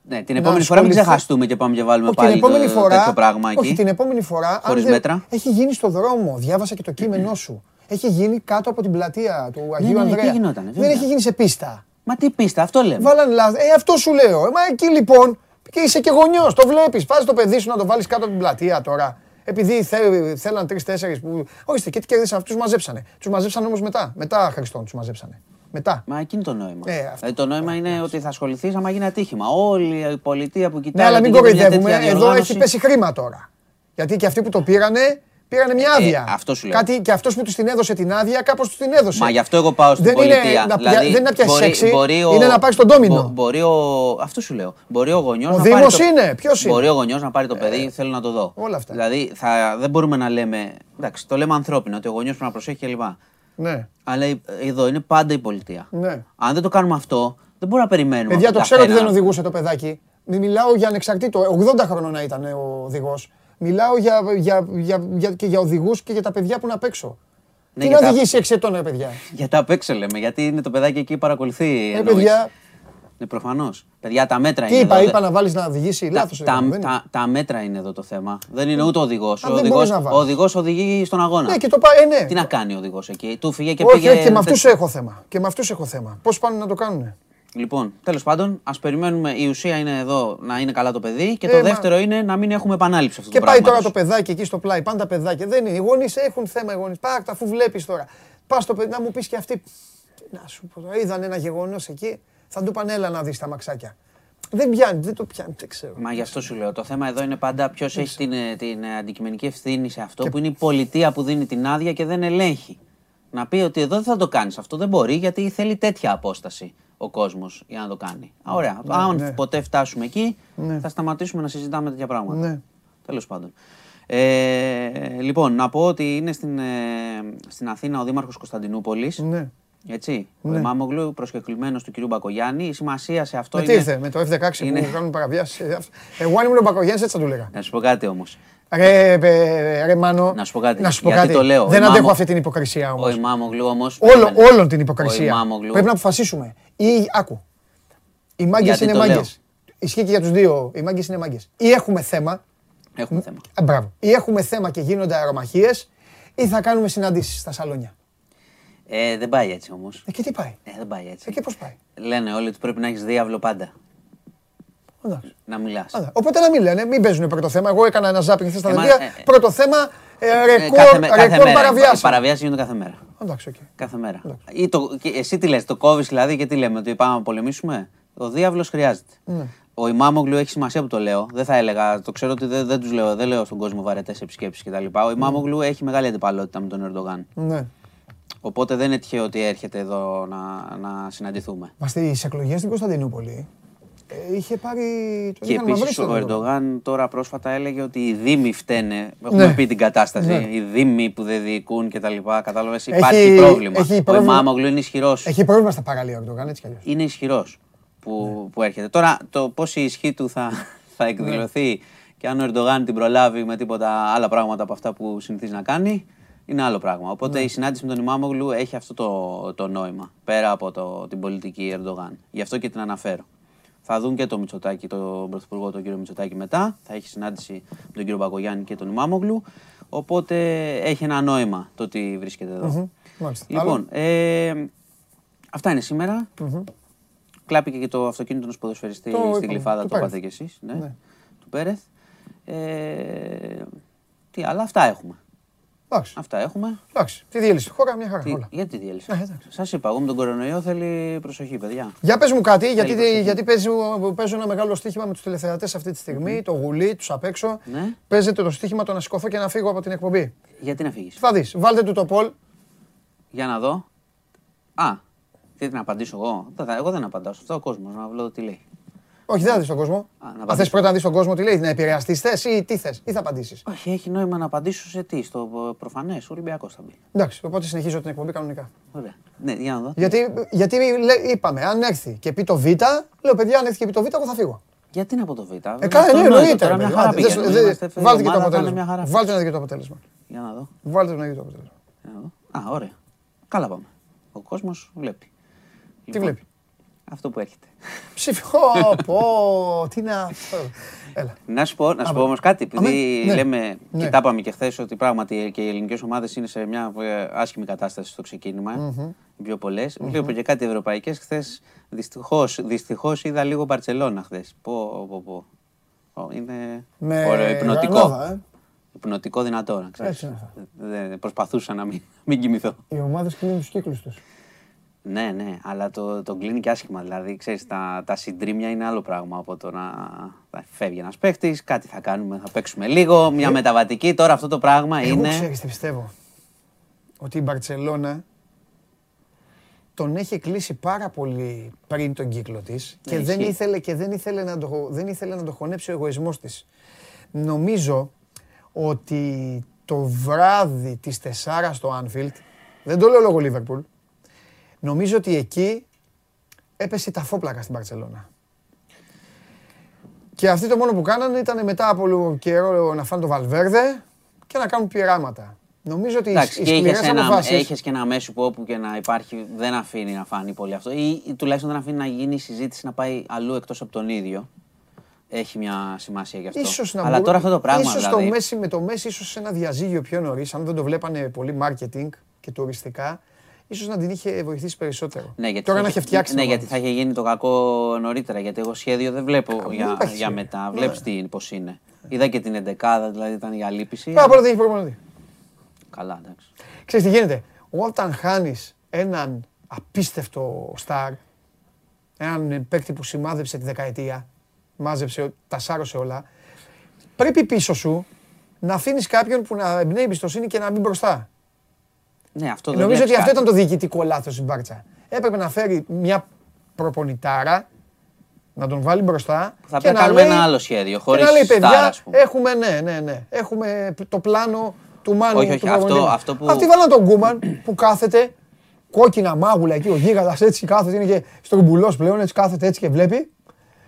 Ναι, την να επόμενη φορά μην ασχοληθεί- ξεχαστούμε και πάμε και βάλουμε όχι, την πάλι επόμενη το, φορά, τέτοιο πράγμα εκεί. όχι, την επόμενη φορά. αν Χωρίς δεν- μέτρα. Έχει γίνει στο δρόμο. Διάβασα και το κείμενό σου. Έχει γίνει κάτω από την πλατεία του Αγίου ναι, εκεί Ανδρέα. γινότανε, δεν βέβαια. έχει γίνει σε πίστα. Μα τι πίστα, αυτό λέμε. Βάλαν λάθος. Ε, αυτό σου λέω. Ε, μα εκεί λοιπόν. Και είσαι και γονιός. Το βλέπεις. Πας το παιδί σου να το βάλεις κάτω από την πλατεία τώρα. Επειδή θε, θέλαν τρει-τέσσερι που. Ορίστε, και τι κέρδισαν αυτούς, του μαζέψανε. Τους μαζέψανε όμως μετά. Μετά Χριστόν τους μαζέψανε. Μετά. Μα εκεί είναι το νόημα. Ε, αυτό. δηλαδή, το νόημα είναι ότι θα ασχοληθείς άμα γίνει ατύχημα. Όλη η πολιτεία που κοιτάει. Ναι, αλλά μην ότι γίνεται μια κοροϊδεύουμε. τέτοια Εδώ διοργάνωση- έχει πέσει χρήμα τώρα. Γιατί και αυτοί που το πήρανε, πήρανε μια άδεια. Ε, αυτό σου λέω. Κάτι, και αυτός που τους την έδωσε την άδεια, κάπως τους την έδωσε. Μα γι' αυτό εγώ πάω στην δεν πολιτεία. Είναι να, δηλαδή, δεν είναι να πιάσεις μπορεί- έξι, μπορεί ο- είναι να πάρεις τον ντόμινο. μπο- μπορεί ο, αυτό σου λέω. Μπορεί ο γονιός Ο να Δήμος πάρει. το- είναι, ποιος είναι; Ε, Μπορεί ο γονιός να πάρει το παιδί, θέλω να το δω. όλα αυτά. Δηλαδή θα, δεν μπορούμε να λέμε. Εντάξει, το λέμε ανθρώπινο, ότι ο γονιός πρέπει να προσέχει κλπ. Ναι. Αλλά ε, εδώ είναι πάντα η πολιτεία. Ναι. Αν δεν το κάνουμε αυτό, δεν μπορούμε να περιμένουμε. Παιδιά, από το τον ξέρω ότι δεν καθένα. οδηγούσε το παιδάκι. Μη μιλάω για ανεξαρτήτω. 80 χρονών να ήταν ο οδηγός. Μιλάω για, για, για, για, και για οδηγούς και για τα παιδιά που είναι απ' έξω. Ναι, Τι για να τα- οδηγήσει 6 ετών, ρε παιδιά; Για τα απ' έξω λέμε, γιατί είναι το παιδάκι εκεί παρακολουθεί. Ε, εννοείς. παιδιά, Ναι, προφανώς. Παιδιά, τα μέτρα τι είναι. είπα, εδώ. είπα να βάλεις να οδηγήσει. Τα, Λάθος. τα, τα, τα μέτρα είναι εδώ το θέμα. Δεν είναι ούτε ο οδηγός. δεν Ο οδηγός, μπορείς να ο βάλεις. οδηγός οδηγεί στον αγώνα. Ναι, και το πάει, ε, ναι. Τι να κάνει ο οδηγός εκεί; Του φύγε και Όχι, πήγε. όχι, και με αυτούς τέτοιο. έχω θέμα. Και με αυτούς έχω θέμα. Πώς πάνε να το κάνουν. Λοιπόν, τέλος πάντων, ας περιμένουμε. Η ουσία είναι εδώ να είναι καλά το παιδί και Ε, το μα- δεύτερο είναι να μην έχουμε επανάληψη αυτού Και του πάει τώρα πράγματος. το παιδάκι εκεί στο πλάι. Πάντα παιδάκια. Δεν είναι. Οι γονείς έχουν θέμα. Οι γονείς. Πάρτα, αφού βλέπεις τώρα. Πας στο παιδί να μου πεις και αυτοί. Τι Να σου πω τώρα. Είδαν ένα γεγονός εκεί. Θα του πάνε έλα να δεις τα μαξάκια. Δεν πιάνει, δεν το πιάνει, δεν ξέρω. Μα γι' αυτό σου λέω. Το θέμα εδώ είναι πάντα ποιος έχει την, ε, την ε, αντικειμενική ευθύνη σε αυτό που είναι η πολιτεία που δίνει την άδεια και δεν ελέγχει. Να πει ότι εδώ δεν θα το κάνεις αυτό. Δεν μπορεί γιατί θέλει τέτοια απόσταση ο κόσμος για να το κάνει. Α, Ωραία. Αν ναι. ποτέ φτάσουμε εκεί, θα σταματήσουμε να συζητάμε τέτοια πράγματα. Ναι. Τέλος πάντων. Ε, λοιπόν, να πω ότι είναι στην, ε, στην Αθήνα ο Δήμαρχος Κωνσταντινούπολης. Ναι. Έτσι. Ναι. Ο Μάμογλου προσκεκλημένος του κ. Μπακογιάννη. Η σημασία σε αυτό Με τι είναι. ήρθε, με το F16 είναι- που κάνουν παραβιάσεις. Εγώ αν ήμουν ο Μπακογιάννης έτσι θα του λέγα. Να σου πω κάτι όμως. Ρε, ρε, ρε Μάνο, Να σου πω κάτι. Να σου πω Γιατί κάτι. το λέω. Δεν Ο αντέχω Μάμο- αυτή την υποκρισία όμως. Ο Ημάμογλου όμω. Όλο, όλον την υποκρισία. Ο Ημάμογλου. Πρέπει να αποφασίσουμε. Ή, άκου. Οι μάγκες Γιατί είναι το μάγκες. λέω. Ισχύει και για τους δύο. Οι μάγκες είναι μάγκες. Ή έχουμε θέμα. Έχουμε θέμα. Α, μπράβο. Ή έχουμε θέμα και γίνονται αερομαχίες, ή θα κάνουμε συναντήσεις στα σαλόνια. Ε, δεν πάει έτσι όμως. Εκεί τι πάει; Ε, δεν πάει έτσι. Εκεί πώς πάει; Λένε όλοι ότι πρέπει να έχεις διάβλο πάντα. Εντάξει. Να μιλάς. Άντε. Οπότε να μην λένε, μην παίζουν πρώτο θέμα. Εγώ έκανα ένα ζάπινγκ χθε στα Ε, μα, δελτία. ε, ε. Πρώτο θέμα, ε, ρεκόρ, κάθε, με- κάθε ρεκόρ μέρα. Οι παραβιάσεων. παραβιάσεις γίνονται κάθε μέρα. Εντάξει, οκ. Κάθε μέρα. Ή το, και εσύ τι λες, το κόβεις δηλαδή και τι λέμε, ότι πάμε να πολεμήσουμε; Ο δίαυλος χρειάζεται. Ναι. Ο Ιμάμογλου έχει σημασία που το λέω. Δεν θα έλεγα, το ξέρω ότι δεν, δεν τους λέω, δεν λέω στον κόσμο βαρετές επισκέψεις κτλ. Ο Ιμάμογλου έχει μεγάλη αντιπαλότητα με τον Ερντογάν. Ναι. Οπότε δεν είναι τυχαίο ότι έρχεται εδώ να, να συναντηθούμε. Μα στις εκλογές στην Κωνσταντινούπολη ε, είχε πάρει. Τον Και είχαν μαυρίσει επίσης τον ο Ερντογάν. Ερντογάν τώρα πρόσφατα έλεγε ότι οι Δήμοι φταίνε. Έχουμε Ναι. πει την κατάσταση. Ναι. Οι Δήμοι που δεν διοικούν κτλ. Κατάλαβες. Έχει- Υπάρχει πρόβλημα. έχει Ο πρόβλημα. Ημάμογλου είναι ισχυρός. Έχει πρόβλημα στα παραλία ο Ερντογάν, έτσι κι αλλιώς. είναι ισχυρός που, Ναι. που έρχεται. Τώρα το πώς η ισχύ του θα, θα εκδηλωθεί και αν ο Ερντογάν την προλάβει με τίποτα άλλα πράγματα από αυτά που συνηθίζει να κάνει, είναι άλλο πράγμα. Οπότε Ναι. η συνάντηση με τον Ημάμογλου έχει αυτό το, το νόημα πέρα από το, την πολιτική Ερντογάν. Γι' αυτό και την αναφέρω. Θα δουν και το Μητσοτάκη, τον Πρωθυπουργό, τον κύριο Μητσοτάκη μετά. Θα έχει συνάντηση με τον κύριο Μπακογιάννη και τον Ημάμογλου. Οπότε έχει ένα νόημα το ότι βρίσκεται εδώ. Μάλιστα. Λοιπόν, ε, Αυτά είναι σήμερα. Κλάπηκε και το αυτοκίνητο ενός ποδοσφαιριστή Το στην είπαμε, Κλειφάδα, του το Πέρεθ. είπατε κι εσείς. Ναι. Ναι. Του Πέρεθ. Ε, τι άλλα, αυτά έχουμε. Εντάξει, Αυτά έχουμε. εντάξει. Τι διέλυση του χώρα, μια χαρά. Τι, όλα. γιατί διέλυσε; Ε, εντάξει. Σας είπα, εγώ με τον κορονοϊό θέλει προσοχή, παιδιά. Για πες μου κάτι, γιατί, προσοχή. γιατί παίζω, παίζω ένα μεγάλο στοίχημα με τους τηλεθεατές αυτή τη στιγμή, το γουλί, τους απ' έξω. Ναι. Παίζεται το στοίχημα το να σηκωθώ και να φύγω από την εκπομπή. Γιατί να φύγεις; Θα δεις, βάλτε του το πολ. Για να δω. Α, θέλετε να απαντήσω εγώ. Δεν θα- εγώ δεν απαντάω σε αυτό ο κόσμος, να βλέπω τι λέει. Όχι, δεν θα δεις τον κόσμο. να Αν απαντήσω. θες πρώτα να δεις τον κόσμο τι λέει, να επηρεαστείς θες ή τι θες, ή θα απαντήσεις. Όχι, έχει νόημα να απαντήσω σε τι, στο προφανές. Ο Ολυμπιακός θα μπει. Εντάξει, οπότε συνεχίζω την εκπομπή κανονικά. Ωραία. Ναι, για να δω. Γιατί, γιατί λέ- είπαμε, αν έρθει και πει το Β, λέω παιδιά, αν έρθει και πει το Β, εγώ θα φύγω. Γιατί είναι από το Β. Ε, Αυτό καλά, ναι, εννοείται, εννοείται. Τώρα ρε μια παιδί. χαρά Άντε, δες- πηγαίνουμε. δε- Είμαστε αυτή η Βάλτε και το ομάδα, θα είναι μια αποτέλεσμα. χαρά. Βάλτε να δει και το αποτέλεσμα. Για να δω. Βάλτε να δει το αποτέλεσμα. Για να δω. Α, ωραία. Καλά πάμε. Ο κόσμος βλέπει. Τι Λοιπόν, βλέπει; Αυτό που έρχεται. Ψήφι. Ω, πω, τι είναι αυτό; Έλα. Να σου πω, να σου πω όμως κάτι, επειδή Αμέ, ναι. λέμε Ναι. και τα είπαμε και χθες ότι πράγματι και οι ελληνικές ομάδες είναι σε μια ε, άσχημη κατάσταση στο ξεκίνημα. Οι πιο πολλές. Βλέπω και κάτι ευρωπαϊκές. Χθες δυστυχώς δυστυχώς είδα λίγο Μπαρσελόνα χθες. Πω, πω, πω. Ω, Είναι Με ωραίο, υπνοτικό. Γρανάδα, ε. Υπνοτικό δυνατό, να ξέρεις. Έτσι είναι αυτό. Δεν- Προσπαθούσα να μην, μην κοιμηθώ. Οι ομάδες κλείνουν τους κύκλους τους. Ναι, ναι, αλλά το, το κλείνει και άσχημα. Δηλαδή, ξέρεις, τα, τα συντρίμια είναι άλλο πράγμα από το να θα φεύγει ένας παίχτης, κάτι θα κάνουμε, θα παίξουμε λίγο, μια μεταβατική. Τώρα αυτό το πράγμα Εγώ είναι. ξέρεις τι πιστεύω. Ότι η Μπαρτσελώνα τον έχει κλείσει πάρα πολύ πριν τον κύκλο της και, Ναι, δεν ισχύει. ήθελε, και δεν, ήθελε να το, δεν ήθελε να το χωνέψει ο εγωισμός της. Νομίζω ότι το βράδυ της 4 στο Anfield, δεν το λέω λόγω Λίβερπουλ, νομίζω ότι εκεί έπεσε η ταφόπλακα στην Μπαρτσελώνα. Και αυτοί το μόνο που κάνανε ήταν μετά από λίγο καιρό να φάνε το Βαλβέρδε και να κάνουν πειράματα. Νομίζω ότι οι Εντάξει, οι και σκληρές είχες ένα, αποφάσεις... έχεις και ένα μέσο που όπου και να υπάρχει δεν αφήνει να φάνει πολύ αυτό ή, ή τουλάχιστον δεν αφήνει να γίνει η συζήτηση να πάει αλλού εκτός από τον ίδιο. Έχει μια σημασία γι' αυτό. Ίσως να Αλλά μπορού- τώρα αυτό το πράγμα ίσως δηλαδή. το Μέση, με το Μέση ίσως σε ένα διαζύγιο πιο νωρίς, αν δεν το βλέπανε πολύ marketing και τουριστικά, ίσως να την είχε βοηθήσει περισσότερο. Ναι, γιατί Τώρα θα να είχε- είχε φτιάξει Ναι, την γιατί ομάδα θα είχε γίνει το κακό νωρίτερα. Γιατί εγώ σχέδιο δεν βλέπω δεν για, υπάρχει για σχέδιο. μετά. Ναι. Βλέπεις τι πώς είναι. Είδα και την 11 δηλαδή ήταν η αλήπηση. Πάρα πολλά δεν έχει προπονητή. Καλά, εντάξει. Ξέρεις τι γίνεται; Όταν χάνεις έναν απίστευτο στάρ, έναν παίκτη που σημάδεψε τη δεκαετία, μάζεψε, τα σάρωσε όλα, πρέπει πίσω σου να αφήνεις κάποιον που να εμπνέει εμπιστοσύνη και να μπει μπροστά. Ναι, αυτό δεν Νομίζω ότι βλέπεις αυτό κάτι. ήταν το διοικητικό λάθος στην Μπάρτσα. Έπρεπε να φέρει μια προπονητάρα, να τον βάλει μπροστά Θα και πρέπει να να κάνουμε λέει, ένα άλλο σχέδιο. και Χωρίς να λέει παιδιά, ας πούμε. έχουμε, ναι, ναι, ναι, έχουμε το πλάνο του Μάνου Όχι, όχι, του αυτό- προπονητή μας». αυτό που- Αυτοί βάλαν τον Γκούμαν που κάθεται, κόκκινα μάγουλα εκεί, ο γίγαντας έτσι κάθεται, είναι και στρομπουλός πλέον, έτσι κάθεται έτσι και βλέπει.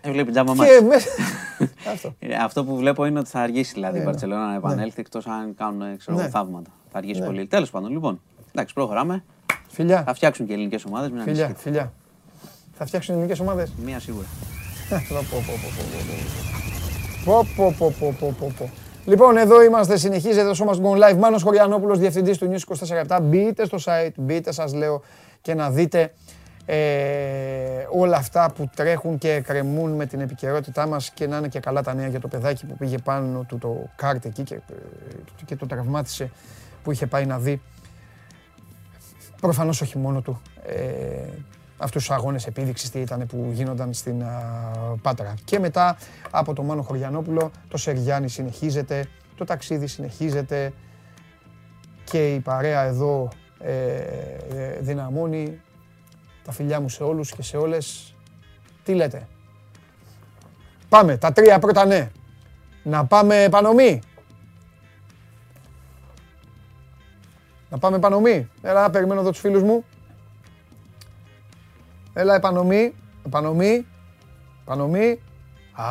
Ε, βλέπει τζάμπα Και μάτς. μέσα... Αυτό. Ε, Αυτό που βλέπω είναι ότι θα αργήσει δηλαδή η Ναι, ναι. Μπαρσελόνα να επανέλθει εκτός αν κάνουν ε, ξέρω, Ναι. θαύματα. Θα αργήσει πολύ. Τέλος πάντων, λοιπόν. Εντάξει, προχωράμε. Φιλιά, Θα φτιάξουν και ελληνικέ ομάδε. Μην φιλιά, ανησυχείτε. φιλιά. Θα φτιάξουν ελληνικές ομάδες. Μία σίγουρα. Πω, πω, πω, πω, πω, πω, πω. Πω, πω, πω, πω, πω, πω. Λοιπόν, εδώ είμαστε, συνεχίζεται το σώμα Gone Live. Μάνος Χωριανόπουλος, διευθυντής του News 24 Μπείτε στο site, μπείτε σας λέω και να δείτε ε, όλα αυτά που τρέχουν και κρεμούν με την επικαιρότητά μας και να είναι και καλά τα νέα για το παιδάκι που πήγε πάνω του το κάρτ εκεί και, ε, και το τραυμάτισε που είχε πάει να δει. Προφανώς όχι μόνο του. Ε, αυτούς τους αγώνες επίδειξης τι ήταν που γίνονταν στην α, Πάτρα. Και μετά από το Μάνο Χωριανόπουλο το Σεργιάννη συνεχίζεται, το ταξίδι συνεχίζεται και η παρέα εδώ ε, ε, δυναμώνει τα φιλιά μου σε όλους και σε όλες. Τι λέτε; Πάμε, τα τρία πρώτα ναι. Να πάμε επανομή. Να πάμε επανομή. Έλα, περιμένω εδώ τους φίλους μου. Έλα, επανομή. Επανομή. Επανομή. Α,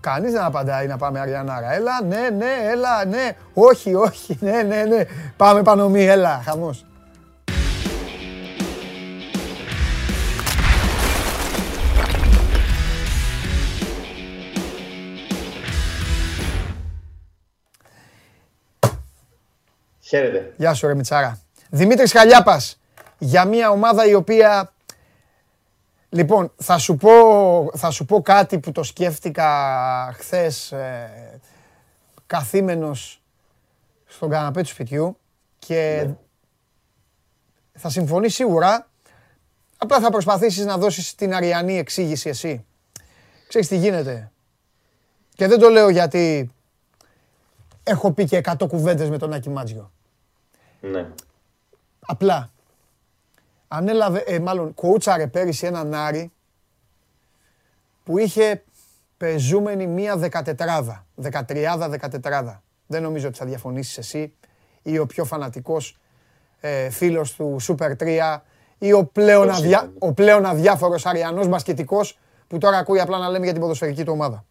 κανείς δεν απαντάει να πάμε Αριανάρα. Έλα, ναι, ναι, έλα, ναι. Όχι, όχι, ναι, ναι, ναι. Πάμε επανομή, έλα, χαμός. Χαίρετε. Γεια σου ρε Μιτσάρα. Δημήτρης Χαλιάπας. για μια ομάδα η οποία Λοιπόν, θα σου πω, θα σου πω κάτι που το σκέφτηκα χθες ε, καθήμενος στον καναπέ του σπιτιού και Ναι. θα συμφωνείς σίγουρα, απλά θα προσπαθήσεις να δώσεις την αριανή εξήγηση εσύ. Ξέρεις τι γίνεται. Και δεν το λέω γιατί έχω πει και 100 κουβέντες με τον Άκη Μάτζιο. Ναι. Απλά. Ανέλαβε, ε, μάλλον κοούτσαρε πέρυσι έναν Άρη που είχε πεζούμενη μία δεκατετράδα. Δεκατριάδα, δεκατετράδα. Δεν νομίζω ότι θα διαφωνήσεις εσύ ή ο πιο φανατικός ε, φίλος του Super 3 ή ο πλέον, Πώς αδιά, ήταν. ο πλέον αδιάφορος αριανός μπασκετικός που τώρα ακούει απλά να λέμε για την ποδοσφαιρική του ομάδα.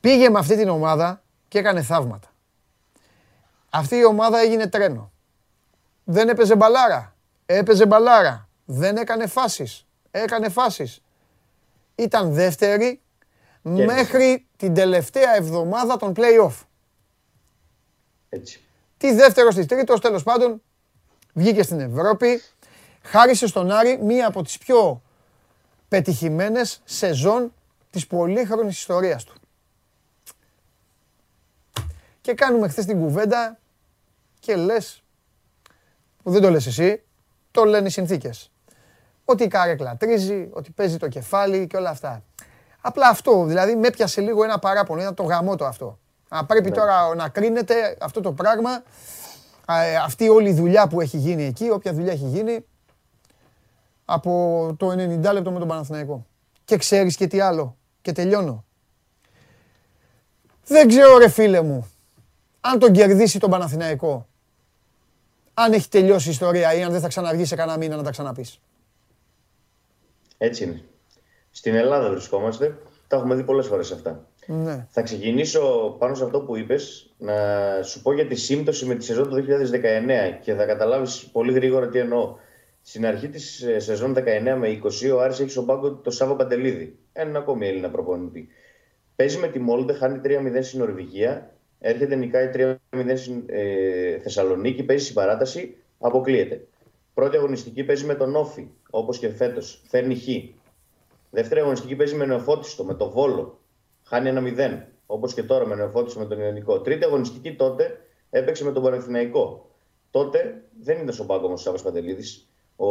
Πήγε με αυτή την ομάδα και έκανε θαύματα. Αυτή η ομάδα έγινε τρένο. Δεν έπαιζε μπαλάρα. Έπαιζε μπαλάρα. Δεν έκανε φάσεις. Έκανε φάσεις. Ήταν δεύτερη μέχρι την τελευταία εβδομάδα των play-off. Έτσι. Τι δεύτερος της τρίτος, τέλος πάντων, βγήκε στην Ευρώπη. Χάρισε στον Άρη μία από τις πιο πετυχημένες σεζόν της πολύχρονης ιστορίας του. Και κάνουμε χθες την κουβέντα και λες, που δεν το λες εσύ, το λένε οι συνθήκες. Ότι η καρέκλα τρίζει, ότι παίζει το κεφάλι και όλα αυτά. Απλά αυτό, δηλαδή με έπιασε λίγο ένα παράπονο, ήταν το γαμό το αυτό. Α, πρέπει τώρα να κρίνεται αυτό το πράγμα, α, ε, αυτή όλη η δουλειά που έχει γίνει εκεί, όποια δουλειά έχει γίνει, από το 90 λεπτό με τον Παναθηναϊκό. Και ξέρεις και τι άλλο. Και τελειώνω. Δεν ξέρω ρε φίλε μου, αν τον κερδίσει τον Παναθηναϊκό, αν έχει τελειώσει η ιστορία ή αν δεν θα ξαναβγεί σε κανένα μήνα να τα ξαναπείς. Έτσι είναι. Στην Ελλάδα βρισκόμαστε. Τα έχουμε δει πολλές φορές αυτά. Ναι. Θα ξεκινήσω πάνω σε αυτό που είπες, να σου πω για τη σύμπτωση με τη σεζόν του 2019 και θα καταλάβεις πολύ γρήγορα τι εννοώ. Στην αρχή της ε, σεζόν 19 με 20 ο Άρης έχει στον πάγκο το Σάβα Παντελίδη, έναν ακόμη Έλληνα προπονητή. Παίζει με τη Μόλντε, χάνει 3-0 στην Νορβηγία, έρχεται νικάει 3-0 στην ε, Θεσσαλονίκη, παίζει στην παράταση, αποκλείεται. Πρώτη αγωνιστική παίζει με τον Όφη, όπως και φέτος, φέρνει χ. Δεύτερη αγωνιστική παίζει με νεοφώτιστο, με το Βόλο. Χάνει ένα 0. Όπως και τώρα με νεοφώτιστο με τον Ιωνικό. Τρίτη αγωνιστική τότε έπαιξε με τον Παναθηναϊκό. Τότε δεν ήταν στον πάγκο όμως ο Σάβα Παντελίδη. Ο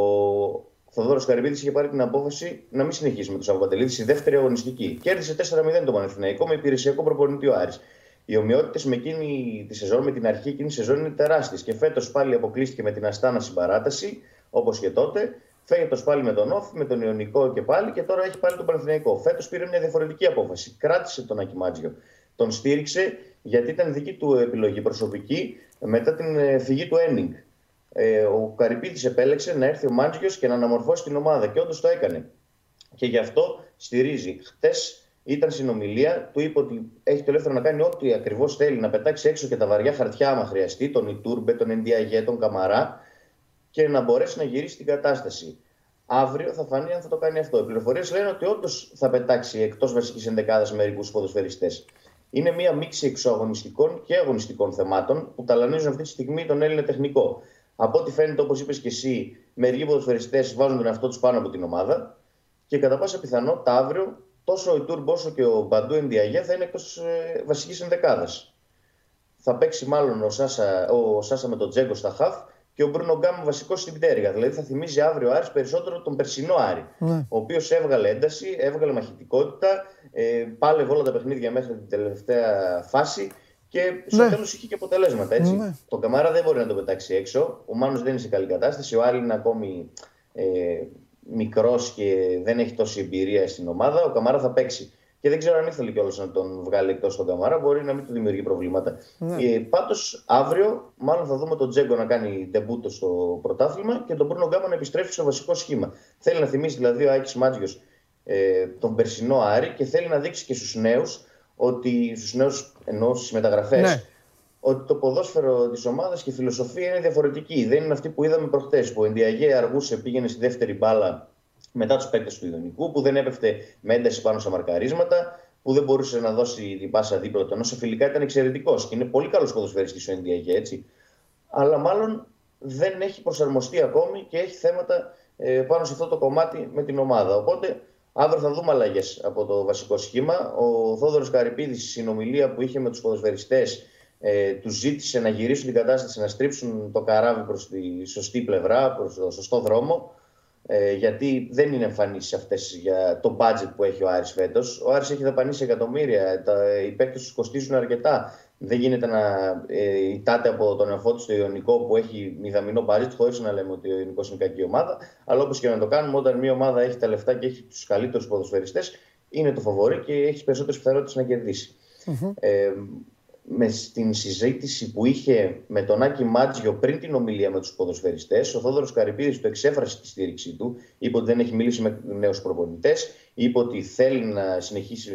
Θοδόρος Καρυπίδης είχε πάρει την απόφαση να μην συνεχίσει με τον Σάβα Παντελίδη. Η δεύτερη αγωνιστική. Κέρδισε 4-0 τον Παναθηναϊκό με υπηρεσιακό προπονητή ο Άρης. Οι ομοιότητες με εκείνη τη σεζόν, με την αρχή εκείνη τη σεζόν είναι τεράστιες. Και φέτος πάλι αποκλείστηκε με την Αστάνα στην παράταση, όπως και τότε. Φέγεται πάλι με τον Όφη, με τον Ιωνικό και πάλι και τώρα έχει πάλι τον Παναθηναϊκό. Φέτος πήρε μια διαφορετική απόφαση. Κράτησε τον Ακιμάτζιο. Τον στήριξε γιατί ήταν δική του επιλογή προσωπική μετά την ε, φυγή του Ένιγκ. Ε, ο Καρυπίδης επέλεξε να έρθει ο Μάντζιο και να αναμορφώσει την ομάδα και όντως το έκανε. Και γι' αυτό στηρίζει. Χτες ήταν συνομιλία, του είπε ότι έχει το ελεύθερο να κάνει ό,τι ακριβώς θέλει, να πετάξει έξω και τα βαριά χαρτιά, άμα χρειαστεί, τον Ιτούρμπε, τον Ενδιαγέ, τον Καμαρά και να μπορέσει να γυρίσει την κατάσταση. Αύριο θα φανεί αν θα το κάνει αυτό. Οι πληροφορίες λένε ότι όντως θα πετάξει εκτός βασικής ενδεκάδας μερικούς ποδοσφαιριστές. Είναι μία μίξη εξωαγωνιστικών και αγωνιστικών θεμάτων που ταλανίζουν αυτή τη στιγμή τον Έλληνα τεχνικό. Από ό,τι φαίνεται, όπως είπες και εσύ, μερικοί ποδοσφαιριστές βάζουν τον εαυτό τους πάνω από την ομάδα και κατά πάσα πιθανότητα αύριο τόσο ο Ιτούρμπο όσο και ο Μπαντού Ενδιαγέ θα είναι εκτός ε, βασική ενδεκάδα. Θα παίξει μάλλον ο Σάσα, ο Σάσα με τον Τζέγκο στα χαφ και ο Μπρούνο Γκάμ βασικό στην πτέρυγα. Δηλαδή θα θυμίζει αύριο ο Άρης περισσότερο τον περσινό Άρη. Ναι. Ο οποίος έβγαλε ένταση, έβγαλε μαχητικότητα, ε, πάλευε όλα τα παιχνίδια μέχρι την τελευταία φάση και στο Ναι. τέλος είχε και αποτελέσματα. Έτσι. Ναι. Το Καμάρα δεν μπορεί να το πετάξει έξω. Ο Μάνος δεν είναι σε καλή κατάσταση. Ο Άρη είναι ακόμη ε, μικρός και δεν έχει τόση εμπειρία στην ομάδα. Ο Καμάρα θα παίξει. Και δεν ξέρω αν ήθελε κιόλας να τον βγάλει εκτός τον Καμάρα. Μπορεί να μην του δημιουργεί προβλήματα. Ναι. Ε, Πάντως, αύριο, μάλλον θα δούμε τον Τζέγκο να κάνει τεμπούτο στο πρωτάθλημα και τον Μπρούνο Γκάμα να επιστρέψει στο βασικό σχήμα. Θέλει να θυμίσει δηλαδή ο Άκης Μάτζιος ε, τον περσινό Άρη και θέλει να δείξει και στους νέους ότι στους νέους ενώ στι μεταγραφές Ναι. Ότι το ποδόσφαιρο της ομάδας και η φιλοσοφία είναι διαφορετική. Δεν είναι αυτή που είδαμε προχτές. Που ο Ενδιαγέ αργούσε, πήγαινε στη δεύτερη μπάλα μετά τους παίκτες του Ιδονικού, που δεν έπεφτε με ένταση πάνω στα μαρκαρίσματα, που δεν μπορούσε να δώσει την πάσα δίπλα του. Ενώ σε φιλικά ήταν εξαιρετικός και είναι πολύ καλός ποδοσφαιριστής ο Ενδιαγέ, έτσι. Αλλά μάλλον δεν έχει προσαρμοστεί ακόμη και έχει θέματα ε, πάνω σε αυτό το κομμάτι με την ομάδα. Οπότε αύριο θα δούμε αλλαγές από το βασικό σχήμα. Ο Θόδωρος Καρυπίδης, στη συνομιλία που είχε με τους ποδοσφαιριστές, ε, τους ζήτησε να γυρίσουν την κατάσταση, να στρίψουν το καράβι προς τη σωστή πλευρά, προς το σωστό δρόμο. Ε, γιατί δεν είναι εμφανεί αυτές για το budget που έχει ο Άρης φέτος. Ο Άρης έχει δαπανίσει εκατομμύρια. Τα, οι παίκτες τους κοστίζουν αρκετά. Δεν γίνεται να ε, ητάται από τον εαυτό τους στο Ιωνικό που έχει μηδαμινό budget, χωρίς να λέμε ότι ο Ιωνικός είναι κακή ομάδα. Αλλά όπως και να το κάνουμε, όταν μια ομάδα έχει τα λεφτά και έχει τους καλύτερους ποδοσφαιριστές, είναι το φοβορή και έχεις περισσότερες πιθανότητες να κερδίσεις. Mm-hmm. Ε, με στην συζήτηση που είχε με τον Άκη Μάτζιο πριν την ομιλία με τους ποδοσφαιριστές, ο Θόδωρος Καρυπίδης του εξέφρασε τη στήριξή του, είπε ότι δεν έχει μιλήσει με νέους προπονητές, είπε ότι θέλει να συνεχίσει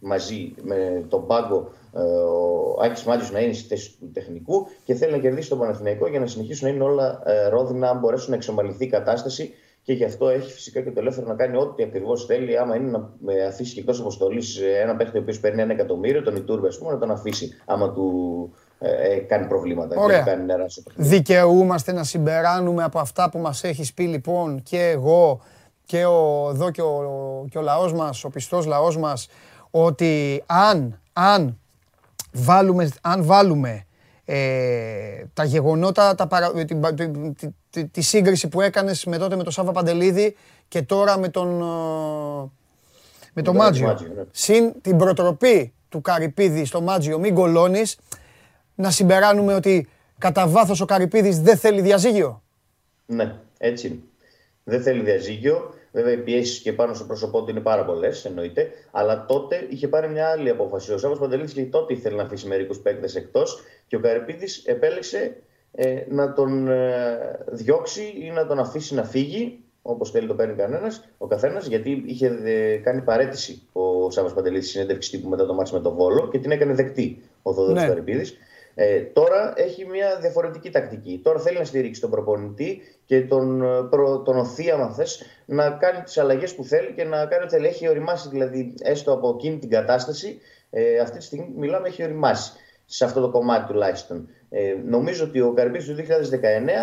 μαζί με τον πάγκο ε, ο Άκης Μάτζιος να είναι στη θέση του τεχνικού και θέλει να κερδίσει τον Παναθηναϊκό για να συνεχίσουν να είναι όλα ε, ρόδινα, αν μπορέσουν να εξομαλυθεί η κατάσταση και γι' αυτό έχει φυσικά και το ελεύθερο να κάνει ό,τι ακριβώς θέλει. Άμα είναι να αφήσει εκτός αποστολής ένα παίχτη ο οποίος παίρνει ένα εκατομμύριο, τον Ιτούρβε, ας πούμε, να τον αφήσει άμα του ε, ε κάνει προβλήματα. Ωραία. Κάνει νερά Δικαιούμαστε να συμπεράνουμε από αυτά που μας έχεις πει λοιπόν και εγώ και ο, εδώ και ο, και ο λαός μας, ο πιστός λαός μας, ότι αν, αν βάλουμε, αν βάλουμε ε, τα γεγονότα, τα παρα... τη, τη, τη, τη, σύγκριση που έκανες με τότε με τον Σάβα Παντελίδη και τώρα με τον, ε, με τον Μάτζιο. Ναι. Συν την προτροπή του Καρυπίδη στο Μάτζιο, μην κολώνεις, να συμπεράνουμε ότι κατά βάθος ο Καρυπίδης δεν θέλει διαζύγιο; Ναι, έτσι είναι. Δεν θέλει διαζύγιο. Βέβαια, οι πιέσεις και πάνω στο πρόσωπό του είναι πάρα πολλές, εννοείται. Αλλά τότε είχε πάρει μια άλλη απόφαση. Ο Σάββας Παντελήτη και τότε ήθελε να αφήσει μερικούς παίκτες εκτός και ο Καρυπίδης επέλεξε ε, να τον ε, διώξει ή να τον αφήσει να φύγει, όπως θέλει το παίρνει κανένας, ο καθένας, γιατί είχε ε, κάνει παρέτηση ο Σάββας Παντελήτη συνέντευξη τύπου μετά το μάτι με τον Βόλο και την έκανε δεκτή ο Θοδωρής ναι. Καρυπίδης. Ε, τώρα έχει μια διαφορετική τακτική. Τώρα θέλει να στηρίξει τον προπονητή και τον, ε, προ, τον οθεί, άμα θες, να κάνει τις αλλαγές που θέλει και να κάνει ό,τι θέλει. Έχει οριμάσει δηλαδή έστω από εκείνη την κατάσταση. Ε, αυτή τη στιγμή μιλάμε, έχει οριμάσει σε αυτό το κομμάτι τουλάχιστον. Ε, νομίζω ότι ο Καρυπίδη του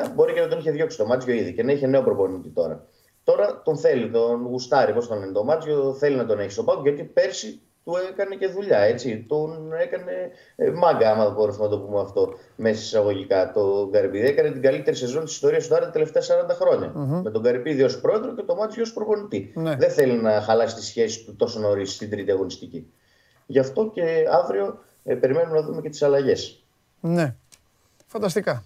2019 μπορεί και να τον είχε διώξει το Μάτζιο ήδη και να είχε νέο προπονητή τώρα. Τώρα τον θέλει, τον γουστάρει, πώς τον λένε το Μάτζιο, θέλει να τον έχει στο πάγκο γιατί πέρσι του έκανε και δουλειά, έτσι. Τον έκανε ε, μάγκα, άμα μπορούμε να το πούμε αυτό, μέσα εισαγωγικά. Το Καρυπίδη έκανε την καλύτερη σεζόν της ιστορίας του Άρη τα τελευταία 40 χρόνια. Mm-hmm. Με τον Καρυπίδη ως πρόεδρο και το Μάτσιο ως προπονητή. Ναι. Δεν θέλει να χαλάσει τη σχέση του τόσο νωρίς στην τρίτη αγωνιστική. Γι' αυτό και αύριο ε, περιμένουμε να δούμε και τις αλλαγές. Ναι. Φανταστικά.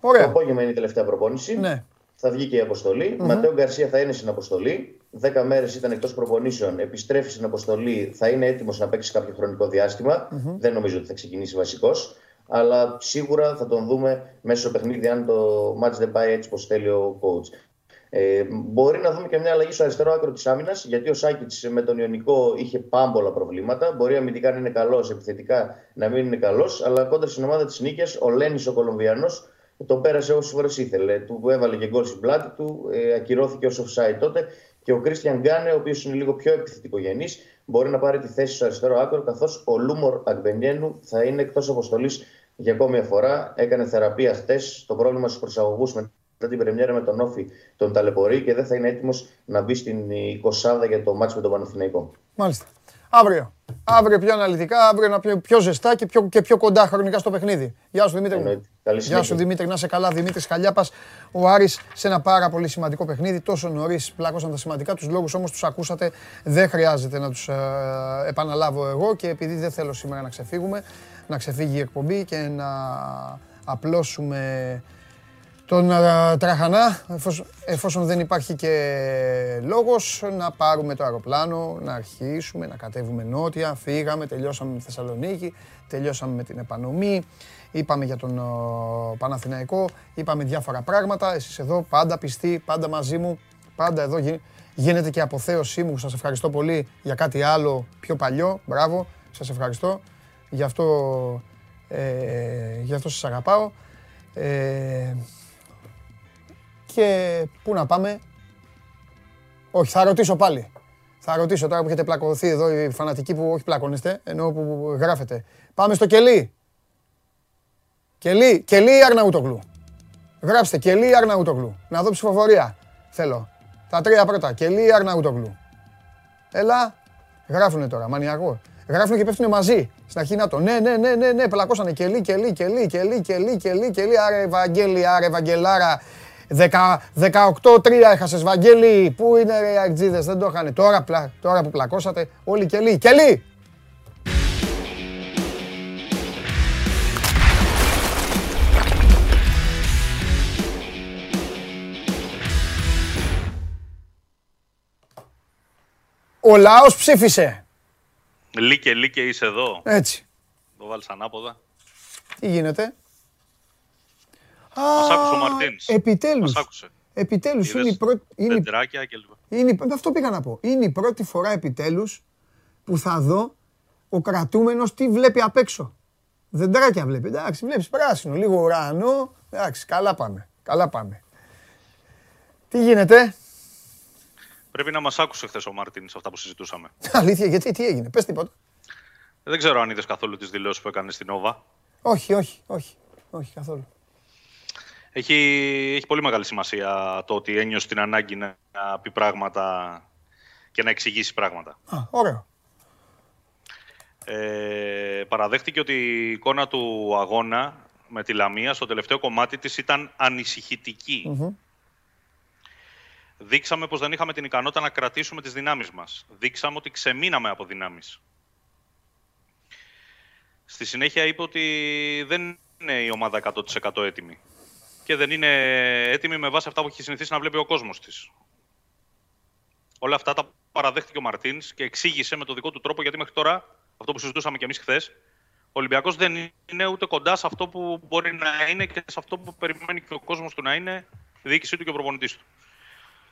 Ωραία. Το απόγευμα είναι η τελευταία προπόνηση. Ναι. Θα βγει και η αποστολή. Mm-hmm. Ματέο Γκαρσία θα είναι στην αποστολή. Δέκα μέρες ήταν εκτός προπονήσεων. Επιστρέφει στην αποστολή. Θα είναι έτοιμος να παίξει κάποιο χρονικό Δεν νομίζω ότι θα ξεκινήσει βασικός. Αλλά σίγουρα θα τον δούμε μέσα στο παιχνίδι αν το match δεν πάει έτσι όπως θέλει ο coach. Ε, μπορεί να δούμε και μια αλλαγή στο αριστερό άκρο της άμυνας, γιατί ο Σάκητς με τον Ιωνικό είχε πάμπολα προβλήματα. Μπορεί αμυντικά να είναι καλός, επιθετικά να μην είναι καλός, αλλά κόντρα στην ομάδα της νίκης, ο Λένις ο Κολομβιανός τον πέρασε όσες φορές ήθελε. Του έβαλε και γκολ στην πλάτη του, ε, ακυρώθηκε ω offside τότε. Και ο Κρίστιαν Γκάνε, ο οποίος είναι λίγο πιο επιθετικογενής, μπορεί να πάρει τη θέση στο αριστερό άκρο, καθώς ο Λούμορ Αγμπενιένου θα είναι εκτός αποστολής για ακόμη μια φορά. Έκανε θεραπεία χτες. Το πρόβλημα στους προσαγωγούς μετά την Πρεμιέρα με τον Όφη τον ταλαιπωρεί και δεν θα είναι έτοιμος να μπει στην 20 για το μάτσο με τον Παναθηναϊκό. Μάλιστα. Αύριο. Αύριο πιο αναλυτικά, αύριο να πιο, πιο ζεστά και πιο, και πιο κοντά χρονικά στο παιχνίδι. Γεια σου Δημήτρη. Γεια σου Δημήτρη, να είσαι καλά. Δημήτρης Χαλιάπας, ο Άρης σε ένα πάρα πολύ σημαντικό παιχνίδι. Τόσο νωρίς πλάκωσαν τα σημαντικά τους λόγους, όμως τους ακούσατε. Δεν χρειάζεται να τους ε, επαναλάβω εγώ και επειδή δεν θέλω σήμερα να ξεφύγουμε, να ξεφύγει η εκπομπή και να απλώσουμε τον ε, Τραχανά, εφόσον, δεν υπάρχει και λόγος, να πάρουμε το αεροπλάνο, να αρχίσουμε, να κατέβουμε νότια. Φύγαμε, τελειώσαμε με τη Θεσσαλονίκη, τελειώσαμε με την επανομή, είπαμε για τον uh, Παναθηναϊκό, είπαμε διάφορα πράγματα. Εσείς εδώ πάντα πιστοί, πάντα μαζί μου, πάντα εδώ γίνεται και αποθέωσή μου. Σας ευχαριστώ πολύ για κάτι άλλο πιο παλιό. Μπράβο, σας ευχαριστώ. Γι' αυτό, ε, γι αυτό σας αγαπάω. Ε, και πού να πάμε; Όχι, θα ρωτήσω πάλι. Θα ρωτήσω τώρα που έχετε πλακωθεί εδώ οι φανατικοί που όχι πλακώνεστε, ενώ που γράφετε. Πάμε στο κελί. Κελί, κελί ή Αρναούτογλου. Γράψτε Κελί Αρναούτογλου. Να δω ψηφοφορία. Θέλω. Τα τρία πρώτα. Κελί Αρναούτογλου. Έλα. Γράφουνε τώρα. Μανιακό. Γράφουνε και πέφτουνε μαζί. Στην αρχή να το. Ναι, ναι, ναι, ναι, ναι. Πλακώσανε Κελί, Κελί, Κελί, Κελί, Κελί, Κελί, Κελί. Άρε Βαγγέλη, άρε Βαγγελάρα. 18-3 έχασες Βαγγέλη. Πού είναι ρε οι Αγτζίδες, δεν το είχανε. Τώρα, πλα, τώρα που πλακώσατε όλοι Κελί. Κελί! Ο λαός ψήφισε. Λίκε, λίκε είσαι εδώ. Έτσι. Το βάλεις ανάποδα. Τι γίνεται; Μας Α, άκουσε ο Μαρτίνς. Επιτέλους. Μας άκουσε. Επιτέλους Είδες, είναι η πρώτη... Είναι, Τεντράκια και λοιπά. είναι, αυτό πήγα να πω. Είναι η πρώτη φορά επιτέλους που θα δω ο κρατούμενος τι βλέπει απ' έξω. Δεντράκια βλέπει. Εντάξει, βλέπεις πράσινο, λίγο ουρανό. Εντάξει, καλά πάμε. Καλά πάμε. Τι γίνεται; Πρέπει να μας άκουσε χθες ο Μαρτίνς αυτά που συζητούσαμε. Αλήθεια, γιατί τι έγινε. Πες τίποτα. Δεν ξέρω αν είδες καθόλου τις δηλώσεις που έκανε στην Όβα. Όχι, όχι, όχι. Όχι καθόλου. Έχει, έχει πολύ μεγάλη σημασία το ότι ένιωσε την ανάγκη να πει πράγματα και να εξηγήσει πράγματα. Α, ωραίο. Ε, παραδέχτηκε ότι η εικόνα του αγώνα με τη Λαμία στο τελευταίο κομμάτι της ήταν ανησυχητική. Δείξαμε πως δεν είχαμε την ικανότητα να κρατήσουμε τις δυνάμεις μας. Δείξαμε ότι ξεμείναμε από δυνάμεις. Στη συνέχεια είπε ότι δεν είναι η ομάδα 100% έτοιμη. Και δεν είναι έτοιμη με βάση αυτά που έχει συνηθίσει να βλέπει ο κόσμος της. Όλα αυτά τα παραδέχτηκε ο Μαρτίνς και εξήγησε με το δικό του τρόπο γιατί μέχρι τώρα, αυτό που συζητούσαμε και εμείς χθες, ο Ολυμπιακός δεν είναι ούτε κοντά σε αυτό που μπορεί να είναι και σε αυτό που περιμένει και ο κόσμος του να είναι, η διοίκησή του και ο προπονητής του.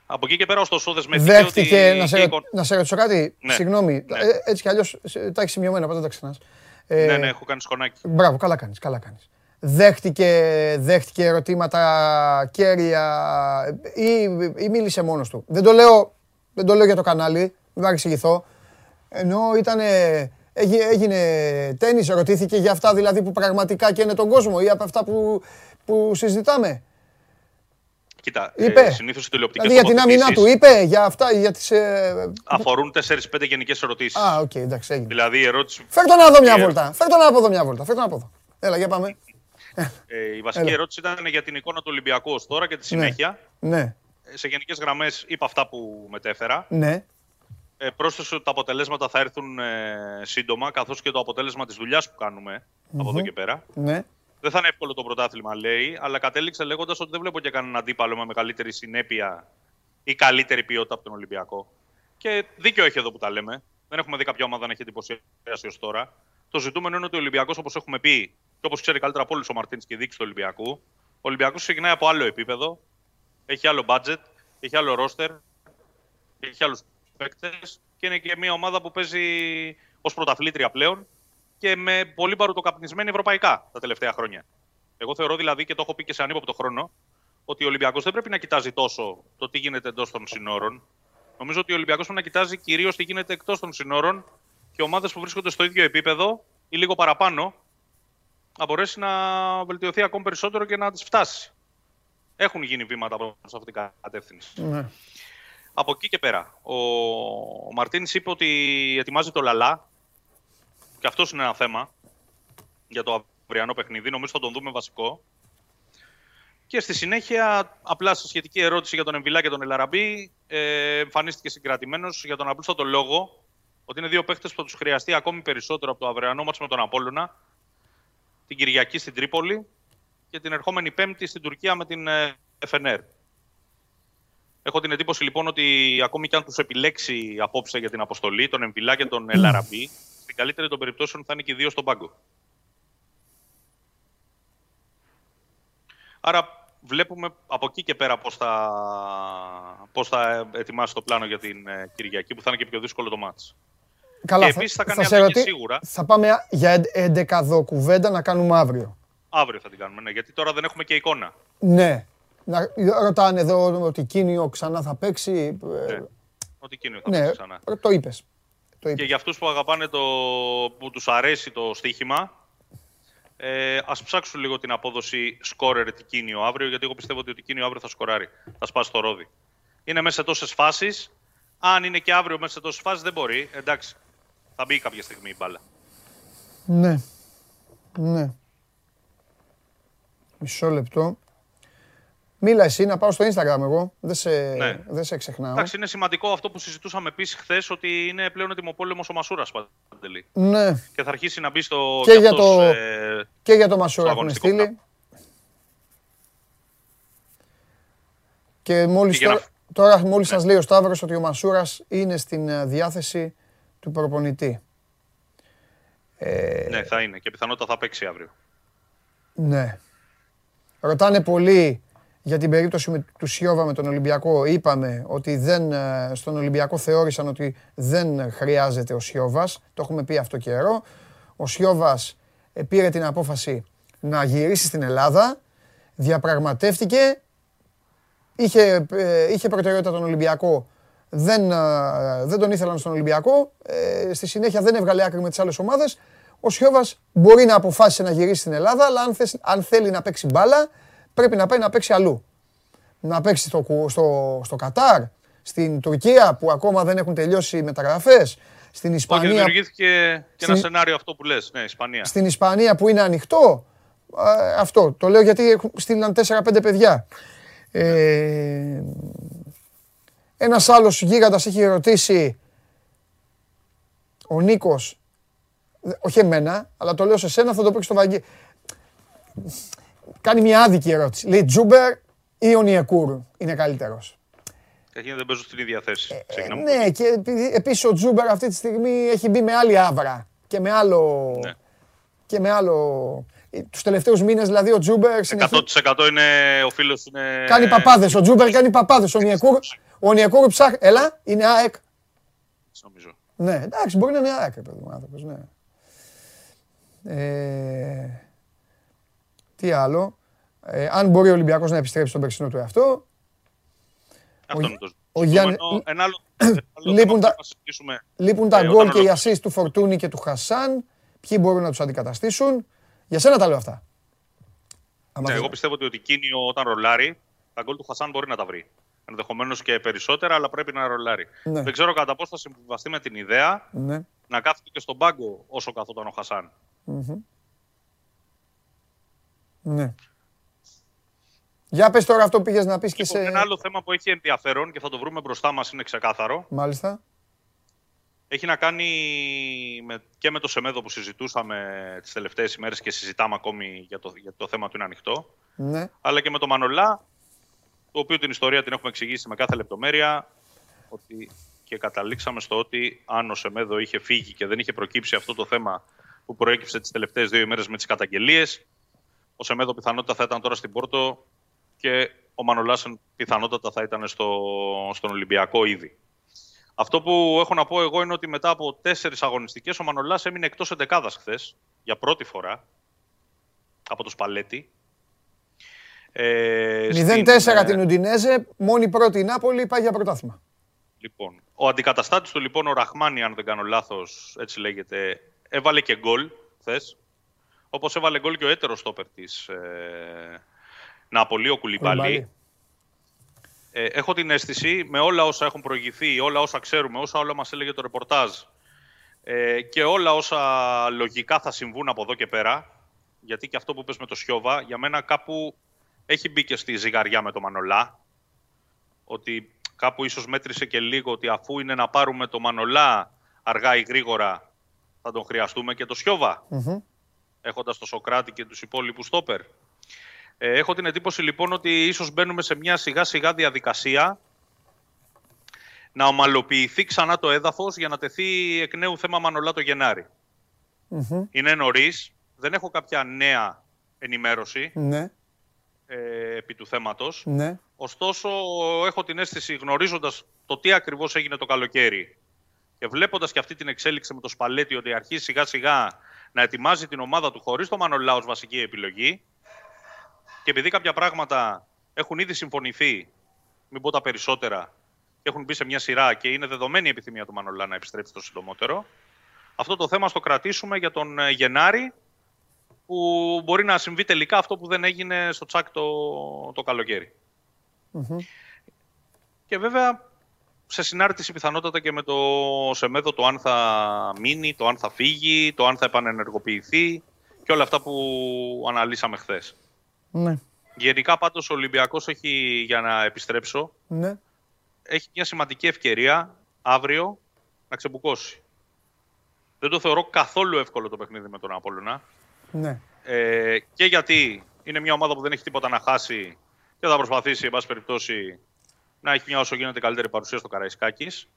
Από εκεί και πέρα, ωστόσο, δεσμευτήκε Δέχτηκε, ότι... να, σε, και η ρω- εικόνα- να σε ρωτήσω κάτι, Ναι. συγγνώμη, Ναι. ε, έτσι κι αλλιώς ε, τα έχεις σημειωμένα, πάντα τα ξεχνάς. Ε, Ναι, ναι, έχω κάνει σκονάκι. Μπράβο, καλά κάνεις, καλά κάνεις. Δέχτηκε, δέχτηκε ερωτήματα κέρια ή, ή μίλησε μόνος του. Δεν το λέω, δεν το λέω για το κανάλι, μην παρεξηγηθώ. Ενώ ήταν, έγινε τένις, ρωτήθηκε για αυτά δηλαδή που πραγματικά καίνε τον κόσμο ή από αυτά που, που συζητάμε. Κοίτα, Είπε. ε, συνήθως οι τηλεοπτικές Δηλαδή για την άμυνά του τοποθετήσεις είπε, για αυτά, για τις... Ε... αφορούν 4-5 γενικές ερωτήσεις. Α, οκ, εντάξει, έγινε. Δηλαδή η ερώτηση, Φέρ τον να δω μια Ε, βόλτα. Φέρ τον να από εδώ μια βόλτα. Φέρ τον από εδώ. Έλα, για πάμε. Ε, η βασική Έλα. ερώτηση ήταν για την εικόνα του Ολυμπιακού ως τώρα και τη συνέχεια. Ναι, Ε, Σε γενικές γραμμές είπα αυτά που μετέφερα. ναι. Ε, πρόσθεσε ότι τα αποτελέσματα θα έρθουν ε, σύντομα, καθώς και το αποτέλεσμα της δουλειάς που κάνουμε από εδώ και πέρα. Ναι. Δεν θα είναι εύκολο το πρωτάθλημα, λέει, αλλά κατέληξε λέγοντας ότι δεν βλέπω και κανέναν αντίπαλο με μεγαλύτερη συνέπεια ή καλύτερη ποιότητα από τον Ολυμπιακό. Και δίκιο έχει εδώ που τα λέμε. Δεν έχουμε δει κάποια ομάδα να έχει εντυπωσιάσει ως τώρα. Το ζητούμενο είναι ότι ο Ολυμπιακός, όπως έχουμε πει, και όπως ξέρει καλύτερα από όλους ο Μαρτίνη και η δείξη του Ολυμπιακού, ο Ολυμπιακός ξεκινάει από άλλο επίπεδο. Έχει άλλο budget, έχει άλλο roster, έχει άλλους παίκτες και είναι και μια ομάδα που παίζει ως πρωταθλήτρια πλέον και με πολύ παρουτοκαπνισμένη ευρωπαϊκά τα τελευταία χρόνια. Εγώ θεωρώ δηλαδή, και το έχω πει και σε ανύποπτο χρόνο, ότι ο Ολυμπιακός δεν πρέπει να κοιτάζει τόσο το τι γίνεται εντός των συνόρων. Νομίζω ότι ο Ολυμπιακός πρέπει να κοιτάζει κυρίως τι γίνεται εκτός των συνόρων και ομάδες που βρίσκονται στο ίδιο επίπεδο ή λίγο παραπάνω να μπορέσει να βελτιωθεί ακόμη περισσότερο και να τις φτάσει. Έχουν γίνει βήματα προς αυτή την κατεύθυνση. ναι. Από εκεί και πέρα, ο, ο Μαρτίνης είπε ότι ετοιμάζει το Λαλά και αυτό είναι ένα θέμα για το αυριανό παιχνίδι. Νομίζω θα τον δούμε βασικό. Και στη συνέχεια, απλά σε σχετική ερώτηση για τον Εμβιλά και τον Ελαραμπή, ε, εμφανίστηκε συγκρατημένος για τον απλούστατο λόγο ότι είναι δύο παίχτε που θα τους χρειαστεί ακόμη περισσότερο από το αυριανό μάτς με τον Απόλλωνα την Κυριακή στην Τρίπολη και την ερχόμενη Πέμπτη στην Τουρκία με την ε, FNR. Έχω την εντύπωση λοιπόν ότι ακόμη και αν τους επιλέξει απόψε για την αποστολή, τον Εμβιλά και τον Ελαραμπή, στην καλύτερη των περιπτώσεων θα είναι και οι δύο στον πάγκο. Άρα βλέπουμε από εκεί και πέρα πώς θα, πώς θα ετοιμάσει το πλάνο για την ε, Κυριακή, που θα είναι και πιο δύσκολο το μάτς. Καλά, Και επίσης θα κάνει σε αλλαγή ρωτή- σίγουρα. Θα πάμε για 11 κουβέντα να κάνουμε αύριο. Αύριο θα την κάνουμε, ναι, γιατί τώρα δεν έχουμε και εικόνα. Ναι. Να, ρωτάνε εδώ ότι Κίνιο ξανά θα παίξει. ε, Ναι. Ό,τι εκείνο θα Ναι, ναι. ξανά. το είπες. Το Και είπες. για αυτούς που αγαπάνε το, που τους αρέσει το στοίχημα, Ε, Α ψάξουν λίγο την απόδοση σκόρερ Τικίνιο αύριο, γιατί εγώ πιστεύω ότι ο Τικίνιο αύριο θα σκοράρει. Θα σπάσει το ρόδι. Είναι μέσα σε τόσες φάσεις. Αν είναι και αύριο μέσα σε τόσες φάσεις, δεν μπορεί. Εντάξει. Θα μπει κάποια στιγμή η μπάλα. Ναι. Ναι. Μισό λεπτό. Μίλα εσύ, να πάω στο Instagram εγώ. Δεν σε, Ναι. δεν σε ξεχνάω. Εντάξει, είναι σημαντικό αυτό που συζητούσαμε επίσης χθες, ότι είναι πλέον ετοιμοπόλεμο ο Μασούρας Παντελή. Ναι. Και θα αρχίσει να μπει στο. Και κι για αυτός, το- ε, Και για το Μασούρα έχουν αγωνιστικό στείλει. Και μόλις Και για τώρα, τώρα μόλις σας λέει ο Σταύρος ότι ο Μασούρας είναι στην ε, διάθεση του προπονητή. Ε, Ναι, θα είναι και πιθανότατα θα παίξει αύριο. Ναι. Ρωτάνε πολύ για την περίπτωση με, του Σιώβα με τον Ολυμπιακό. Είπαμε ότι δεν, ε, στον Ολυμπιακό θεώρησαν ότι δεν χρειάζεται ο Σιώβας. Το έχουμε πει αυτό καιρό. Ο Σιώβας ε, πήρε την απόφαση να γυρίσει στην Ελλάδα. Διαπραγματεύτηκε. Είχε, ε, είχε προτεραιότητα τον Ολυμπιακό. Δεν, ε, δεν τον ήθελαν στον Ολυμπιακό. Ε, στη συνέχεια δεν έβγαλε άκρη με τις άλλες ομάδες. Ο Σιώβας μπορεί να αποφάσισε να γυρίσει στην Ελλάδα, αλλά αν, θες- αν θέλει να παίξει μπάλα, πρέπει να πάει να παίξει αλλού. Να παίξει στο, κου- στο, στο Κατάρ, στην Τουρκία που ακόμα δεν έχουν τελειώσει οι μεταγραφές, στην Όχι, Ισπανία, δημιουργήθηκε και ένα Στην- σενάριο αυτό που λες. Ναι, Ισπανία. στην Ισπανία που είναι ανοιχτό. Α, αυτό. Το λέω γιατί έχουν- στείλαν 4-5 παιδιά. Ε, ένας άλλος γίγαντας έχει ρωτήσει ο Νίκος, δε- όχι εμένα, αλλά το λέω σε σένα, θα το πω και στο Βαγγί. Κάνει μια άδικη ερώτηση. Λέει Τσούμπερ ή ο Νιεκούρ είναι καλύτερος; Καταρχήν δεν παίζουν στην ίδια θέση. Ξεκινάμε. Ναι, και επειδή επίσης ο Τσούμπερ αυτή τη στιγμή έχει μπει με άλλη αύρα και με άλλο... Ναι. Και με άλλο... Ε, Τους τελευταίους μήνες δηλαδή ο Τσούμπερ συνεχίζει... 100% είναι ο φίλος είναι. Κάνει παπάδες. Ο Τσούμπερ κάνει παπάδες. Ο Νιεκούρ, ο Νιεκούρ ψάχνει... Έλα, είναι ΑΕΚ. Νομίζω. Ναι, εντάξει, μπορεί να είναι ΑΕΚ, ρε παιδί μου, άνθρωπος, ναι. Ε, τι άλλο. Ε, αν μπορεί ο Ολυμπιακός να επιστρέψει στον περσινό του εαυτό. Αυτό είναι το ο Γιάννη- ζητούμενο. Ένα άλλο. ένα άλλο Λείπουν θέμα τα- που θα συζητήσουμε. Λείπουν τα Ε, γκολ όταν και οι ολοκληρώσει. assist του Φορτούνη και του Χασάν. Ποιοι μπορούν να τους αντικαταστήσουν. Για σένα τα λέω αυτά. Άμα Ναι, θες- εγώ πιστεύω ότι ο Τικίνιο όταν ρολάρει, τα γκολ του Χασάν μπορεί να τα βρει. Ενδεχομένως και περισσότερα, αλλά πρέπει να ρολάρει. Ναι. Δεν ξέρω κατά πόσο θα συμβιβαστεί με την ιδέα Ναι. να κάθεται και στον πάγκο όσο καθόταν ο Χασάν. Ναι. Για πες τώρα αυτό που πήγες να πεις και Λοιπόν, σε... Ένα άλλο θέμα που έχει ενδιαφέρον και θα το βρούμε μπροστά μας είναι ξεκάθαρο. Μάλιστα. Έχει να κάνει με, και με το Σεμέδο που συζητούσαμε τις τελευταίες ημέρες και συζητάμε ακόμη για το, για το θέμα του είναι ανοιχτό. Ναι. Αλλά και με το Μανολά, το οποίο την ιστορία την έχουμε εξηγήσει με κάθε λεπτομέρεια. Ότι και καταλήξαμε στο ότι αν ο Σεμέδο είχε φύγει και δεν είχε προκύψει αυτό το θέμα που προέκυψε τις τελευταίες δύο ημέρες με τις καταγγελίες, ο Σεμέδο πιθανότητα θα ήταν τώρα στην Πόρτο και ο Μανολάς πιθανότατα θα ήταν στο, στον Ολυμπιακό ήδη. Αυτό που έχω να πω εγώ είναι ότι μετά από τέσσερις αγωνιστικές ο Μανολάς έμεινε εκτός εντεκάδας χθες για πρώτη φορά από το Σπαλέτη. Ε, 0-4 στην, ε, την Ουντινέζε, μόνη πρώτη η Νάπολη πάει για πρωτάθλημα. Λοιπόν, ο αντικαταστάτης του λοιπόν, ο Ραχμάνι, αν δεν κάνω λάθος, έτσι λέγεται, έβαλε και γκολ χθες. Όπως έβαλε γκολ και ο έτερος στόπερ της ε, Ναπολή, ο Κουλιμπάλη. Κουλιμπάλη. Ε, έχω την αίσθηση, με όλα όσα έχουν προηγηθεί, όλα όσα ξέρουμε, όσα όλα μας έλεγε το ρεπορτάζ ε, και όλα όσα λογικά θα συμβούν από εδώ και πέρα, γιατί και αυτό που πες με το Σιώβα, για μένα κάπου έχει μπει και στη ζυγαριά με το Μανολά, ότι κάπου ίσως μέτρησε και λίγο ότι αφού είναι να πάρουμε το Μανολά αργά ή γρήγορα θα τον χρειαστούμε και το Σιώβα, έχοντας το Σοκράτη και τους υπόλοιπους στόπερ. Ε, έχω την εντύπωση λοιπόν ότι ίσως μπαίνουμε σε μια σιγά σιγά διαδικασία να ομαλοποιηθεί ξανά το έδαφος για να τεθεί εκ νέου θέμα Μανολά το γεναρη Είναι νωρίς, δεν έχω κάποια νέα ενημέρωση. Ναι, ε, επί του θέματος. ναι. Ωστόσο, έχω την αίσθηση, γνωρίζοντας το τι ακριβώς έγινε το καλοκαίρι και βλέποντας και αυτή την εξέλιξη με το Σπαλέτη ότι αρχίζει σιγά σιγά να ετοιμάζει την ομάδα του χωρίς το Μανολά ως βασική επιλογή και επειδή κάποια πράγματα έχουν ήδη συμφωνηθεί, μην πω τα περισσότερα, και έχουν μπει σε μια σειρά και είναι δεδομένη η επιθυμία του Μανολά να επιστρέψει το συντομότερο, αυτό το θέμα στο κρατήσουμε για τον ε, Γενάρη που μπορεί να συμβεί τελικά αυτό που δεν έγινε στο τσάκ το, το καλοκαιρι Και βέβαια σε συνάρτηση πιθανότατα και με το Σεμέδο το αν θα μείνει, το αν θα φύγει, το αν θα επανενεργοποιηθεί και όλα αυτά που αναλύσαμε χθες. Ναι. Γενικά πάντως ο Ολυμπιακός έχει, για να επιστρέψω, Ναι. έχει μια σημαντική ευκαιρία αύριο να ξεμπουκώσει. Δεν το θεωρώ καθόλου εύκολο το παιχνίδι με τον Απόλλωνα. Ναι. Ε, και γιατί είναι μια ομάδα που δεν έχει τίποτα να χάσει και θα προσπαθήσει, εν πάση περιπτώσει, να έχει μια όσο γίνεται καλύτερη παρουσία στο Καραϊσκάκης.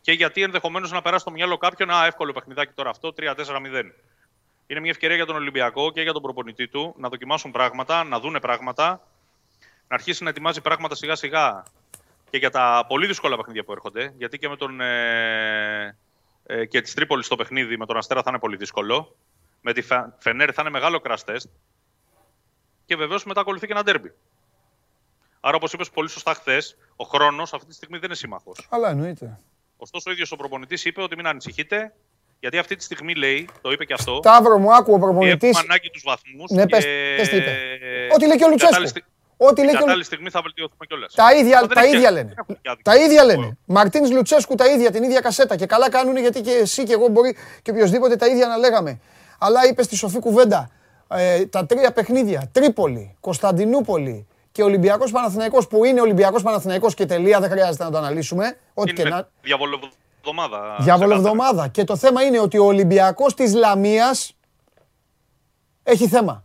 Και γιατί ενδεχομένως να περάσει στο μυαλό κάποιον, Α, εύκολο παιχνιδάκι τώρα αυτό, 3-4-0. Είναι μια ευκαιρία για τον Ολυμπιακό και για τον προπονητή του να δοκιμάσουν πράγματα, να δούνε πράγματα, να αρχίσει να ετοιμάζει πράγματα σιγά σιγά και για τα πολύ δύσκολα παιχνίδια που έρχονται. Γιατί και με τον. Ε, ε, και της Τρίπολης στο παιχνίδι με τον Αστέρα θα είναι πολύ δύσκολο. Με τη Φε- Φενέρ θα είναι μεγάλο crash test. Και βεβαίως μετά ακολουθεί και ένα ντέρμπι. Άρα, όπως είπες πολύ σωστά χθες, ο χρόνος αυτή τη στιγμή δεν είναι σύμμαχος. Αλλά εννοείται. Ωστόσο, ο ίδιος ο προπονητής είπε ότι μην ανησυχείτε, γιατί αυτή τη στιγμή λέει, το είπε και αυτό, Ταύρο μου, άκου ο ότι προπονητή. έχουμε ανάγκη τους βαθμούς. Ναι, πες- πες τι είπε. Ό,τι λέει και ο Λουτσέσκου. Ό,τι λέει Την και ο κατάλληλη στιγμή θα βελτιωθούμε κιόλας. Τα ίδια, τα ίδια λένε. Τα ίδια λένε. Μαρτίνς Λουτσέσκου τα ίδια, την ίδια κασέτα. Και καλά κάνουν γιατί και εσύ και εγώ μπορεί και οποιοδήποτε τα ίδια να λέγαμε. Αλλά είπες τη σοφή κουβέντα ε, τα τρία παιχνίδια. Τρίπολη, Κωνσταντινούπολη και Ολυμπιακός Παναθηναϊκός που είναι Ολυμπιακός Παναθηναϊκός και τελεία, δεν χρειάζεται να το αναλύσουμε. Ό,τι και να. Διαβολοβδομάδα. Διαβολοβδομάδα. Και το θέμα είναι ότι ο Ολυμπιακός της Λαμίας έχει θέμα.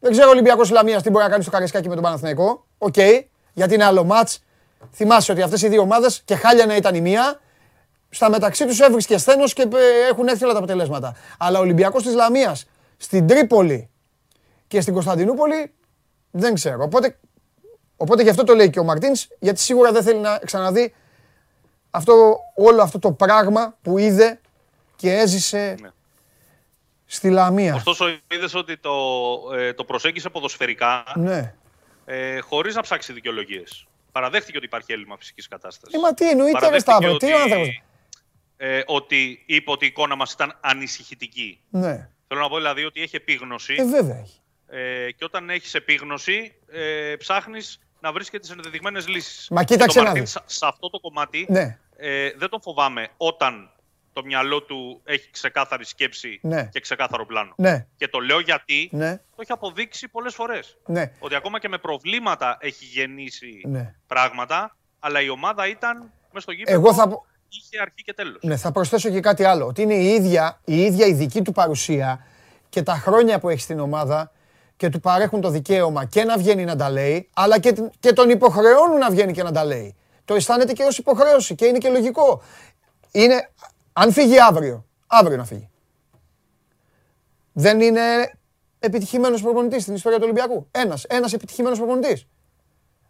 Δεν ξέρω ο Ολυμπιακό Λαμίας τι μπορεί να κάνει στο Καραϊσκάκη με τον Παναθηναϊκό. Οκ, γιατί είναι άλλο μάτς. Θυμάσαι ότι αυτές οι δύο ομάδες και χάλια να ήταν η μία, στα μεταξύ τους έβρισκε σθένο και ε, έχουν έρθει όλα τα αποτελέσματα. Αλλά ο Ολυμπιακός της Λαμίας στην Τρίπολη και στην Κωνσταντινούπολη δεν ξέρω. Οπότε, οπότε γι' αυτό το λέει και ο Μαρτίνς, γιατί σίγουρα δεν θέλει να ξαναδεί αυτό, όλο αυτό το πράγμα που είδε και έζησε Ναι. στη Λαμία. Ωστόσο, είδες ότι το, ε, το προσέγγισε ποδοσφαιρικά Ναι. ε, χωρίς να ψάξει δικαιολογίες. Παραδέχτηκε ότι υπάρχει έλλειμμα φυσικής κατάστασης. Ε, μα τι εννοείται, ρε Σταύρο, τι ο άνθρωπος. Ε, ότι είπε ότι η εικόνα μας ήταν ανησυχητική. Ναι. Θέλω να πω δηλαδή ότι έχει επίγνωση. Ε, βέβαια έχει. Ε, και όταν έχεις επίγνωση, ε, ψάχνεις να βρει και τι ενδεδειγμένες λύσεις. Μα κοίταξε να δεις. σε, σε αυτό το κομμάτι Ναι. ε, δεν τον φοβάμαι όταν το μυαλό του έχει ξεκάθαρη σκέψη Ναι. και ξεκάθαρο πλάνο. Ναι. Και το λέω γιατί Ναι. το έχει αποδείξει πολλές φορές. Ναι. Ότι ακόμα και με προβλήματα έχει γεννήσει Ναι. πράγματα, αλλά η ομάδα ήταν μέσα στο γήπεδο. Εγώ θα πω- Είχε αρχή και τέλος. Ναι, θα προσθέσω και κάτι άλλο. Ότι είναι η ίδια, η ίδια η δική του παρουσία και τα χρόνια που έχει στην ομάδα και του παρέχουν το δικαίωμα και να βγαίνει να τα λέει, αλλά και, την- και τον υποχρεώνουν να βγαίνει και να τα λέει. Το αισθάνεται και ως υποχρέωση και είναι και λογικό. Είναι, αν φύγει αύριο, αύριο να φύγει. Δεν είναι επιτυχημένος προπονητής στην ιστορία του Ολυμπιακού. Ένας, ένας επιτυχημένος προπονητής.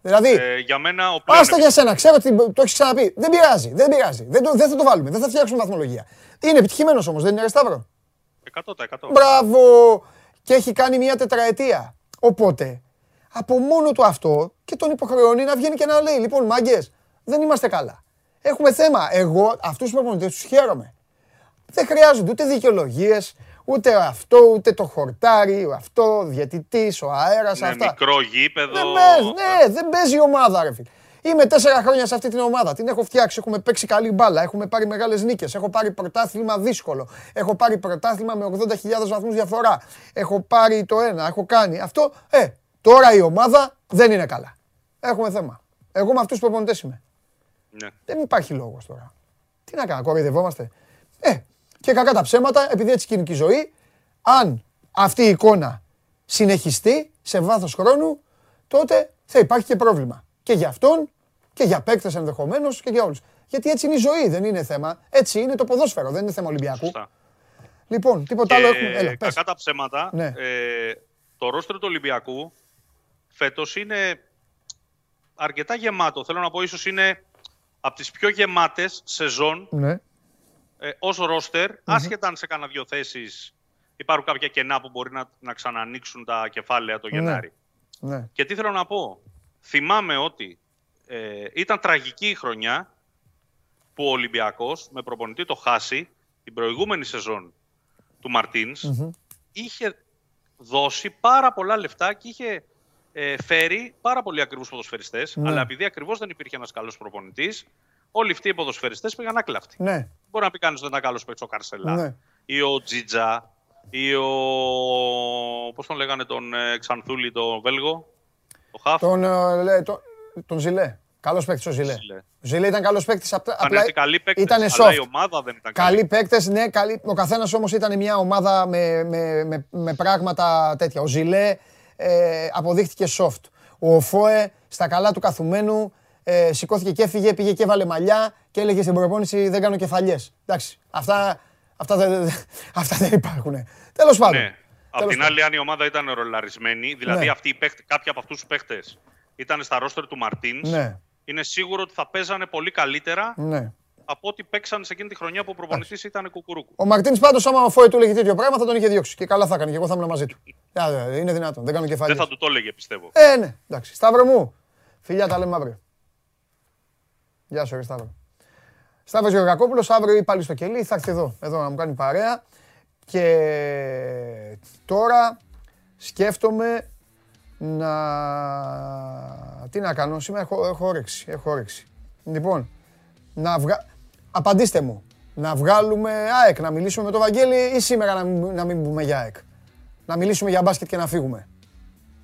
Δηλαδή, Ε, για μένα ο πλέον Άστα για σένα, ξέρω ότι το έχεις ξαναπεί. Δεν πειράζει, δεν πειράζει. Δεν, το, δεν θα το βάλουμε, δεν θα φτιάξουμε βαθμολογία. Είναι επιτυχημένος όμως, δεν είναι ρε Σταύρο; 100%. Μπράβο! Και έχει κάνει μια τετραετία. Οπότε, από μόνο του αυτό και τον υποχρεώνει να βγαίνει και να λέει: Λοιπόν, μάγκες, δεν είμαστε καλά. Έχουμε θέμα. Εγώ αυτούς τους προπονητές τους χαίρομαι. Δεν χρειάζονται ούτε δικαιολογίες, ούτε αυτό, ούτε το χορτάρι, αυτό, ο διαιτητής, ο αέρας, Ναι, αυτά. μικρό γήπεδο. Δεν παίζει, ναι, δεν παίζει η ομάδα, ρε φίλε. Είμαι τέσσερα χρόνια σε αυτή την ομάδα. Την έχω φτιάξει. Έχουμε παίξει καλή μπάλα. Έχουμε πάρει μεγάλες νίκες. Έχω πάρει πρωτάθλημα δύσκολο. Έχω πάρει πρωτάθλημα με 80.000 βαθμούς διαφορά. Έχω πάρει το ένα. Έχω κάνει αυτό. Ε, τώρα η ομάδα δεν είναι καλά. Έχουμε θέμα. Εγώ με αυτούς του προπονητέ είμαι. Ναι. Δεν υπάρχει λόγος τώρα. Τι να κάνω, κοροϊδευόμαστε. Ε, και κακά τα ψέματα, επειδή έτσι είναι και η ζωή, αν αυτή η εικόνα συνεχιστεί σε βάθος χρόνου, τότε θα υπάρχει και πρόβλημα. Και για αυτόν και για παίκτες ενδεχομένως και για όλους. Γιατί έτσι είναι η ζωή, δεν είναι θέμα. Έτσι είναι το ποδόσφαιρο, δεν είναι θέμα Ολυμπιακού. Σωστά. Λοιπόν, τίποτα άλλο έχουμε. Έλα, πες. κακά τα ψέματα, Ναι. ε, το ρόστερ του Ολυμπιακού φέτος είναι αρκετά γεμάτο. Θέλω να πω, ίσως είναι από τις πιο γεμάτες σεζόν Ναι. Ε, ως ρόστερ, άσχετα αν σε κάνα δύο θέσεις υπάρχουν κάποια κενά που μπορεί να, να ξανανοίξουν τα κεφάλαια το Ναι. Γενάρη. ναι. Και τι θέλω να πω. Θυμάμαι ότι ε, ήταν τραγική η χρονιά που ο Ολυμπιακός με προπονητή το χάσει την προηγούμενη σεζόν του μαρτινς είχε δώσει πάρα πολλά λεφτά και είχε ε, φέρει πάρα πολύ ακριβούς ποδοσφαιριστές. Ναι. Αλλά επειδή ακριβώς δεν υπήρχε ένας καλός προπονητής, όλοι αυτοί οι ποδοσφαιριστές πήγαν άκλαυτοι. Ναι, Μπορεί να πει κανείς ότι ήταν καλός παίκτης ο Καρσελά ναι. ή ο Τζίτζα ή ο. Πώς τον λέγανε τον ε, Ξανθούλη, τον Βέλγο, το Χαφ. Τον, ε, λέ- το- τον Ζιλέ. Καλός παίκτης ο Ζιλέ. Ζιλέ. Ο Ζιλέ ήταν καλός παίκτης. Είχαν Απλά έρθει καλοί παίκτες, ήταν αλλά η soft. ομάδα δεν ήταν καλή. Καλοί παίκτες, ναι, καλοί. Ο καθένας όμως ήταν μια ομάδα με, με, με, με πράγματα τέτοια. Ο Ζιλέ ε, αποδείχτηκε soft. Ο Οφόε στα καλά του καθουμένου ε, σηκώθηκε και έφυγε, πήγε και έβαλε μαλλιά και έλεγε στην προπόνηση δεν κάνω κεφαλιές. Εντάξει. Αυτά, αυτά, δεν, αυτά δεν υπάρχουν. Τέλος πάντων. Ναι. Απ' Τέλος την άλλη, αν η ομάδα ήταν ρολαρισμένη, δηλαδή Ναι. αυτοί οι παίχτες, κάποιοι από αυτούς τους παίχτες ήταν στα ρόστερ του Μαρτίνς, Ναι, είναι σίγουρο ότι θα παίζανε πολύ καλύτερα ναι. από ό,τι παίξαν σε εκείνη τη χρονιά που ο προπονητής ήταν κουκουρούκου. Ο Μαρτίνς πάντως, άμα ο Φόε του έλεγε τέτοιο πράγμα, θα τον είχε διώξει. Και καλά θα έκανε. Και εγώ θα ήμουν μαζί του. Α, δε, Είναι δυνατόν. Δεν κάνω κεφάλι. Δεν θα του το έλεγε, πιστεύω. Ε, ναι, εντάξει. Σταύρο μου. Φιλιά, τα λέμε αύριο. Γεια σου, ρε Σταύρο. Σταύρος Γεωργακόπουλος, αύριο ή πάλι στο κελί, θα έρθει εδώ, εδώ να μου κάνει παρέα. Και τώρα σκέφτομαι να... Τι να κάνω, σήμερα έχω, έχω όρεξη, έχω όρεξη. Λοιπόν, να βγα... Απαντήστε μου, να βγάλουμε ΑΕΚ, να μιλήσουμε με τον Βαγγέλη ή σήμερα να μην, να μην πούμε για ΑΕΚ; Να μιλήσουμε για μπάσκετ και να φύγουμε.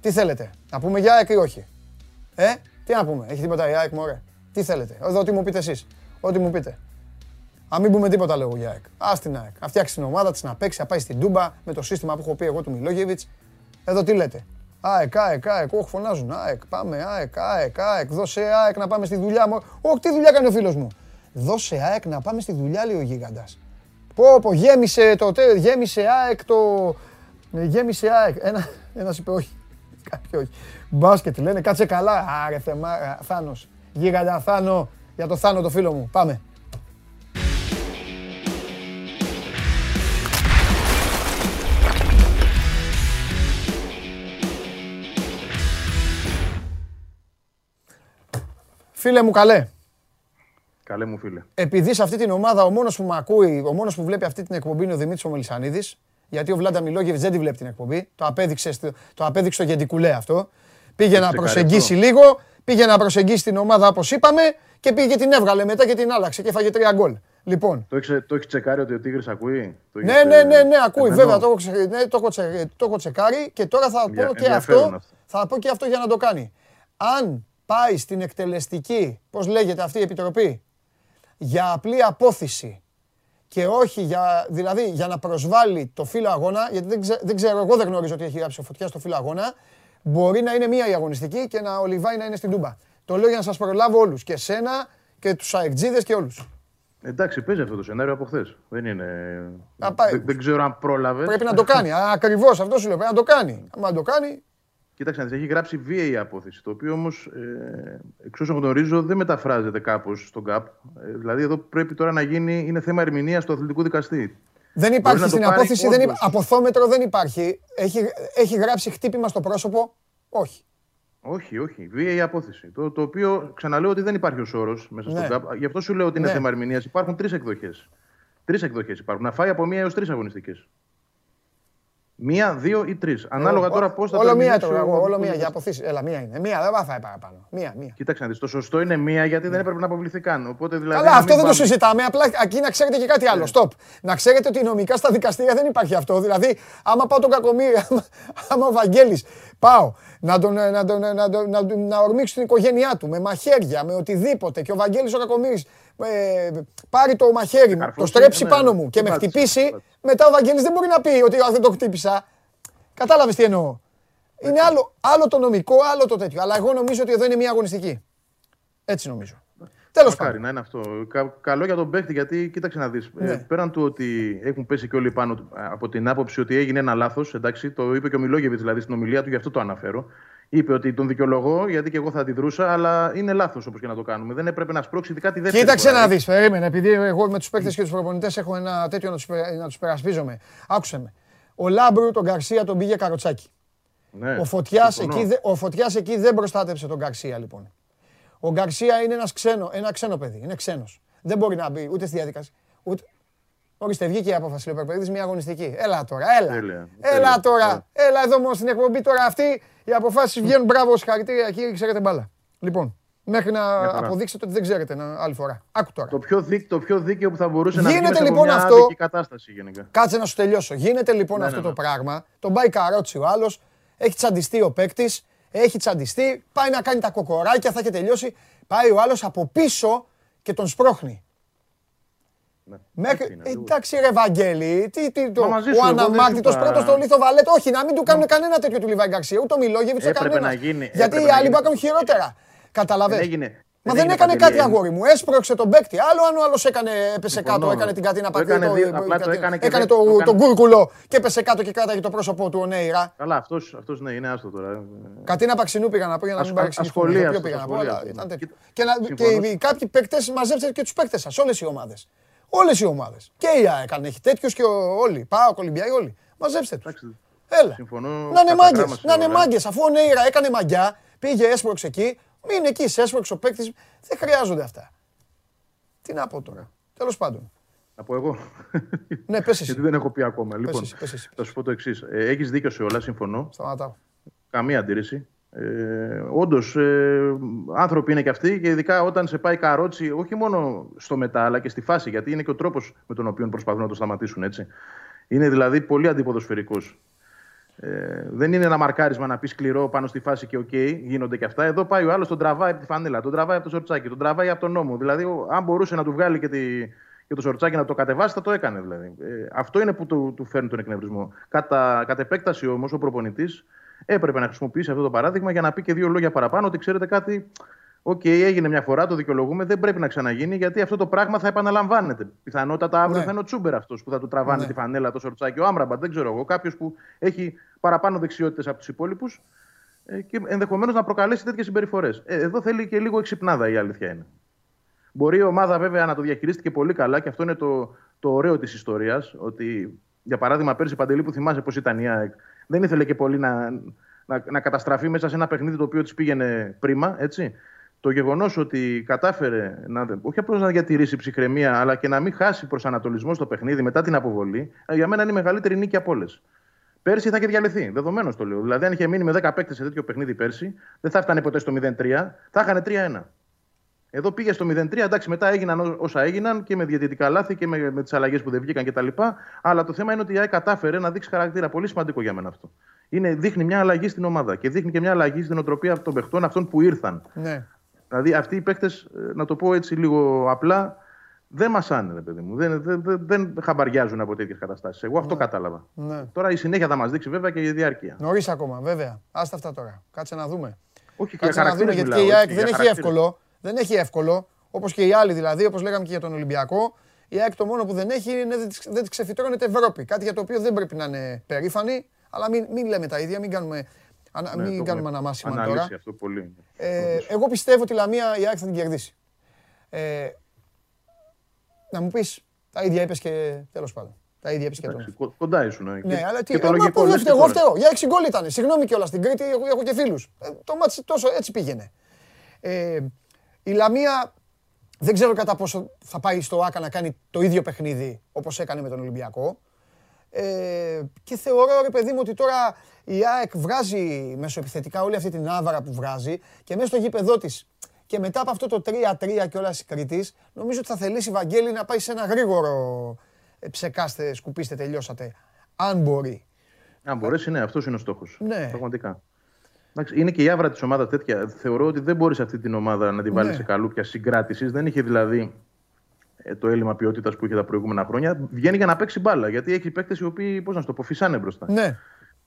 Τι θέλετε, να πούμε για ΑΕΚ ή όχι; Ε, τι να πούμε, έχει τίποτα η ΑΕΚ, μωρέ; Τι θέλετε, εδώ ό,τι μου πείτε εσείς, ό,τι μου πείτε. Α μην πούμε τίποτα λέγω για ΑΕΚ. Α την ΑΕΚ. Να φτιάξει την ομάδα της, να παίξει, να πάει στην Τούμπα με το σύστημα που έχω πει εγώ του Μιλόγεβιτς. Εδώ τι λέτε. ΑΕΚ, ΑΕΚ, ΑΕΚ. Όχι, φωνάζουν. ΑΕΚ, πάμε. ΑΕΚ, ΑΕΚ, ΑΕΚ. Δώσε ΑΕΚ να πάμε στη δουλειά μου. Όχι, τι δουλειά κάνει ο φίλος μου. Δώσε ΑΕΚ να πάμε στη δουλειά, λέει ο γίγαντας. Πω, πω, γέμισε το τε- γέμισε ΑΕΚ το. Γέμισε ΑΕΚ. Ένα, ένας είπε όχι. Κάποιοι όχι. Μπάσκετ λένε, κάτσε καλά. Άρε θεμά, Θάνος. Γίγαντα Θάνο, για το Θάνο το φίλο μου. Πάμε. Φίλε μου καλέ, Καλέ μου φίλε. επειδή σε αυτή την ομάδα ο μόνος που με ακούει, ο μόνος που βλέπει αυτή την εκπομπή είναι ο Δημήτρης ο Μελισανίδης, γιατί ο Βλάντα Μιλόγεβιτς δεν τη βλέπει την εκπομπή, το απέδειξε, στο- το απέδειξε στο Γεντικουλέ αυτό. Πήγε να ξεκάρει προσεγγίσει αυτό. λίγο, πήγε να προσεγγίσει την ομάδα όπως είπαμε και πήγε και την έβγαλε μετά και την άλλαξε και έφαγε τρία γκολ. Λοιπόν, Το έχεις το έχεις τσεκάρει ότι ο Τίγρης ακούει; Το ναι, έχεις, ναι, ε, ναι, ναι, ακούει. εμένα; Βέβαια, το έχω, ξε- ναι, το έχω, τσε- το έχω τσεκάρει και τώρα θα Ενδια- πω και ενδιαφέρον αυτό, αυτό. θα πω και αυτό για να το κάνει. Αν πάει στην εκτελεστική, πώς λέγεται αυτή η επιτροπή, για απλή απόθυση και όχι για, δηλαδή, για να προσβάλλει το φύλλο αγώνα, γιατί δεν, ξε- δεν ξέρω, εγώ δεν γνωρίζω ότι έχει γράψει ο Φωτιάς στο φύλλο αγώνα, μπορεί να είναι μία η αγωνιστική και να ο Λιβάη να είναι στην Τούμπα. Το λέω για να σας προλάβω όλους, και εσένα και τους αεκτζίδες και όλους. Εντάξει, παίζει αυτό το σενάριο από χθες. Δεν είναι. Να πάει. Δεν, δεν ξέρω αν πρόλαβες. Πρέπει να το κάνει. Ακριβώς αυτό σου λέω. Πρέπει να το κάνει. Αν το κάνει, Κοίταξε να δεις, έχει γράψει βία η απόθεση. Το οποίο όμως, ε, εξ όσων γνωρίζω, δεν μεταφράζεται κάπως στον ΚΑΠ. Ε, δηλαδή, εδώ πρέπει τώρα να γίνει. Είναι θέμα ερμηνείας του αθλητικού δικαστή. δεν υπάρχει να το στην πάρεις απόθεση. Δεν υπά- όντως. αποθόμετρο δεν υπάρχει. Έχει, έχει γράψει χτύπημα στο πρόσωπο; Όχι. Όχι, όχι. Βία η απόθεση. Το, το οποίο ξαναλέω ότι δεν υπάρχει ω όρο μέσα Ναι. στον ΚΑΠ. Γι' αυτό σου λέω ότι είναι Ναι. θέμα ερμηνείας. Υπάρχουν τρεις εκδοχές. Τρεις εκδοχές υπάρχουν. Να φάει από μία έως τρεις αγωνιστικές. Μία, δύο ή τρεις. Ανάλογα τώρα πώς θα το Όλο μία ερμηνεύσει τώρα. ο εγώ, Όλο αθλητικός μία για δικαστής. αποθήσεις. Έλα, μία είναι. Μία δεν θα φάει παραπάνω. Μία, μία. Κοίταξε να δεις, το σωστό είναι μία γιατί δεν έπρεπε να αποβληθεί καν. Οπότε δηλαδή. Καλά, να αυτό μην δεν το πάμε- συζητάμε. Απλά εκεί να ξέρετε και κάτι άλλο. Στοπ. Να ξέρετε ότι νομικά στα δικαστήρια δεν υπάρχει αυτό. Δηλαδή, άμα πάω τον κακομίρι, άμα, άμα ο Βαγγέλης πάω να, τον, να, τον, να, τον, να, τον- να ορμήξω την οικογένειά του με μαχαίρια, με οτιδήποτε και ο Βαγγέλης ο κακομίρις ε, πάρει το μαχαίρι μου, το καρφώσει, στρέψει ναι, πάνω ναι. μου και με Πάτησε, χτυπήσει, πάτησε. Μετά ο Βαγγέλης δεν μπορεί να πει ότι «Α, δεν το χτύπησα. Κατάλαβες τι εννοώ. Είναι άλλο, άλλο το νομικό, άλλο το τέτοιο. Αλλά εγώ νομίζω ότι εδώ είναι μια αγωνιστική. Έτσι νομίζω. Τέλος Μακάρι πάντων. να είναι αυτό. Κα- καλό για τον παίκτη γιατί κοίταξε να δεις. Ναι. πέραν του ότι έχουν πέσει και όλοι πάνω του, ε, από την άποψη ότι έγινε ένα λάθος, εντάξει, το είπε και ο Μιλόγεβιτς δηλαδή στην ομιλία του, γι' αυτό το αναφέρω. Είπε ότι τον δικαιολογώ γιατί και εγώ θα αντιδρούσα, αλλά είναι λάθος όπως και να το κάνουμε. Δεν έπρεπε να σπρώξει ειδικά τη δεύτερη. Κοίταξε φορά. να δεις, περίμενε. Επειδή εγώ με τους παίκτες και τους προπονητές έχω ένα τέτοιο να τους να τους περασπίζομαι. Άκουσε με. Ο Λάμπρου τον Γκαρσία τον πήγε καροτσάκι. Ναι, Ο Φωτιάς συμφωνώ. εκεί, δε- ο Φωτιάς εκεί δεν προστάτεψε τον Γκαρσία λοιπόν. Ο Γκαρσία είναι ένας ξένο, ένα ξένο παιδί. Είναι ξένος. Δεν μπορεί να μπει ούτε στη διαδικασία. Ούτε... Ορίστε, βγήκε η απόφαση λέει ο Περπερίδης, μια αγωνιστική. Έλα τώρα, έλα. Τέλεια, Έλα τέλεια. τώρα. Έλα εδώ μόνο στην εκπομπή τώρα αυτή. Οι αποφάσεις βγαίνουν. Μπράβο, συγχαρητήρια κύριε, ξέρετε μπάλα. Λοιπόν, μέχρι να χαρά. αποδείξετε ότι δεν ξέρετε ένα- άλλη φορά. Άκου τώρα. Το πιο, δίκ, το πιο δίκαιο που θα μπορούσε να Γίνεται γίνει σε λοιπόν μια αυτό- άδικη κατάσταση γενικά. Κάτσε να σου τελειώσω. Γίνεται λοιπόν Ναι, αυτό ναι, το ναι. πράγμα. Τον πάει καρότσι ο άλλος. Έχει τσαντιστεί ο παίκτης. Έχει τσαντιστεί. Πάει να κάνει τα κοκοράκια. Θα έχει τελειώσει. Πάει ο άλλος από πίσω και τον σπρώχνει. Ναι. Μέχρι... Έτσι είναι, Ε, λίγο. εντάξει, ρε Βαγγέλη, τι, τι, το, Μα μαζί σου, ο εγώ δεν αναμάκτητος σου είπα. πρώτο στο λίθο βαλέτ. Όχι, να μην του κάνουν κανένα τέτοιο του Λιβάη Γκαρσία. Ούτε ο Μιλόγεβιτς, ούτε Έπρεπε κανένας. να γίνει, Γιατί έπρεπε οι να άλλοι γίνει μπορούν να κάνουν αυτό. χειρότερα. Καταλαβες. Δεν έγινε. Μα δεν δεν έγινε έκανε Παντελή. κάτι αγόρι μου. Έσπρωξε τον παίκτη. Άλλο αν ο άλλο έκανε, έπεσε Συμφωνώ. κάτω, έκανε την κατίνα Το πατρίδα. έκανε το- δύο- το- απλά το κατίνα. έκανε και Έκανε δεν- το- το έκανε- τον κούρκουλο και έπεσε κάτω και κράταγε το πρόσωπό του ο Νέιρα. Καλά, αυτό αυτός, ναι, είναι άστο τώρα. Κατίνα Παξινού πήγα να πω για να μην Ασ- παρεξηγηθούμε. ασχολίας Ποιο αυτό, πήγα να πω, ασχολίας αλλά αυτό. ήταν τέτοιο. Κοίτα, Και, να, συμφωνώ. και οι- κάποιοι παίκτες μαζέψτε και τους παίκτες σας, όλες οι ομάδες. Όλες οι ομάδες. Και η ΑΕΚ αν έχει τέτοιους και ο- όλοι. Πάω, Ολυμπιακοί, όλοι. Μαζέψτε τους. Εντάξει, Έλα. Συμφωνώ. Να είναι κατά μάγκες. γράμμα σε Να είναι όλα. μάγκες. Αφού ο Νέιρα έκανε μαγκιά, πήγε έσπρωξε εκεί, μην εκεί, σε έσπρωξε ο παίκτης. Δεν χρειάζονται αυτά. Τι να πω τώρα. Τέλος πάντων. Να πω εγώ. Ναι, πες εσύ. Γιατί δεν έχω πει ακόμα. Λοιπόν, εσύ, πες εσύ. θα σου πω το εξής. Ε, Έχεις δίκιο σε όλα, συμφωνώ. Σταματάω. Καμία αντίρρηση. Ε, Όντως, ε, άνθρωποι είναι και αυτοί και ειδικά όταν σε πάει καρότσι, όχι μόνο στο μετά, αλλά και στη φάση, γιατί είναι και ο τρόπος με τον οποίο προσπαθούν να το σταματήσουν έτσι. Είναι δηλαδή πολύ αντιποδοσφαιρικό. Ε, δεν είναι ένα μαρκάρισμα να πεις σκληρό πάνω στη φάση και οκ, γίνονται και αυτά. Εδώ πάει ο άλλος, τον τραβάει από τη φανέλα, τον τραβάει από το σορτσάκι, τον τραβάει από τον ώμο. Δηλαδή, ο- αν μπορούσε να του βγάλει και, τη, και το σορτσάκι να το κατεβάσει, θα το έκανε. Δηλαδή. Ε, αυτό είναι που του, του φέρνει τον εκνευρισμό. Κατά, κατ' επέκταση όμως, ο προπονητής έπρεπε να χρησιμοποιήσει αυτό το παράδειγμα για να πει και δύο λόγια παραπάνω ότι ξέρετε κάτι. Οκ, έγινε μια φορά, το δικαιολογούμε, δεν πρέπει να ξαναγίνει γιατί αυτό το πράγμα θα επαναλαμβάνεται. Πιθανότατα αύριο Ναι. θα είναι ο Τσούμπερ αυτός που θα του τραβάνε Ναι. τη φανέλα, το σορτσάκι, ο Άμραμπατ, δεν ξέρω εγώ. Κάποιος που έχει παραπάνω δεξιότητες από τους υπόλοιπους ε, και ενδεχομένως να προκαλέσει τέτοιες συμπεριφορές. Ε, εδώ θέλει και λίγο εξυπνάδα η αλήθεια είναι. Μπορεί η ομάδα βέβαια να το διαχειρίστηκε πολύ καλά και αυτό είναι το, το ωραίο της ιστορίας. Ότι για παράδειγμα, πέρσι Παντελή που θυμάσαι πώς ήταν η ΑΕΚ, δεν ήθελε και πολύ να, να, να καταστραφεί μέσα σε ένα παιχνίδι το οποίο της πήγαινε πρίμα. Έτσι. Το γεγονός ότι κατάφερε να, όχι απλώς να διατηρήσει ψυχραιμία, αλλά και να μην χάσει προσανατολισμό στο παιχνίδι μετά την αποβολή, ε, για μένα είναι η μεγαλύτερη νίκη από όλες. Πέρσι θα είχε διαλυθεί. Δεδομένως το λέω. Δηλαδή, αν είχε μείνει με 10 παίκτες σε τέτοιο παιχνίδι πέρσι, δεν θα φτάνε ποτέ στο 0-3, θα είχαν 3-1. Εδώ πήγε στο 0-3, εντάξει, μετά έγιναν ό- όσα έγιναν και με διαιτητικά λάθη και με, με τις αλλαγές που δεν βγήκαν κτλ. Αλλά το θέμα είναι ότι η ΑΕΚ κατάφερε να δείξει χαρακτήρα. Πολύ σημαντικό για μένα αυτό. Είναι, δείχνει μια αλλαγή στην ομάδα και δείχνει και μια αλλαγή στην οτροπία των παιχτών αυτών που ήρθαν. Ναι. Δηλαδή, αυτοί οι παίκτες, να το πω έτσι λίγο απλά, δεν μασάνε, ρε παιδί μου. Δεν, δεν, δεν, δεν χαμπαριάζουν από τέτοιες καταστάσεις. Εγώ αυτό κατάλαβα. ναι. Τώρα η συνέχεια θα μας δείξει βέβαια και η διάρκεια. Νωρίς ακόμα, βέβαια. Άστα αυτά τώρα. Κάτσε να δούμε. Όχι και για Κάτσε να δούμε χαρακτήρες γιατί μιλάω, και η έτσι, ΑΕΚ για δεν έχει χαρακτήρες. εύκολο. Δεν έχει εύκολο. Όπως και οι άλλοι δηλαδή, όπως λέγαμε και για τον Ολυμπιακό. Η ΑΕΚ το μόνο που δεν έχει είναι δεν της- δεν τη ξεφυτρώνεται Ευρώπη. Κάτι για το οποίο δεν πρέπει να είναι περήφανοι. Αλλά μην, μην λέμε τα ίδια, μην κάνουμε, ανα, Ναι, μην το κάνουμε έχουμε αναμάσιμα αναλύσει τώρα. αυτό πολύ. Ε, εγώ πιστεύω ότι η Λαμία η ΑΕΚ θα την κερδίσει. Ε, να μου πεις, τα ίδια είπες και τέλος πάντων. Τα ίδια είπες και Εντάξει, τον. κο- κοντά ήσουν. ε, Ναι, και- αλλά τι. και το ε, μα λογικό πού λες δεν και φταίω, εγώ τώρα. φταίω. Για 6 γκολ ήταν. Συγγνώμη κιόλας στην Κρήτη, έχω, έχω και φίλους. το μάτι τόσο έτσι πήγαινε. Ε, η Λαμία δεν ξέρω κατά πόσο θα πάει στο ΆΚΑ να κάνει το ίδιο παιχνίδι όπως έκανε με τον Ολυμπιακό. Ε, και θεωρώ, ρε παιδί μου, ότι τώρα η ΑΕΚ βράζει μεσοεπιθετικά όλη αυτή την άβαρα που βράζει και μέσα στο γήπεδό της και μετά από αυτό το 3-3 και όλα τη Κρήτη, νομίζω ότι θα θελήσει η Βαγγέλη να πάει σε ένα γρήγορο ε, ψεκάστε, σκουπίστε, τελειώσατε. Αν μπορεί. Αν μπορέσει, ναι, αυτός είναι ο στόχος. Ναι. Πραγματικά. Εντάξει, είναι και η άβρα της ομάδας τέτοια. Θεωρώ ότι δεν μπορείς αυτή την ομάδα να τη βάλεις Ναι. σε καλούπια συγκράτησης. Δεν είχε δηλαδή ε, το έλλειμμα ποιότητας που είχε τα προηγούμενα χρόνια. Βγαίνει για να παίξει μπάλα. Γιατί έχει παίκτες οι οποίοι, πώς να σου το πω, φυσάνε μπροστά. Ναι.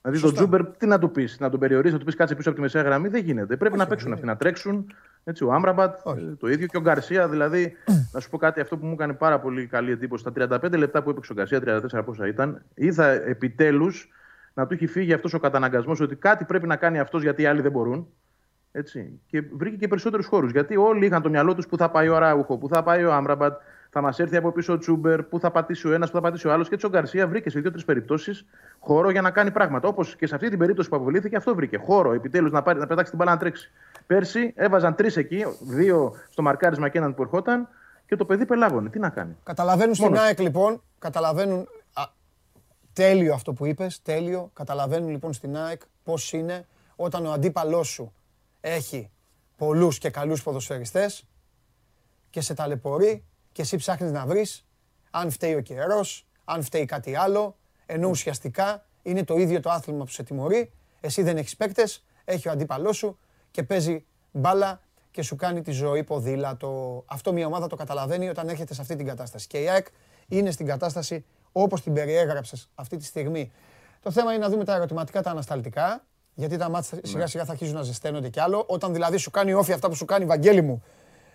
Δηλαδή τον Τζούμπερ, τι να του πεις, να τον περιορίσει, να του πεις κάτσε πίσω από τη μεσαία γραμμή. Δεν γίνεται. Πρέπει να παίξουν αυτοί, να τρέξουν. Έτσι, ο Άμραμπατ, Όχι. ε, το ίδιο και ο Γκαρσία. Δηλαδή, να σου πω κάτι, αυτό που μου έκανε πάρα πολύ καλή εντύπωση. Στα 35 λεπτά που έπαιξε ο Γκαρσία, 34 πόσα ήταν, είδα επιτέλους να του έχει φύγει αυτός ο καταναγκασμός ότι κάτι πρέπει να κάνει αυτός γιατί οι άλλοι δεν μπορούν. Έτσι. Και βρήκε και περισσότερους χώρους. Γιατί όλοι είχαν το μυαλό τους που θα πάει ο Ράουχο, που θα πάει ο Άμραμπατ, θα μας έρθει από πίσω ο Τσούμπερ, που θα πατήσει ο ένας, που θα πατήσει ο άλλος. Και έτσι ο Γκαρσία βρήκε σε δύο-τρεις περιπτώσεις χώρο για να κάνει πράγματα. Όπως και σε αυτή την περίπτωση που αποβλήθηκε, αυτό βρήκε. Χώρο επιτέλους να, πάρει- να πετάξει την μπάλα να τρέξει. Πέρσι έβαζαν τρεις εκεί, δύο στο μαρκάρισμα και έναν που ερχόταν. Και το παιδί πελάγωνε. Τι να κάνει. Καταλαβαίνουν στην Μόνος. ΑΕΚ λοιπόν, καταλαβαίνουν. Α, τέλειο αυτό που είπες, τέλειο. Καταλαβαίνουν λοιπόν στην ΑΕΚ πώς είναι όταν ο αντίπαλός σου έχει πολλούς και καλούς ποδοσφαιριστές και σε ταλαιπωρεί και εσύ ψάχνεις να βρεις αν φταίει ο καιρός, αν φταίει κάτι άλλο, ενώ ουσιαστικά είναι το ίδιο το άθλημα που σε τιμωρεί, εσύ δεν έχεις παίκτες, έχει ο αντίπαλός σου και παίζει μπάλα και σου κάνει τη ζωή ποδήλατο. Αυτό μια ομάδα το καταλαβαίνει όταν έρχεται σε αυτή την κατάσταση. Και η ΑΕΚ είναι στην κατάσταση όπως την περιέγραψες αυτή τη στιγμή. Το θέμα είναι να δούμε τα ερωτηματικά, τα ανασταλτικά, γιατί τα μάτια σιγά σιγά θα αρχίζουν να ζεσταίνονται κι άλλο. Όταν δηλαδή σου κάνει όφη αυτά που σου κάνει η Βαγγέλη μου,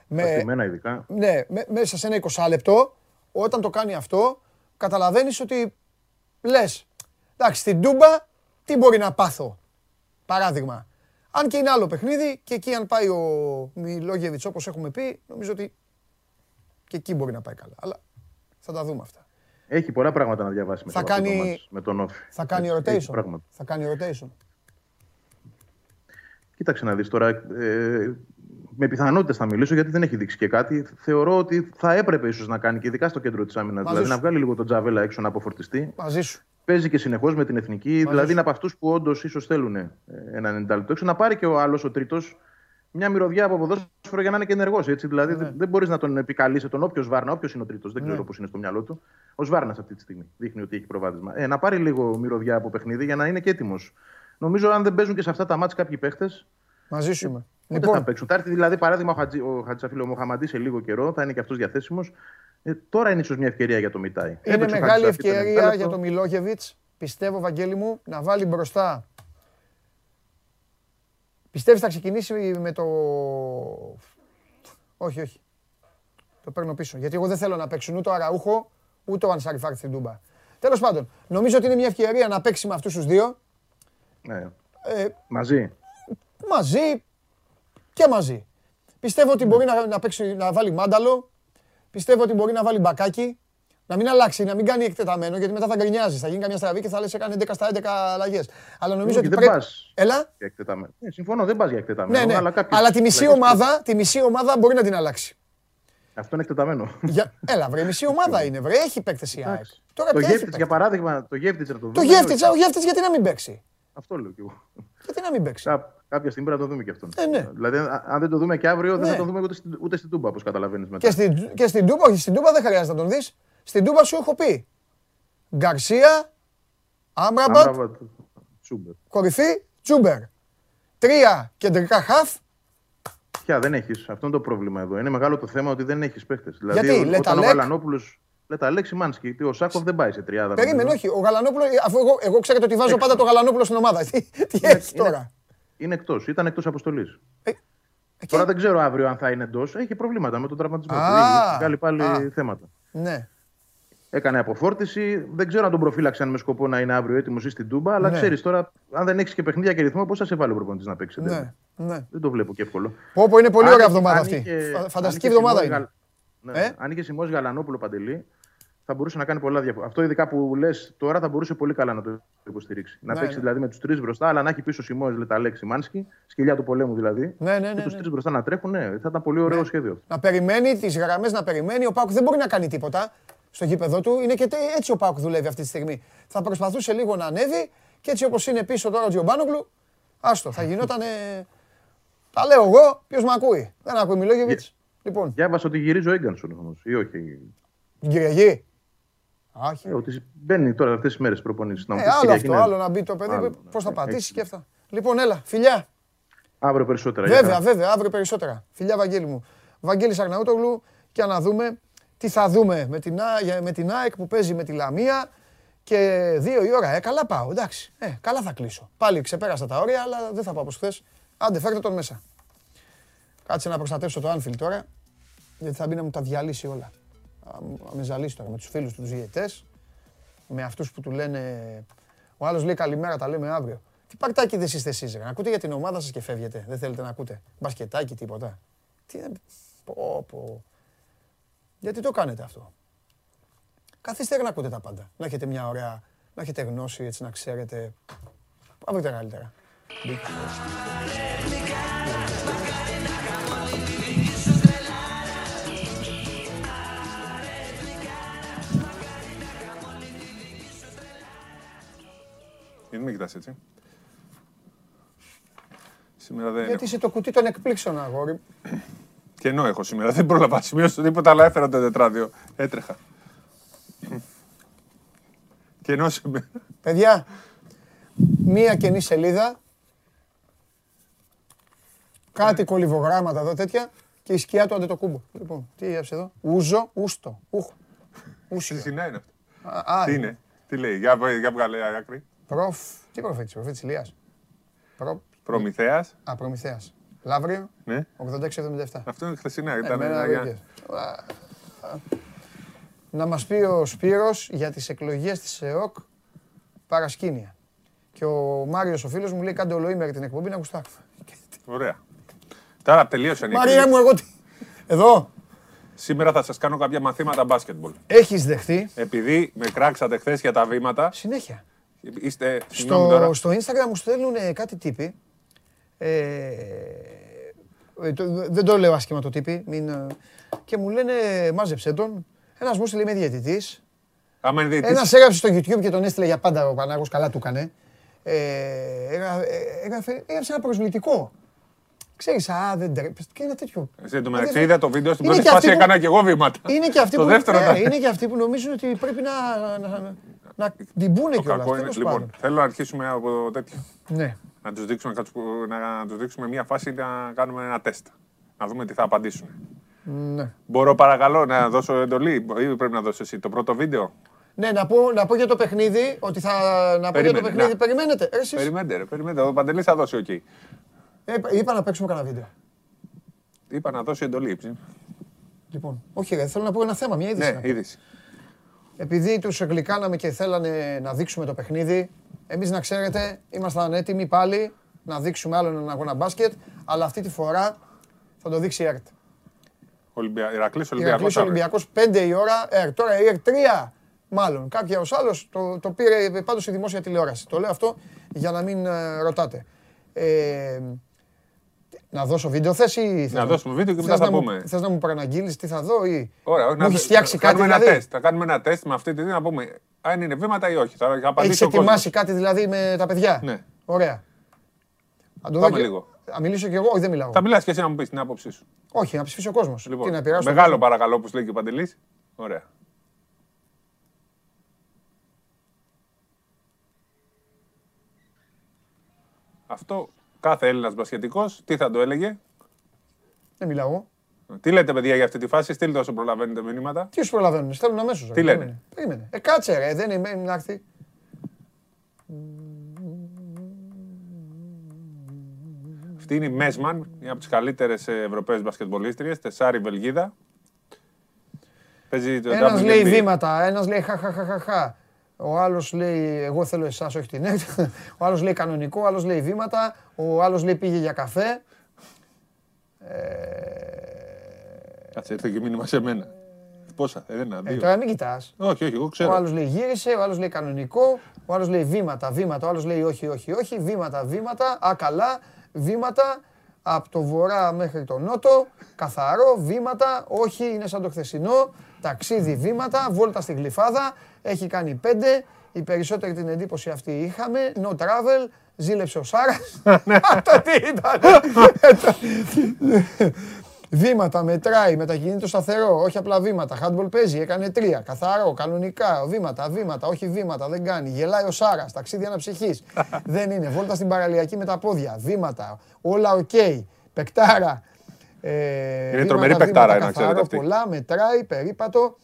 με, Παθημένα ειδικά. ναι, με- μέσα σε ένα 20 λεπτό, όταν το κάνει αυτό, καταλαβαίνεις ότι λες, εντάξει, στην Τούμπα τι μπορεί να πάθω; Παράδειγμα. Αν και είναι άλλο παιχνίδι και εκεί αν πάει ο Μιλόγεβιτς όπως έχουμε πει, νομίζω ότι και εκεί μπορεί να πάει καλά. Αλλά θα τα δούμε αυτά. Έχει πολλά πράγματα να διαβάσει Θα μετά από αυτό το κάνει- μάτς με τον Όφη. Θα κάνει Έτσι, έχει rotation. πράγματα. Θα κάνει rotation. Κοίταξε να δεις τώρα, ε, με πιθανότητες θα μιλήσω γιατί δεν έχει δείξει και κάτι. Θεωρώ ότι θα έπρεπε ίσως να κάνει και ειδικά στο κέντρο της άμυνας. Μαζί Δηλαδή σου. να βγάλει λίγο τον Τζαβέλα έξω να αποφορτιστεί. Μαζί σου. Παίζει και συνεχώς με την εθνική. δηλαδή είναι από αυτούς που όντως ίσως θέλουν ε, έναν 90 λεπτό έξω. Να πάρει και ο άλλος, ο τρίτος, μια μυρωδιά από ποδόσφαιρο για να είναι και ενεργός. Δηλαδή δεν, δεν μπορείς να τον επικαλείσαι τον όποιος Βάρνα, όποιος είναι ο τρίτος. Δεν ξέρω πώς είναι στο μυαλό του. Ο Βάρνα αυτή τη στιγμή δείχνει ότι έχει προβάδισμα. Ε, να πάρει λίγο μυρωδιά από παιχνίδι για να είναι και έτοιμος. Νομίζω αν δεν παίζουν και σε αυτά τα μάτια κάποιοι παίχτες, Μαζί σου είμαι. δεν Λοιπόν, θα παίξουν. Θα έρθει δηλαδή παράδειγμα ο, Χατζη, ο Χατζησαφίλο Μοχαμαντής σε λίγο καιρό, θα είναι και αυτός διαθέσιμος. Ε, τώρα είναι ίσως μια ευκαιρία για το Μιτάι. είναι Έπαιξε ο μεγάλη Χατζησαφή το 90 ευκαιρία λεπτό. για τον Μιλόγεβιτς, πιστεύω, Βαγγέλη μου, να βάλει μπροστά. Πιστεύεις θα ξεκινήσει με το... Όχι, όχι. Το παίρνω πίσω. Γιατί εγώ δεν θέλω να παίξουν ούτε ο Αραούχο, ούτε ο Ανσάρι Φάρκ στην Τούμπα. Τέλος πάντων, νομίζω ότι είναι μια ευκαιρία να παίξει με αυτούς τους δύο. Ναι. Ε, Μαζί. μαζί και μαζί. Πιστεύω ότι μπορεί να, να, παίξει, να βάλει μάνταλο. Πιστεύω ότι μπορεί να βάλει μπακάκι. Να μην αλλάξει, να μην κάνει εκτεταμένο, γιατί μετά θα γκρινιάζει. Θα γίνει καμιά στραβή και θα λες: Έκανε 10 στα 11 αλλαγές. Αλλά νομίζω Όχι, ότι δεν πρέπει. πας. Έλα. Για εκτεταμένο. Ναι, συμφωνώ, δεν πας για εκτεταμένο. Ναι, ναι. Αλλά, κάποιες Αλλά τη μισή, αλλαγές- ομάδα, τη μισή ομάδα μπορεί να την αλλάξει. Αυτό είναι εκτεταμένο. Για... Έλα, βρε, η μισή ομάδα είναι, βρε. Έχει παίκτες η ΑΕΚ. Εντάξει. Τώρα το τι έχει Γεύτιτς, για παίκτες. παράδειγμα, το Γεύτιτς να το δούμε. Το ή γεύτης, όχι. ο γεύτης γιατί να μην παίξει; Αυτό λέω κι εγώ. Γιατί να μην παίξει; Κά- Κάποια στιγμή πρέπει να το δούμε και αυτόν. Ε, ναι. Δηλαδή, α- αν δεν το δούμε και αύριο, δεν Ναι. θα το δούμε ούτε στην, ούτε στην Τούμπα, όπως καταλαβαίνεις μετά. Και στην, και στην Τούμπα, όχι στην Τούμπα δεν χρειάζεται να τον δεις. Στην Τούμπα σου έχω πει. Γκαρσία, Άμραμπατ, Άμραμπατ, Τσούμπερ. κορυφή, Τσούμπερ. Τρία κεντρικά χαφ. Πια δεν έχεις. Αυτό είναι το πρόβλημα εδώ. Είναι μεγάλο το θέμα ότι δεν έχεις παίχτε. Δηλαδή, Γιατί, ο- Λεταλέκ- όταν ο Γαλανόπουλο. Λέτε Αλέξη Μάνσκι, τι, ο Σάκοφ δεν πάει σε τριάδα. Περίμενε, νομίζω. όχι. Ο Γαλανόπουλο, αφού εγώ, εγώ ξέρετε ότι βάζω πάντα το Γαλανόπουλο στην ομάδα. Τι, τι έχεις είναι- τώρα; Είναι εκτός. Ήταν εκτός αποστολής. Ε, Τώρα δεν ξέρω αύριο αν θα είναι εντός. Έχει προβλήματα με τον τραυματισμό. του. Α, Έχει βγάλει πάλι α. θέματα. Ναι. Έκανε αποφόρτιση. Δεν ξέρω αν τον προφύλαξαν με σκοπό να είναι αύριο έτοιμος ή στην Τούμπα. Αλλά Ναι. ξέρεις τώρα, αν δεν έχεις και παιχνίδια και ρυθμό, πώς θα σε βάλει ο προπονητής να παίξει. Ναι, ναι. Δεν το βλέπω και εύκολο. Πω, πω, είναι πολύ Αν ωραία είχε- εβδομάδα αν αυτή. είχε- Φα- αν Φανταστική είχε εβδομάδα Σιμώης είναι. Γαλ- Ναι, Ε; Αν είχε Σιμός Γαλανόπουλο παντελή, θα μπορούσε να κάνει πολλά διαφορετικά. Αυτό ειδικά που λες τώρα θα μπορούσε πολύ καλά να το υποστηρίξει. Να Ναι, παίξει ναι. δηλαδή με τους τρεις μπροστά, αλλά να έχει πίσω Σιμώ Λεταλέξη Μάνσκι, σκυλιά του πολέμου δηλαδή. Ναι, ναι, Και ναι, τους ναι. τρεις μπροστά να τρέχουν, ναι, θα ήταν πολύ ωραίο σχέδιο. Να περιμένει τις γραμμές, να περιμένει. Ο Πάουκ δεν μπορεί να κάνει τίποτα στο γήπεδο του. Είναι και τε- έτσι ο Πάουκ δουλεύει αυτή τη στιγμή. Θα προσπαθούσε λίγο να ανέβει και έτσι όπως είναι πίσω τώρα ο Τζιομπάνογλου, άστο, θα γινόταν. Τα λέω εγώ, ποιος με ακούει; Δεν ακούει Μιλόγεβιτς. Λοιπόν, Διάβασα ότι γυρίζει ο Έγκανσον όμως, ή όχι; την Κυριακή. Άχι. Ε, ότι μπαίνει τώρα αυτές τις μέρες προπονήσεις. Ε, άλλο αυτό, άλλο να μπει το παιδί, Άλλο, πώς θα ναι, πατήσει έτσι. και αυτά. Λοιπόν, έλα, φιλιά. Αύριο περισσότερα. για Βέβαια, χαρά. βέβαια, αύριο περισσότερα. Φιλιά, Βαγγέλη μου. Βαγγέλης Αρναούτογλου και να δούμε τι θα δούμε με την, Α- για- με την ΑΕΚ που παίζει με τη Λαμία και δύο η ώρα. Ε, καλά πάω, εντάξει. Ε, καλά θα κλείσω. Πάλι ξεπέρασα τα όρια, αλλά δεν θα πάω όπως χθες. Άντε, φέρτε τον μέσα. Κάτσε να προστατεύσω το Anfield τώρα, γιατί θα μπει να μου τα διαλύσει όλα. Α, μου- να με ζαλίσει τώρα με τους φίλους τους, τους ηγετές, με αυτούς που του λένε... Ο άλλος λέει καλημέρα, τα λέμε αύριο. Τι παρτάκι δεν είστε εσείς, ρε. Να ακούτε για την ομάδα σας και φεύγετε. Δεν θέλετε να ακούτε. Μπασκετάκι, τίποτα. Τι... Πω, πω. Γιατί το κάνετε αυτό. Καθίστε να ακούτε τα πάντα. Να έχετε μια ωραία, να έχετε γνώση, έτσι να ξέρετε. Πάμε καλύτερα. Ε, μην με κοιτάς έτσι. Σήμερα δεν Γιατί είσαι το κουτί των εκπλήξεων, αγόρι. Και ενώ έχω σήμερα, δεν πρόλαβα να σημειώσω τίποτα, αλλά έφερα το τετράδιο. Έτρεχα. Και ενώ σήμερα. Παιδιά, μία καινή σελίδα, κάτι κολυβογράμματα εδώ τέτοια και η σκιά του αντετοκούμπο. Λοιπόν, τι έγραψε εδώ; Ούζο, ούστο. Ουχ. Τι Ούσιο. συνά είναι αυτό; Α, α, Τι είναι, τι λέει, για, για βγάλε άκρη. Προφ. Τι προφήτης, προφήτης Ηλίας. Προ... Προμηθέας, Α, Προμηθέας. Λαύριο, ναι. 86-77. Αυτό είναι χθεσινά. Ε, Ήταν εμένα ένα- δεν για- βγες. Α, α. Να μας πει ο Σπύρος για τις εκλογές της ΕΟΚ παρασκήνια. Και ο Μάριος ο φίλος μου λέει κάντε ολοήμερη την εκπομπή να γουστάρω. Ωραία. Τώρα τελείωσαν οι Μαρία εκλογές. μου εγώ τι. Εδώ Σήμερα θα σας κάνω κάποια μαθήματα μπάσκετμπολ. έχεις δεχτεί Επειδή με κράξατε χθες για τα βήματα, συνέχεια. είστε. Συγγνώμη τώρα. Στο, στο Instagram μου στέλνουν κάτι τύποι. Ε, ε, το- δεν το λέω άσχημα το τύποι. Μην, ε, και μου λένε μάζεψε τον. Ένας μου στείλε είμαι διαιτητής. Άμα είναι διαιτητής, Ένας έγραψε στο YouTube και τον έστειλε για πάντα ο Πανάγος, καλά του έκανε. Ε, έγρα- ε, έγραφε, έγραψε ένα προσβλητικό. Ξέρεις, α, δεν τρέπεσαι. Και ένα τέτοιο. Εν τω Ε, μεταξύ δεν- είδα το βίντεο στην Είναι πρώτη και φάση αυτοί που- έκανα και εγώ βήματα. Είναι και αυτοί Το που, δεύτερο ναι, ήταν. είναι και αυτοί που νομίζουν ότι πρέπει να, να, να, να την πούνε Το κιόλας. κακό είναι. τέλος Λοιπόν, πάντων. θέλω να αρχίσουμε από τέτοιο. Ναι. Να τους δείξουμε, να τους- να τους δείξουμε μια φάση να κάνουμε ένα τεστ. Να δούμε τι θα απαντήσουν. Ναι. Μπορώ παρακαλώ να δώσω εντολή; Ή πρέπει να δώσεις εσύ το πρώτο βίντεο; Ναι, να πω, να πω για το παιχνίδι, ότι θα. Να πω για το Περίμενε, παιχνίδι. να. Περιμένετε. Ε, εσείς. Περιμένετε ρε, περιμένετε. Ο Παντελής θα δώσει οκ. Ε, είπα να παίξουμε κανένα βίντεο. Είπα να δώσει εντολή. ψη. Λοιπόν, όχι, ρε, θέλω να πω ένα θέμα, μια είδηση. Ναι, να πω. είδηση. Επειδή τους γλυκάναμε και θέλανε να δείξουμε το παιχνίδι, εμείς να ξέρετε, ήμασταν έτοιμοι πάλι να δείξουμε άλλο έναν αγώνα μπάσκετ, αλλά αυτή τη φορά θα το δείξει η ΕΡΤ. Ολυμπια... Ηρακλής Ηρακλής Ολυμπιακός αύριο. Ολυμπιακός 5 η ώρα, ΕΡΤ. Τώρα η ΕΡΤ 3 μάλλον. Κάποιος άλλος το, το πήρε πάντως η δημόσια τηλεόραση. Το λέω αυτό για να μην ε, ρωτάτε. Ε, να δώσω βίντεο θες ή θες Να δώσουμε βίντεο και θες μετά θα να μου- πούμε. Θες να μου παραναγγείλεις τι θα δω ή Ωραία, μου έχεις φτιάξει θα κάτι κάνουμε ένα δηλαδή. τεστ. Θα κάνουμε ένα τεστ με αυτή τη δύναμη να πούμε αν είναι βήματα ή όχι. Θα Έχεις απαντήσει ο κόσμος. ετοιμάσει κάτι δηλαδή με τα παιδιά; Ναι. Ωραία. Θα το Πάμε δω και- λίγο. Θα μιλήσω κι εγώ, όχι δεν μιλάω. Θα μιλάς και εσύ να μου πεις την άποψή σου. Όχι, να ψηφίσει ο κόσμος. Λοιπόν, Τι να επηρεάσω τον μεγάλο κόσμο. παρακαλώ που λέει και ο Παντελής. Ωραία. Αυτό κάθε Έλληνας μπασχετικός τι θα το έλεγε; Δεν μιλάω εγώ. Τι λέτε παιδιά για αυτή τη φάση, στείλτε όσο προλαβαίνετε μηνύματα. Τι σου προλαβαίνουν, στέλνουν αμέσως. Τι λένε; Περίμενε. Ε, κάτσε ρε, δεν είναι να έρθει. Αυτή είναι η Μέσμαν, μια από τις καλύτερες ε, Ευρωπαίες μπασκετμπολίστριες, τεσάρι Βελγίδα. Παίζει το Ένας WNBA. λέει βήματα, ένας λέει χαχαχαχαχα. Ο άλλος λέει εγώ θέλω εσάς, όχι την ΕΚΤ. Ο άλλος λέει κανονικό, ο άλλος λέει βήματα. Ο άλλος λέει πήγε για καφέ. Κάτσε, ήρθε και μήνυμα σε μένα. Πόσα, ε, ένα, Ε, δύο. τώρα μην κοιτάς. Όχι, όχι, εγώ Ο ξέρω. άλλος λέει γύρισε, ο άλλος λέει κανονικό, ο άλλος λέει βήματα, βήματα, ο άλλος λέει όχι, όχι, όχι, βήματα, βήματα, α καλά, βήματα από το βορρά μέχρι το νότο, καθαρό, βήματα, όχι, είναι σαν το χθεσινό, ταξίδι, βήματα, βόλτα στη γλυφάδα, έχει κάνει πέντε, η περισσότερη την εντύπωση αυτή είχαμε, no travel, ζήλεψε ο Σάρας. Αυτό τι ήταν. Βήματα, μετράει, μετακινείται σταθερό, όχι απλά βήματα. Handball παίζει, έκανε τρία. Καθαρό, κανονικά. Βήματα, βήματα, όχι βήματα, δεν κάνει. Γελάει ο Σάρας, ταξίδι αναψυχής. δεν είναι. Βόλτα στην παραλιακή με τα πόδια. Βήματα, όλα οκ. Πεκτάρα. Ε, βήματα, τρομερή βήματα, πεκτάρα, να καθαρό, ξέρετε αυτή. Πολλά, μετράει, περίπατο.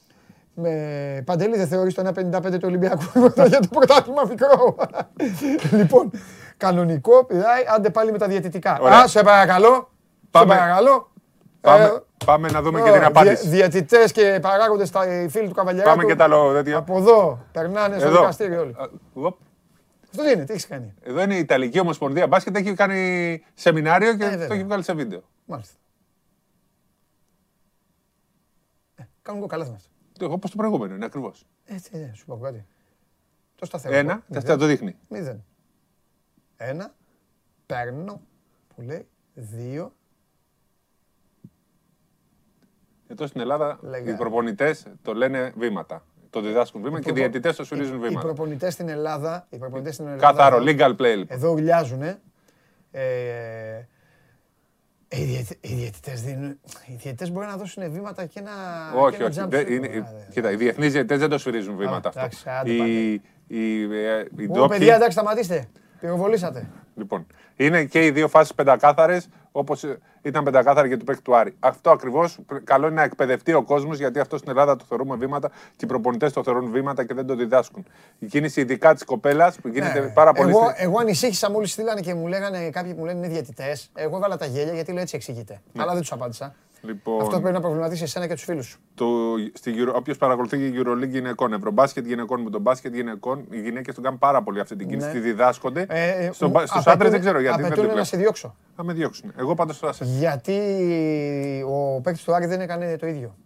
Με... Παντελή δεν θεωρείς το 1.55 του Ολυμπιακού για το πρωτάθλημα μικρό; λοιπόν, κανονικό, πηδάει, άντε πάλι με τα διαιτητικά. Ωραία. Α, σε παρακαλώ. Πάμε. Σε παρακαλώ. Πάμε, Ε, πάμε να δούμε και Ω, την απάντηση. Διαιτητές και παράγοντες, τα φίλοι του Καβαλιαράτου. Πάμε και τα άλλο τέτοια. Από εδώ περνάνε στο Εδώ. δικαστήριο όλοι. Α, οπ. Αυτό τι είναι, τι έχεις κάνει; Εδώ είναι η Ιταλική Ομοσπονδία Μπάσκετ, έχει κάνει σεμινάριο και Ε, το βέβαια. έχει βγάλει σε βίντεο. Μάλιστα. Ε, κάνουν κοκαλάθι αυτό. Όπως το προηγούμενο, είναι ακριβώς. Έτσι, ναι, σου πω κάτι. Το σταθερό. Ένα, Μηδέν. και αυτά το δείχνει. Μηδέn. Ένα, παίρνω, που λέει, δύο, Εδώ στην Ελλάδα Λέγα. οι προπονητές το λένε βήματα. Το το διδάσκουν βήματα και οι προπο- διαιτητές το σφυρίζουν Οι βήματα. προπονητές στην Ελλάδα, οι προπονητές στην Ελλάδα Καθαρό, εδώ- legal play λοιπόν. Εδώ ουρλιάζουν. Ε, ε, οι, διαιτ, οι διαιτητές δίνουν, οι διαιτητές μπορεί να δώσουν βήματα και ένα, Όχι, και ένα όχι. jump Δεν- shot, είναι- ωραία, δε. Κοίτα, οι διεθνείς διαιτητές δεν το σφυρίζουν βήματα αυτό. εντάξει, άντε Οι- πάλι. οι- ε, οι Ω, ντόπιοι- παιδιά, εντάξει, σταματήστε. Πυροβολήσατε. Λοιπόν, είναι και οι δύο φάσεις πεντακάθαρες, όπως ήταν πεντακάθαρη για του παίκτη του Άρη. Αυτό ακριβώς καλό είναι να εκπαιδευτεί ο κόσμος, γιατί αυτό στην Ελλάδα το θεωρούμε βήματα και οι προπονητές το θεωρούν βήματα και δεν το διδάσκουν. Η κίνηση ειδικά της κοπέλας που γίνεται Ναι. πάρα πολύ. Εγώ, στη- εγώ ανησύχησα μόλις στείλανε και μου λέγανε κάποιοι που λένε είναι διαιτητές. Εγώ έβαλα τα γέλια γιατί λέω έτσι εξηγείται. Αλλά δεν τους απάντησα. Λοιπόν, Αυτό πρέπει να προβληματίσει εσένα και τους φίλους σου. το, στη Euro, όποιος παρακολουθεί η Euroleague γυναικών, Ευρωμπάσκετ γυναικών με τον μπάσκετ γυναικών, οι γυναίκες τον κάνουν πάρα πολύ αυτή την κίνηση, Ναι. τη διδάσκονται. Ε, Στο, μου- Στους απαιτούν- άντρες δεν ξέρω γιατί. Δεν απαιτούν το να σε βλέπω. διώξω. Θα με διώξουν. Εγώ πάντως θα σε. Γιατί ο παίκτης του Άρη δεν έκανε το ίδιο.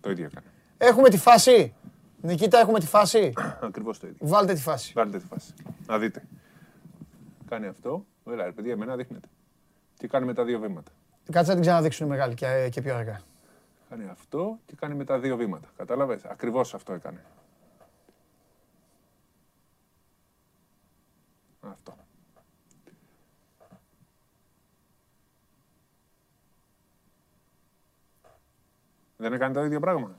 Το ίδιο έκανε. Έχουμε τη φάση. Νικήτα, έχουμε τη φάση. Ακριβώς το ίδιο. Βάλτε τη φάση. Βάλτε τη φάση. Να δείτε. Κάνει αυτό. Έλα, ρε παιδιά, εμένα δείχνετε. Τι κάνει με τα δύο βήματα. Κάτσε να την ξαναδείξουν μεγάλη και, και πιο αργά. Κάνει αυτό και κάνει με τα δύο βήματα. Κατάλαβες; Ακριβώς αυτό έκανε. Αυτό. Δεν έκανε το ίδιο πράγμα.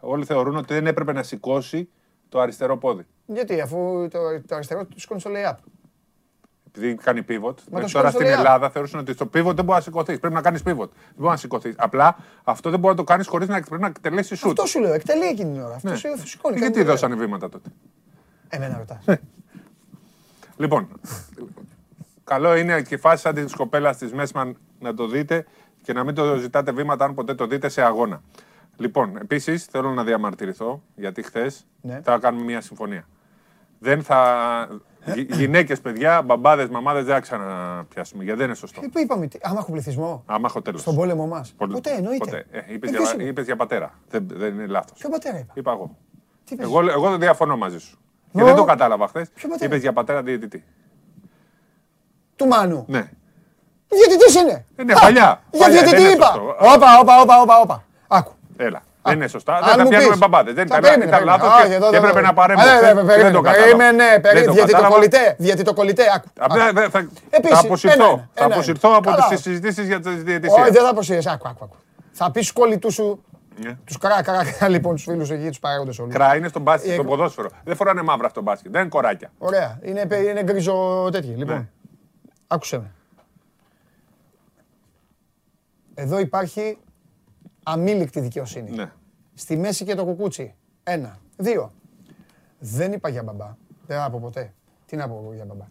Όλοι θεωρούν ότι δεν έπρεπε να σηκώσει το αριστερό πόδι. Γιατί αφού το, το αριστερό του σηκώνει στο lay-up. Επειδή κάνει pivot. το Μέχρι σηκώνεις τώρα στο στην lay-up. Ελλάδα θεωρούσαν ότι στο pivot δεν μπορεί να σηκωθείς. Πρέπει να κάνεις pivot. Δεν μπορεί να σηκωθείς. Απλά αυτό δεν μπορεί να το κάνεις χωρίς να, πρέπει να εκτελέσει shoot. Αυτό σου λέω, εκτελεί εκείνη την ώρα. Αυτό Ναι. σου σηκώνει. Γιατί κάνει δώσανε βήματα τότε; Εμένα ρωτάς. Λοιπόν, καλό είναι και η φάση σαν της κοπέλας της Μέσμαν να το δείτε και να μην το ζητάτε βήματα αν ποτέ το δείτε σε αγώνα. Λοιπόν, επίσης θέλω να διαμαρτυρηθώ γιατί χθες Ναι. θα κάνουμε μια συμφωνία. Δεν θα. Γυναίκες, παιδιά, μπαμπάδες, μαμάδες δεν θα ξαναπιάσουμε γιατί δεν είναι σωστό. Ε, Πού είπαμε, τι- άμα έχω πληθυσμό. Άμα έχω τέλος. Στον πόλεμο μας. Ποτέ εννοείται. Ε, είπες, Ε, για, τι σου- είπες για πατέρα. Δεν, δεν είναι λάθος. Ποιο πατέρα είπα; Είπα εγώ. Τι είπες; Εγώ, εγώ δεν διαφωνώ μαζί σου. Και Ω. δεν το κατάλαβα χθες. Ποιο πατέρα; Είπες για πατέρα διαιτητή. Του Μάνου. Ναι. Διαιτητής είναι. Είναι Α, παλιά. Για Παλιά, δεν διαιτητή είναι είπα. σωστό. Όπα, όπα, όπα, όπα, όπα. Άκου. Έλα. Δεν είναι σωστά. Αν Δεν θα μου πιάνουμε πεις- μπαμπάδε. Δεν Θα ήταν, περίμενε, ήταν περίμενε. λάθο Όχι, και, εδώ, και εδώ, έπρεπε εδώ. να παρέμβω. Α, ναι, χθες ναι, και περίμενε, Δεν το κατάλαβα. περίμενε, Δεν περίμενε. το κατάλαβα. Διαιτητοκολλητέ, διαιτητοκολλητέ, άκου. Απλά δεν θα, Επίσης, θα αποσυρθώ. ένα είναι, θα ένα αποσυρθώ είναι. από Καλά. τι συζητήσει για τι Όχι, διαιτησίε. δεν θα αποσύρεσαι. Άκου, άκου, άκου. Θα πει στου κολλητού σου, Ναι. του κρά, κρά, κρά, λοιπόν, του φίλου εκεί, του παράγοντε όλου. Κρά είναι στο μπάσκετ, Ε, στο ποδόσφαιρο. Δεν φοράνε μαύρα στο μπάσκετ. Δεν είναι κοράκια. Ωραία. Είναι, πε- είναι γκρίζο τέτοιο. Ναι. Λοιπόν, άκουσε με. Εδώ υπάρχει αμήλικτη δικαιοσύνη. Ναι. Στη μέση και το κουκούτσι. Ένα. Δύο. Δεν είπα για μπαμπά. Δεν θα πω ποτέ. Τι να πω εγώ για μπαμπά.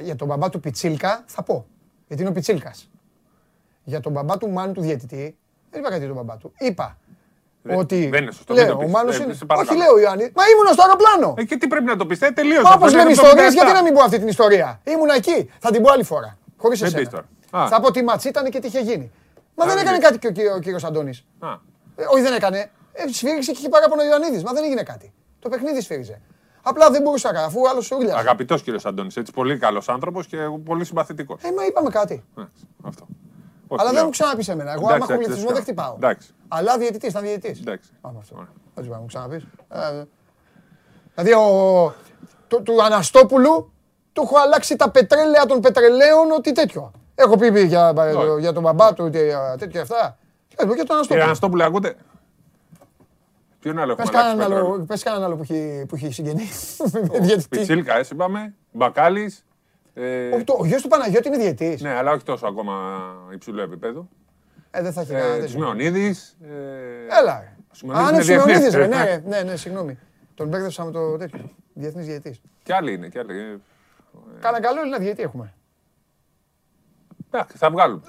Για τον μπαμπά του Πιτσίλκα θα πω. Γιατί είναι ο Πιτσίλκας. Για τον μπαμπά του Μάνου του διαιτητή, δεν είπα κάτι για τον μπαμπά του. Είπα Δεν- ότι. δεν είναι σωστό, μην Λέω, το ο πεις. Μάνος Ε, είναι. σε παρακαλώ. Όχι, λέω Ιωάννη. Μα ήμουν στο αεροπλάνο. Ε, και τι πρέπει να το πιστεύετε, τελείω. Όπως λέμε ιστορίες, γιατί να μην πω αυτή την ιστορία. Ήμουν εκεί. Θα την πω άλλη φορά. Χωρίς Δεν εσένα. πεις τώρα. Α. Θα πω τι ματσί ήταν και τι είχε γίνει. Μα Α, δεν δεν έκανε πεις. κάτι και ο, κύριο- ο κύριος Αντώνης. όχι, δεν έκανε. Ε, σφύριξε και είχε παράπονο ο Ιωαννίδης. Μα δεν έγινε κάτι. Το παιχνίδι σφύριζε. Απλά δεν μπορούσα να κάνω, αφού άλλος σου ήλιαζε. Αγαπητός κύριος Αντώνης, έτσι πολύ καλός άνθρωπος και πολύ συμπαθητικός. Ε, μα είπαμε κάτι. Αυτό. Αλλά δεν μου ξαναπείς εμένα. Εγώ Εντάξει, άμα έχω εντάξει, λυθισμό δεν δεν σου χτυπάω. Εντάξει. Αλλά διαιτητής, ήταν διαιτητής. Εντάξει. Άμα αυτό. Δεν σου μου ξαναπείς. Δηλαδή ο, του, του Αναστόπουλου του έχω αλλάξει τα πετρέλαια των πετρελαίων, ότι τέτοιο. Έχω πει για, για τον μπαμπά του και για τέτοια αυτά. Ε, για τον Κύριε Αναστόπουλο. Αναστόπουλε, ακούτε. Ποιον άλλο Πες έχουμε αλλάξει κανέναν πετρέλαιο; άλλο, πες κανέναν άλλο που έχει, που έχει συγγενεί. Πιτσίλκα, έτσι είπαμε. Μπακάλι. Ε, Ο, το- ο γιος του Παναγιώτη είναι διαιτής. ναι, αλλά όχι τόσο ακόμα υψηλού επίπεδου. Ε, δεν θα έχει κανένα Ε, τέτοιο. Σιμεωνίδης. Έλα. ρε. Σιμεωνίδης Α, ναι, είναι Σιμεωνίδης, διεθνής, ρε. ε. Ναι, ναι, ναι, συγγνώμη. Τον μπέρδεψα με το τέτοιο. Διεθνής διαιτής. Κι άλλοι είναι, κι άλλοι. Ε, Κάνα καλό Έλληνα διαιτή έχουμε. Εντάξει, θα βγάλουν.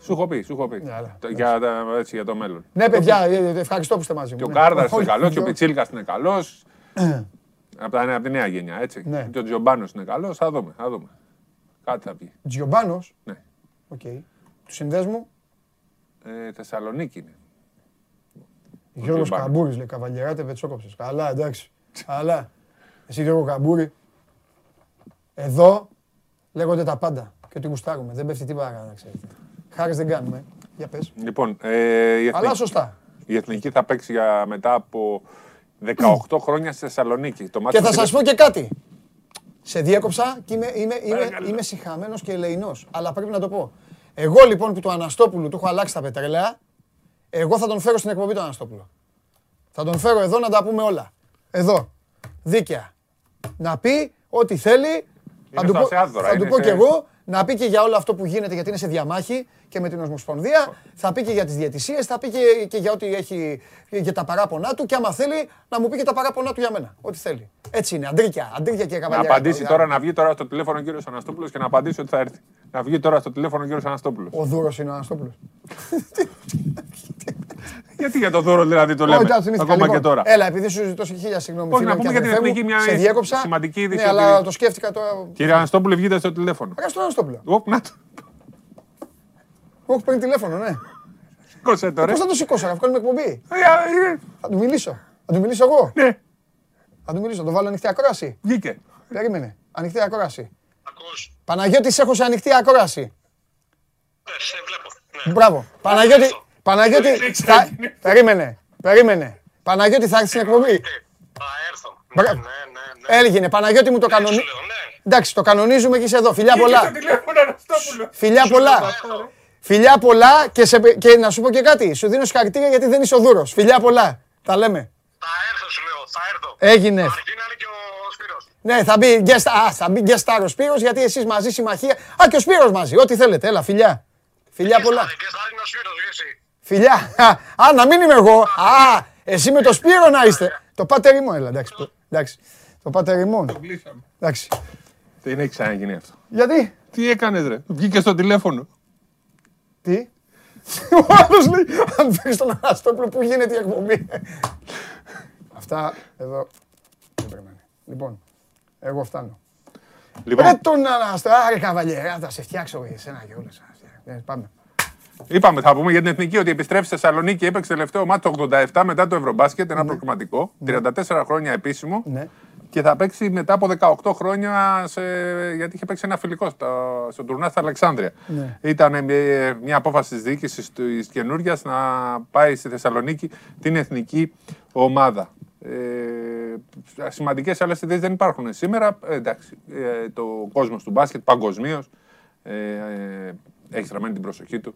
Σου έχω πει, σου έχω πει. Ναι, αλλά, Το- για, τα- έτσι, για το μέλλον. Ναι, παιδιά, ε, ε, ευχαριστώ που είστε μαζί μου. Και ο ναι. Κάρδας είναι Όλοι καλός, οι και ο δυο. Πιτσίλκα είναι καλός. Από, τα- από τη νέα γενιά, έτσι. Ναι. Και ο Τζιομπάνος είναι καλός. Θα δούμε, θα δούμε. Κάτι θα πει. Τζιομπάνος; Ναι. Οκ. Τους συνδέσμου. Ε, Θεσσαλονίκη είναι. Γιώργος Τζιομπάνος. Καμπούρης λέει, Καβαλιεράτε πετσόκοψες. Καλά, εντάξει. Αλλά, εσύ Γιώργο Καμπούρη, εδώ λέγονται τα πάντα και ότι γουστάρουμε. Δεν πέφτει τίποτα να ξέρετε. Χάρης δεν κάνουμε. Για πες. Λοιπόν, ε, η, Αλλά εθνική, σωστά. η εθνική θα παίξει για, μετά από 18 χρόνια στη Θεσσαλονίκη. Το μάτι Και θα του σας πω και κάτι. Σε διέκοψα και είμαι, είμαι, είμαι, Παρακαλώ. είμαι συγχαμένο και ελεηνός. Αλλά πρέπει να το πω. Εγώ λοιπόν που του Αναστόπουλου του έχω αλλάξει τα πετρέλαια, εγώ θα τον φέρω στην εκπομπή τον Αναστόπουλο. Θα τον φέρω εδώ να τα πούμε όλα. Εδώ. Δίκαια. Να πει ό,τι θέλει. Θα Είναι του, στο πω, Ασιάδωρα, θα του είναι πω σε- κι εγώ να πει και για όλο αυτό που γίνεται γιατί είναι σε διαμάχη και με την Ομοσπονδία. Θα πει και για τις διαιτησίες, θα πει και, και για ό,τι έχει για τα παράπονά του και άμα θέλει να μου πει και τα παράπονά του για μένα. Ό,τι θέλει. Έτσι είναι. Αντρίκια, αντρίκια και Να καβαλιά. απαντήσει τώρα, να βγει τώρα στο τηλέφωνο ο κύριος Αναστόπουλος και να απαντήσει ότι θα έρθει. Να βγει τώρα στο τηλέφωνο ο κύριος Αναστόπουλος. Ο Δούρος είναι ο Αναστόπουλος. Γιατί για το δώρο δηλαδή το Όχι, λέμε. εντάξει, θυμήθηκα. Ακόμα Λοιπόν, και τώρα. Έλα, επειδή σου ζητώ χίλια συγγνώμη. Όχι, φίλε να μου πούμε και για την αδερφέ μου, εθνική μια Σε διέκοψα. σημαντική είδηση Ναι, αλλά ότι- το σκέφτηκα τώρα. Κύριε Αναστόπουλο, βγείτε στο τηλέφωνο. Άρα στον Αναστόπουλο. Οπ, να το. Μου έχει παίρνει τηλέφωνο, ναι. Σήκωσε το ρε. Πώς θα το σηκώσω, να βγάλουμε εκπομπή; Ε, ε, Θα του μιλήσω. Θα του μιλήσω εγώ; Ναι, Θα του μιλήσω. Θα το βάλω ανοιχτή ακρόαση; βγήκε. Περίμενε. Ανοιχτή ακρόαση. Παναγιώτη, σε έχω σε ανοιχτή ακρόαση. Ναι, σε βλέπω. Ναι. Μπράβο. Παναγιώτη, Παναγιώτη, Ρίξτε, θα... έγινε. περίμενε, περίμενε. Παναγιώτη θα έρθεις στην εκπομπή; Θα έρθω. Ναι, Μπρα- ναι, ναι. ναι. Έλεγε, Παναγιώτη μου το Σου κανονίζει. λέω, ναι. Εντάξει, το κανονίζουμε και είσαι εδώ. Φιλιά πολλά. Στο τηλέφωνο Αναστόπουλο. Φιλιά πολλά. Φιλιά πολλά και, σε... και να σου πω και κάτι. Σου δίνω συγχαρητήρια γιατί δεν είσαι ο Δούρος. Φιλιά πολλά. Τα λέμε. Θα έρθω, σου λέω. Θα έρθω. Έγινε. Αρκεί να είναι και ο Σπύρος. Ναι, θα μπει guest, α, θα μπει guest star ο Σπύρος γιατί εσείς μαζί συμμαχία. Α, και ο Σπύρος μαζί. Ό,τι θέλετε. Έλα, φιλιά. Φιλιά πολλά. Και θα είναι ο Σπύρος, εσύ. Φιλιά. Α, Α, να μην είμαι εγώ. Α, εσύ με το Σπύρο να είστε. Το πάτερ μου, έλα, εντάξει. εντάξει. Το πάτερ μου. Εντάξει. Δεν έχει ξαναγίνει αυτό. Γιατί, Τι έκανες, ρε; Βγήκε στο τηλέφωνο. Τι; Ο άλλος λέει, αν φέρεις τον Αναστόπουλο, πού γίνεται η εκπομπή; Αυτά εδώ δεν περνάνε. Λοιπόν, εγώ φτάνω. Λοιπόν, Ρε τον Αναστόπουλο, άρε καβαλιέρα, θα σε φτιάξω εσένα και όλες. Ε, Πάμε. είπαμε, θα πούμε για την εθνική ότι επιστρέφει στη Θεσσαλονίκη. Έπαιξε τελευταίο μάτι το 87 μετά το Ευρωμπάσκετ, ένα προκριματικό. 34 χρόνια επίσημο. Ναι. Και θα παίξει μετά από 18 χρόνια, σε... γιατί είχε παίξει ένα φιλικό στο, στο τουρνά στα Αλεξάνδρεια. Ναι. Ήταν ε, μια απόφαση της διοίκησης της καινούργιας να πάει στη Θεσσαλονίκη την εθνική ομάδα. Ε, σημαντικές άλλες ιδέες δεν υπάρχουν σήμερα. Ε, εντάξει, ε, το κόσμος του μπάσκετ παγκοσμίως ε, ε, έχει στραμμένη την προσοχή του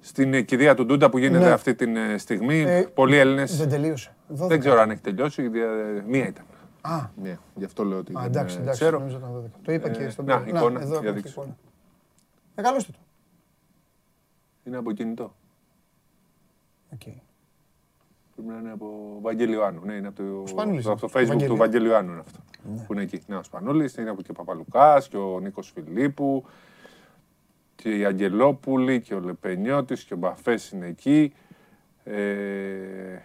στην ε, κηδεία του Ντούντα που γίνεται Ναι. αυτή τη στιγμή. Ε, Πολλοί Έλληνες Δεν τελείωσε. δεν ξέρω αν έχει τελειώσει. δια- Μία ήταν. Α, Μία. Γι' αυτό λέω ότι α, δεν εντάξει, ε, εντάξει, ξέρω. νομίζω ήταν 12. Το είπα και Ε, στον να, πρώτο. εικόνα, εδώ για έχω δείξου. εικόνα. Μεγαλώστε το. Είναι από κινητό. Οκ. Πρέπει να είναι από Βαγγέλη Ιωάννου. Ναι, είναι από το, Σπανούλης από το είναι. Facebook Βαγγέλη. του Βαγγέλη Ιωάννου είναι αυτό. Που είναι εκεί. Ναι, ο Σπανούλης, είναι από και ο Παπαλουκάς και ο Νίκος Φιλίππου και η Αγγελόπουλη και ο Λεπενιώτης και ο Μπαφές είναι εκεί. Ε,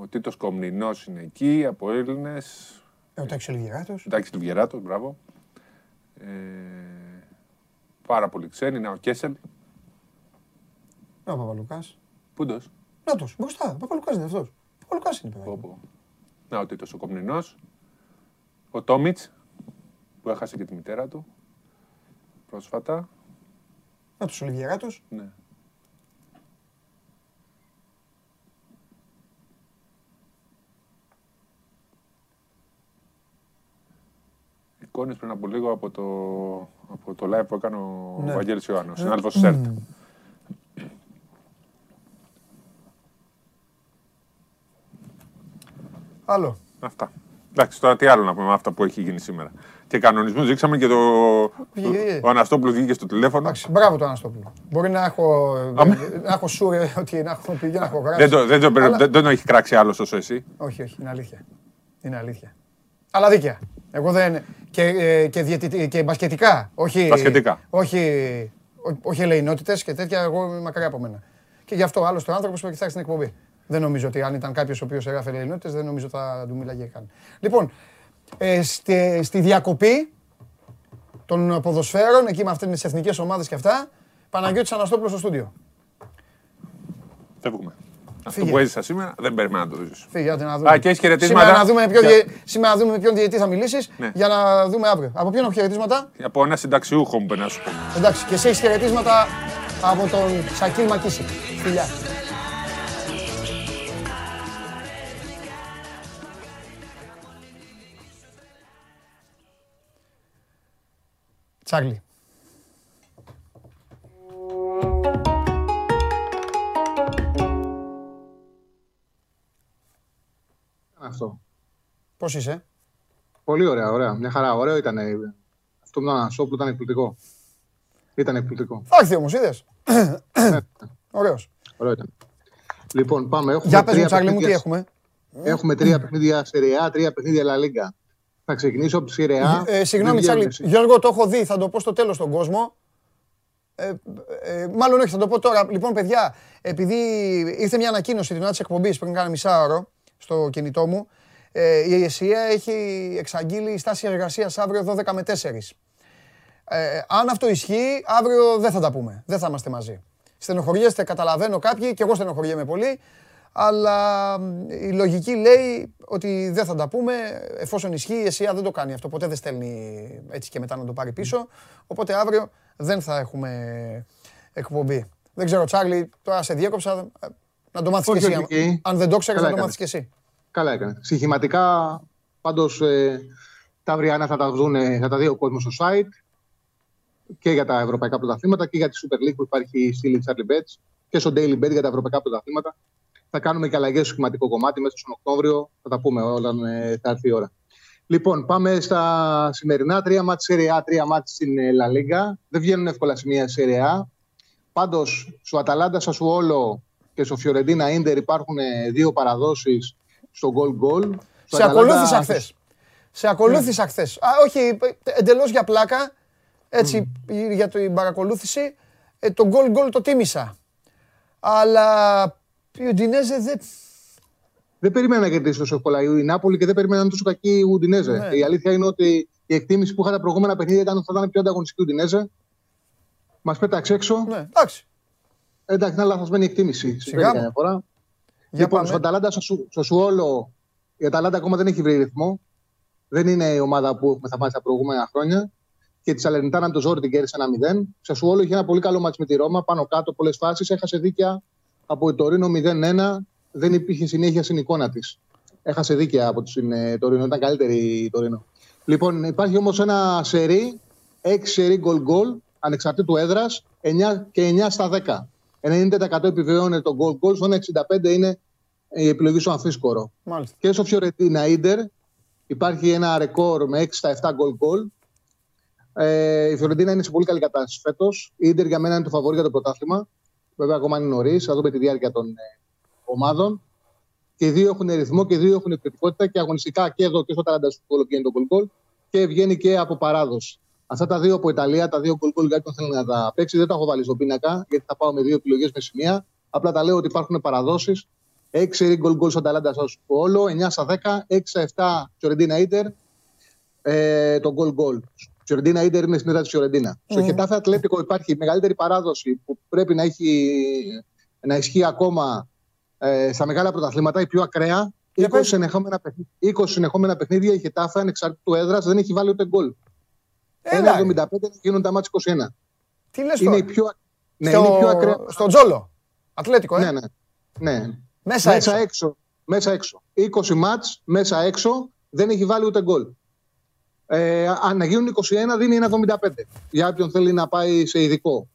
ο Τίτος Κομνηνός είναι εκεί από Έλληνες. Ε, ο Τάκης Λιβιεράτος. Ο Τάκης Λιβιεράτος, μπράβο. Ε, πάρα πολύ ξένοι. Είναι ο Κέσελ. Ναι, ο Παπαλουκάς. Πούντος. Νάτος, μπροστά. Ο Παπαλουκάς είναι αυτός. Ο Παπαλουκάς είναι παιδάκι. Πω, πω. Να, ο Τίτος ο Κομνηνός. Ο Τόμιτς, που έχασε και τη μητέρα του πρόσφατα. Νάτος Ολιβιεράτος. Ναι. Εικόνες πριν από λίγο από το, από το live που έκανε ο Ναι. Βαγγέλης Ιωάννου, συνάδελφος του ΣΕΡΤ. Άλλο. Αυτά. Εντάξει, τώρα τι άλλο να πούμε με αυτά που έχει γίνει σήμερα. Και κανονισμούς δείξαμε και το. Βγήκε. Ο Αναστόπουλος βγήκε στο τηλέφωνο. Εντάξει, μπράβο το Αναστόπουλο. Μπορεί να έχω, Αμέ. να έχω σούρε ότι να έχω πει και να έχω γράψει. Δεν το, δεν, το, Αλλά- δεν, δεν το έχει κράξει άλλος όσο εσύ. Όχι, όχι, είναι αλήθεια. Είναι αλήθεια. Αλλά δίκαια. Εγώ δεν. και, ε, και, διαιτητι- και μπασκετικά. Όχι, Μπασκετικά. Όχι, ό- όχι ελεηνότητες και τέτοια. Εγώ είμαι μακριά από μένα. Και γι' αυτό άλλο ο άνθρωπος που έχει φτιάξει την εκπομπή. Δεν νομίζω ότι αν ήταν κάποιος ο οποίος έγραφε ελεηνότητες, δεν νομίζω θα του μίλαγε καν. Λοιπόν, ε, στη, στη διακοπή των ποδοσφαίρων, εκεί με αυτές τις εθνικές ομάδες και αυτά, Παναγιώτης Αναστόπουλος στο στούντιο. Φεύγουμε. Αυτό που έζησα σήμερα δεν περιμένω να το ζήσω. Φύγε, να δούμε. Α, και έχεις χαιρετίσματα; Σήμερα να δούμε, ποιο διε... σήμερα να δούμε με ποιον διαιτή θα μιλήσεις ναι. για να δούμε αύριο. Από ποιον έχω χαιρετίσματα; Από ένα συνταξιούχο μου περνά σου Εντάξει, και εσύ έχεις χαιρετίσματα από τον Σακίλ Μακίση. Φιλιά. Τσάκλι. Αυτό. Πώς είσαι; Πολύ ωραία, ωραία. Μια χαρά. Ωραίο ήταν. Αυτό που ήταν σόπ που ήταν εκπληκτικό. Ήταν εκπληκτικό. Θα έρθει όμως, είδες. Ωραίος. Ωραίο ήταν. Λοιπόν, πάμε. Έχουμε Για πες μου, τρία Τσάρλι μου, τι παιχνίδια- έχουμε; Έχουμε τρία παιχνίδια Serie A, τρία παιχνίδια La Liga. Θα ξεκινήσω από τη Serie A. Ε, συγγνώμη, Δεν Τσάρλι. βγαίνουν Γιώργο, το έχω δει. Θα το πω στο τέλος στον κόσμο. Ε, ε, μάλλον όχι, θα το πω τώρα. Λοιπόν, παιδιά, επειδή ήρθε μια ανακοίνωση την ώρα της εκπομπής πριν κάνα μισάωρο στο κινητό μου, ε, η ΕΣΥΑ έχει εξαγγείλει στάση εργασίας αύριο 12 με 4. Ε, αν αυτό ισχύει, αύριο δεν θα τα πούμε. Δεν θα είμαστε μαζί. Στενοχωριέστε, καταλαβαίνω κάποιοι, και εγώ στενοχωριέμαι πολύ, αλλά μ, η λογική λέει ότι δεν θα τα πούμε εφόσον ισχύει. Η ΕΣΥΑ δεν το κάνει αυτό. Ποτέ δεν στέλνει έτσι και μετά να το πάρει πίσω. Οπότε αύριο δεν θα έχουμε εκπομπή. Δεν ξέρω, Τσάρλι, τώρα σε διέκοψα. Ε, Να το μάθεις Όχι, και εσύ. όχι, αν- οκ. Αν δεν το ξέρεις, να Καλά το μάθεις έκανες. και εσύ. Καλά έκανες. Στοιχηματικά, πάντως τα αυριανά θα τα δουν, θα τα δει ο κόσμος στο site και για τα ευρωπαϊκά πρωταθλήματα και για τη Super League που υπάρχει στη Charlie Bets και στο Daily Bet για τα ευρωπαϊκά πρωταθλήματα. Θα κάνουμε και αλλαγές στο στοιχηματικό κομμάτι μέσα στον Οκτώβριο. Θα τα πούμε όταν ε, θα έρθει η ώρα. Λοιπόν, πάμε στα σημερινά. Τρία μάτς Serie A, τρία μάτς στην ε, La Liga. Δεν βγαίνουν εύκολα σημεία Serie A. Πάντως, στο Αταλάντα Σασουόλο και στο Φιωρεντίνα Ίντερ υπάρχουν ε, δύο παραδόσεις στο goal goal. Στο Σε Αταλάντα- ακολούθησα χθες. Σε ακολούθησα χθες. Όχι, εντελώς για πλάκα. Έτσι, για την παρακολούθηση. Ε, το γκολ γκολ το τίμησα. Αλλά η Ουντινέζε δεν. Δεν περίμενα να κερδίσει τόσο εύκολα η Νάπολη και δεν περίμενα να είναι τόσο κακή η Ουντινέζε. Ναι. Η αλήθεια είναι ότι η εκτίμηση που είχα τα προηγούμενα παιχνίδια ήταν ότι θα ήταν πιο ανταγωνιστική η Ουντινέζε. Μας πέταξε έξω. Ναι, εντάξει. Εντάξει, είναι λαθασμένη εκτίμηση. Συμβαίνει μου. καμιά φορά. Για λοιπόν, πάμε. στο Αταλάντα, στο, Σου- στο Σουόλο, η Αταλάντα ακόμα δεν έχει βρει ρυθμό. Δεν είναι η ομάδα που έχουμε θαυμάσει τα προηγούμενα χρόνια. Και της Αλερνιτάνα με το ζόρι την κέρδισε ένα 0. Στο Σουόλο είχε ένα πολύ καλό μάτς με τη Ρώμα, πάνω κάτω, πολλές φάσεις. Έχασε δίκαια από το Τωρίνο 0-1. Δεν υπήρχε συνέχεια στην εικόνα της. Έχασε δίκαια από την ε, Τωρίνο. Ήταν καλύτερη η Τωρίνο. Λοιπόν, υπάρχει όμως ένα σερί, 6 σερί γκολ γκολ, ανεξαρτήτου έδρας, 9 και 9 στα 10. 90% επιβεβαιώνεται το γκολ γκολ, στο 65 είναι η επιλογή στο αμφίσκορο. Μάλιστα. Και στο Φιωρετίνα Ίντερ υπάρχει ένα ρεκόρ με 6 στα 7 γκολ γκολ. Ε, η Φιωρεντίνα είναι σε πολύ καλή κατάσταση φέτος. Η Ίντερ για μένα είναι το φαβορή για το πρωτάθλημα. Βέβαια, ακόμα είναι νωρίς. Θα δούμε τη διάρκεια των ε, ομάδων. Και οι δύο έχουν ρυθμό και οι δύο έχουν επιθετικότητα και αγωνιστικά και εδώ και στο Αταλάντα Σασουόλο βγαίνει το γκολ γκολ και βγαίνει και από παράδοση. Αυτά τα δύο από Ιταλία, τα δύο γκολ γκολ για όποιον θέλει να τα παίξει, δεν τα έχω βάλει στον πίνακα γιατί θα πάω με δύο επιλογές με σημεία. Απλά τα λέω ότι υπάρχουν παραδόσεις. 6 γκολ γκολ στο Αταλάντα Σασουόλο, 9 στα 10, 6 στα 7 Φιωρεντίνα Ίντερ. Ε, το γκολ γκολ. Φιωρεντίνα Ίντερ είναι στην έδρα της Φιωρεντίνα. Στο Μμμ. Χετάφε Ατλέτικο υπάρχει μεγαλύτερη παράδοση που πρέπει να, έχει, να ισχύει ακόμα ε, στα μεγάλα πρωταθλήματα, η πιο ακραία. 20 πες. συνεχόμενα, παιχνίδια, 20 συνεχόμενα παιχνίδια η Χετάφε ανεξαρτήτου έδρας δεν έχει βάλει ούτε γκολ. Έλα, 1,75 γίνουν τα μάτια 21. Τι λες Είναι τώρα. η πιο, ναι, στο, είναι η πιο ακραία. στο Τζόλο. Ατλέτικο, ε. Ναι, ναι. ναι. Μέσα, μέσα έξω. έξω. Μέσα έξω. 20 μάτς μέσα έξω δεν έχει βάλει ούτε γκολ. Ε, αν να γίνουν 21 δίνει 1,75 για όποιον θέλει να πάει σε ειδικό.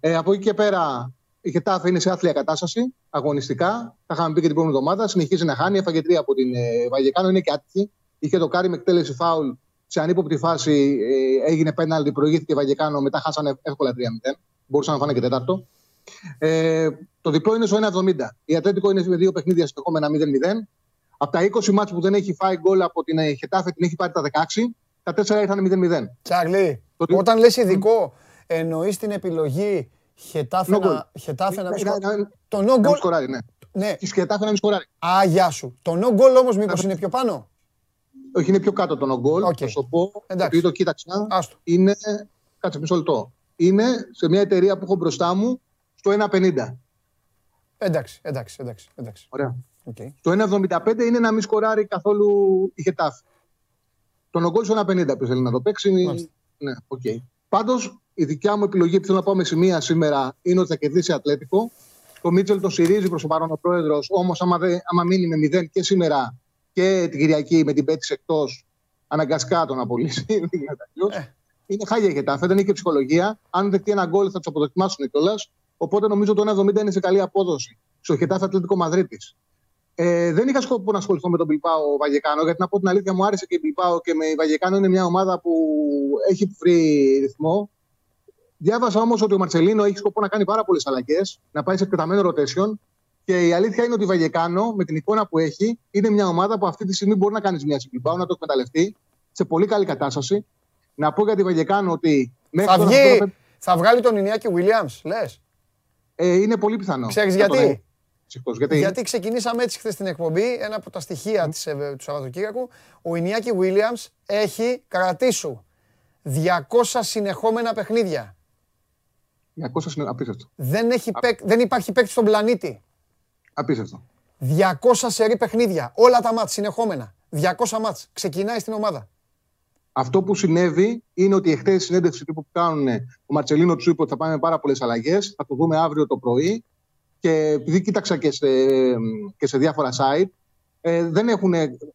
Ε, από εκεί και πέρα η Χετάφε είναι σε άθλια κατάσταση, αγωνιστικά. Τα είχαμε πει και την προηγούμενη εβδομάδα. Συνεχίζει να χάνει. Έφαγε τρία από την ε, Βαγεκάνο. Είναι και άτυχη. Είχε το κάρι με εκτέλεση φάουλ σε ανύποπτη φάση. Ε, έγινε πέναλτι, προηγήθηκε η Βαγεκάνο. Μετά χάσανε εύκολα 3-0. Μπορούσαν να φάνε και τέταρτο. Ε, το διπλό είναι στο 1,70. Η Ατλέτικο είναι με δύο παιχνίδια συνεχόμενα 0-0. Από τα 20 μάτς που δεν έχει φάει γκολ από την ε, Χετάφε την έχει πάρει τα 16. Τα 4 ήρθαν 0-0. Τσάρλι, Το- όταν λες ειδικό, εννοείς την επιλογή Χετάφε No goal. να, Χετάφε να μην Να- σκο- να- Το no Να μην goal. σκοράρει, ναι. Ναι. Η Χετάφε να μην σκοράρει. Α, γεια σου. Το no goal όμως μήπως είναι πιο πάνω; Όχι, είναι πιο κάτω το no goal. Οκ. Θα σου το πω. Εντάξει. Επειδή το κοίταξα. Άστο. Είναι. Κάτσε μισό λεπτό. Είναι σε μια εταιρεία που έχω μπροστά μου στο 1,50. Εντάξει, εντάξει, εντάξει. εντάξει. Ωραία. Οκ. Το 1,75 είναι να μην σκοράρει καθόλου η Χετάφε. Το no goal στο 1,50 που θέλει να το παίξει. Μάλιστα. Ναι, οκ. Πάντως, η δικιά μου επιλογή που θέλω να πάω με σημεία σήμερα είναι ότι θα κερδίσει Ατλέτικο. Τον Μίτσελ τον στηρίζει προς το παρόν ο πρόεδρος. Όμως, άμα, δε- άμα μείνει με 0 και σήμερα και την Κυριακή με την Μπέτις εκτός, αναγκαστικά θα τον απολύσει. Δεν γίνεται αλλιώς. Ε. Είναι χάλια η Χετάφε, δεν έχει και ψυχολογία. Αν δεχτεί ένα γκολ θα τους αποδοκιμάσουν κιόλας. Οπότε νομίζω το 1,70 είναι σε καλή απόδοση. Στο Χετάφε Ατλέτικο Μαδρίτης. Ε, δεν είχα σκοπό να ασχοληθώ με τον Μπιλπάο Βαγεκάνο, γιατί να πω την αλήθεια μου άρεσε και η Μπιλπάο και με η Βαγεκάνο είναι μια ομάδα που έχει βρει ρυθμό. Διάβασα όμως ότι ο Μαρσελίνο έχει σκοπό να κάνει πάρα πολλές αλλαγές, να πάει σε εκτεταμένο rotation. Και η αλήθεια είναι ότι η Βαγεκάνο, με την εικόνα που έχει, είναι μια ομάδα που αυτή τη στιγμή μπορεί να κάνει μια Μπιλπάο, να το εκμεταλλευτεί σε πολύ καλή κατάσταση. Να πω για τη Βαγεκάνο ότι. μέχρι Θα, τώρα βγει, αυτό θα βγάλει τον Ινιάκη Williams, λες. Ε, είναι πολύ πιθανό. Ξέρεις Θα τον γιατί; έχω. Ψυχός. γιατί. Γιατί ξεκινήσαμε έτσι χθες την εκπομπή. Ένα από τα στοιχεία της, ε, του Σαββατοκύριακου. Ο Ινιάκη Williams έχει κρατήσου 200 συνεχόμενα παιχνίδια. 200 είναι απίστευτο. Δεν, έχει παίκ- δεν υπάρχει παίκτη στον πλανήτη. Απίστευτο. 200 σερή παιχνίδια. Όλα τα μάτς συνεχόμενα. 200 μάτς. Ξεκινάει στην ομάδα. Αυτό που συνέβη είναι ότι εχθές η συνέντευξη τύπου που κάνουν ο Μαρτσελίνο του είπε ότι θα πάμε με πάρα πολλές αλλαγές. Θα το δούμε αύριο το πρωί. Και επειδή κοίταξα και σε, και σε διάφορα site, ε, δεν έχουν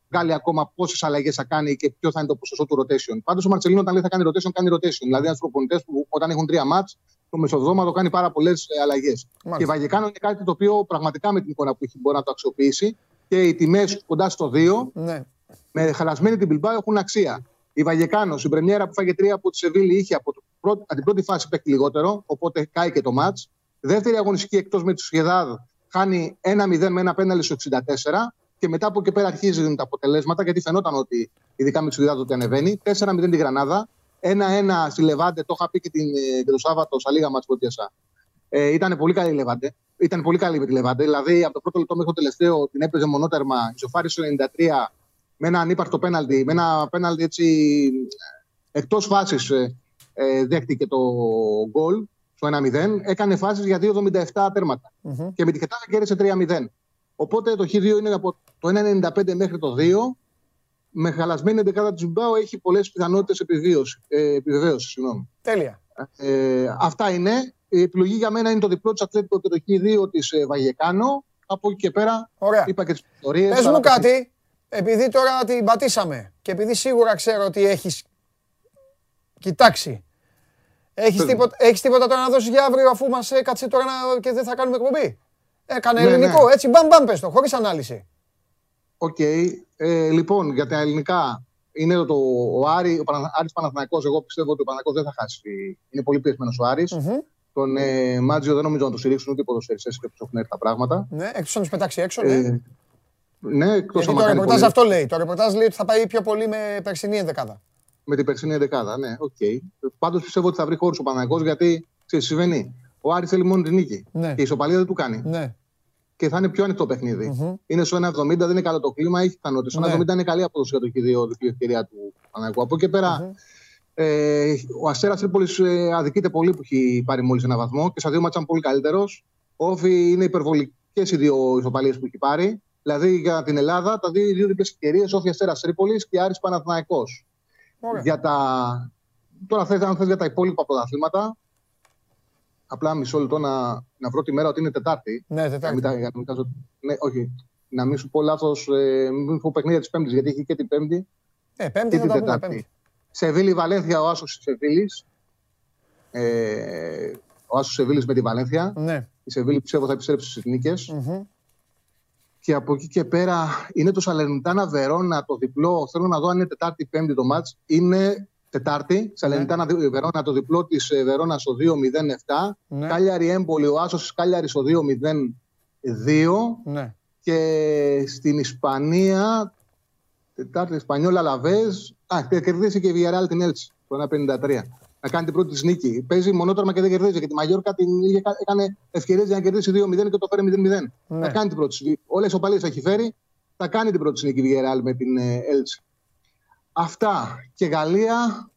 βγάλει ακόμα πόσες αλλαγές θα κάνει και ποιο θα είναι το ποσοστό του rotation. Πάντως ο Μαρτσελίνο όταν λέει θα κάνει rotation, κάνει rotation. Δηλαδή, ένα προπονητέ που όταν έχουν τρία μάτς, το μεσοδόματο κάνει πάρα πολλές αλλαγές. Και η Βαγεκάνο είναι κάτι το οποίο πραγματικά με την εικόνα που έχει μπορεί να το αξιοποιήσει και οι τιμές κοντά στο 2 Ναι. με χαλασμένη την Bilbao έχουν αξία. Η Βαγεκάνος, η πρεμιέρα που φάγε τρία από τη Σεβίλη, είχε από, το πρώτο, από την πρώτη φάση παίκτη λιγότερο, οπότε κάει και το μάτ. Δεύτερη αγωνιστική εκτός με τη Σιεδάδ χάνει 1-0 με ένα πέναλι στο 64 και μετά από εκεί πέρα αρχίζουν τα αποτελέσματα γιατί φαινόταν ότι ειδικά με τη Σιεδάδ ότι ανεβαίνει. 4-0 τη Γρανάδα, 1-1 στη Λεβάντε, το είχα πει και, την, ε, και το Σάββατο στα λίγα μάτς που έδιασα. Ε, ήταν πολύ καλή η Λεβάντε. Ήταν πολύ καλή με τη Λεβάντε. Δηλαδή από το πρώτο λεπτό μέχρι το τελευταίο την έπαιζε μονότερμα, ισοφάρισε στο 93 με ένα ανύπαρκτο πέναλτι, με ένα πέναλτι έτσι εκτός φάσης ε, ε, δέχτηκε το γκολ στο 1-0. Έκανε φάσεις για 2,77 τέρματα. Και με τη Χετάφε κέρδισε 3-0. Οπότε το Χ2 είναι από το 1,95 μέχρι το 2. Με χαλασμένη εντεκάδα τη Μπάου έχει πολλές πιθανότητες ε, επιβεβαίωσης. Συγγνώμη. Τέλεια. Ε, αυτά είναι. Η επιλογή για μένα είναι το διπλό της Ατλέτικο και το Χ2 της ε, Βαγεκάνο. Από εκεί και πέρα Ωραία. είπα και τις ιστορίε. Πες μου κάτι, επειδή τώρα την πατήσαμε και επειδή σίγουρα ξέρω ότι έχεις κοιτάξει. Έχεις Πες μου. τίποτα, έχεις τίποτα τώρα να δώσεις για αύριο αφού μας έκατσε τώρα να... και δεν θα κάνουμε εκπομπή; Έκανε Ναι, ελληνικό, ναι. έτσι μπαμ μπαμ πες το, χωρίς ανάλυση. Οκ. Ε, λοιπόν, για τα ελληνικά είναι το, ο Άρη, ο Πανα, Άρης Παναθηναϊκός. Εγώ πιστεύω ότι ο Παναθηναϊκός δεν θα χάσει. Είναι πολύ πιεσμένος ο Άρης. Τον ε, Μάντζιο δεν νομίζω να το στηρίξουν ούτε οι ποδοσφαιριστές και τους έχουν έρθει τα πράγματα. Ναι, εκτός να τους πετάξει έξω, ναι. Ε, ναι, εκτός Γιατί άμα το κάνει ρεπορτάζ πολύ- αυτό λέει. Το ρεπορτάζ λέει ότι θα πάει πιο πολύ με περσινή ενδεκάδα. με την περσινή δεκάδα. Ναι, οκ. Πάντως πιστεύω ότι θα βρει χώρο ο Παναγό γιατί ξέρεις, τι συμβαίνει. Ο Άρης θέλει μόνο την νίκη. Ναι. Και η ισοπαλία δεν του κάνει. Ναι. Και θα είναι πιο ανοιχτό παιχνίδι. Είναι στο 1,70, δεν είναι καλό το κλίμα, έχει πιθανότητε. Στο Ναι. 1,70 είναι καλή απόδοση για το χειδίο, διπλή ευκαιρία του Παναγού. Από εκεί και πέρα, ε, ο Αστέρα Τρίπολης ε, αδικείται πολύ που έχει πάρει μόλις ένα βαθμό και στα δύο μάτσα είναι πολύ καλύτερος. Ο Όφη είναι υπερβολικές οι δύο ισοπαλίες που έχει πάρει. Δηλαδή για την Ελλάδα, τα δύο, οι δύο διπλές ευκαιρίες, Όφη Αστέρας Τρίπολης και Άρης Παναθηναϊκός. Για τα... Τώρα θες, αν θες για τα υπόλοιπα πρωταθλήματα, απλά μισό λεπτό να, να βρω τη μέρα ότι είναι Τετάρτη. Ναι, Να Τετάρτη. μην, τα- για να μην κάνω- ναι, όχι. Να μην σου πω λάθος, ε, μην πω παιχνίδια της Πέμπτης, γιατί έχει και την Πέμπτη Ε, πέμπτη και θα την τα πούμε, Τετάρτη. πέμπτη. Σεβίλη Βαλένθια, ο Άσος της Σεβίλης. Ε, ο Άσος Σεβίλης με τη Βαλένθια. Ναι. Η Σεβίλη πιστεύω θα επιστρέψει στις νίκες. Μμμ. Και από εκεί και πέρα είναι το Σαλερνιτάνα Βερόνα το διπλό. Θέλω να δω αν είναι Τετάρτη ή Πέμπτη το μάτς. Είναι Τετάρτη. Σαλερνιτάνα Ναι. Βερόνα το διπλό της Βερόνας στο 2-0-7. Ναι. Κάλιαρη Έμπολη, ο Άσος της Κάλιαρη στο 2-0-2. Ναι. Και στην Ισπανία, Τετάρτη Ισπανιόλα Λαβέζ. Α, και κερδίσει και η Villarreal την Έλτσι το 1-53. Να κάνει την πρώτη της νίκη. Παίζει μονότρομα και δεν κερδίζει. Γιατί η Μαγιόρκα την είχε, έκανε ευκαιρίες για να κερδίσει 2-0 και το φέρει 0-0. Ναι. Θα κάνει την πρώτη νίκη. Όλες οι οπαλίες έχει φέρει. Θα κάνει την πρώτη νίκη η Villarreal με την ε, Έλτσι. Αυτά. Και Γαλλία.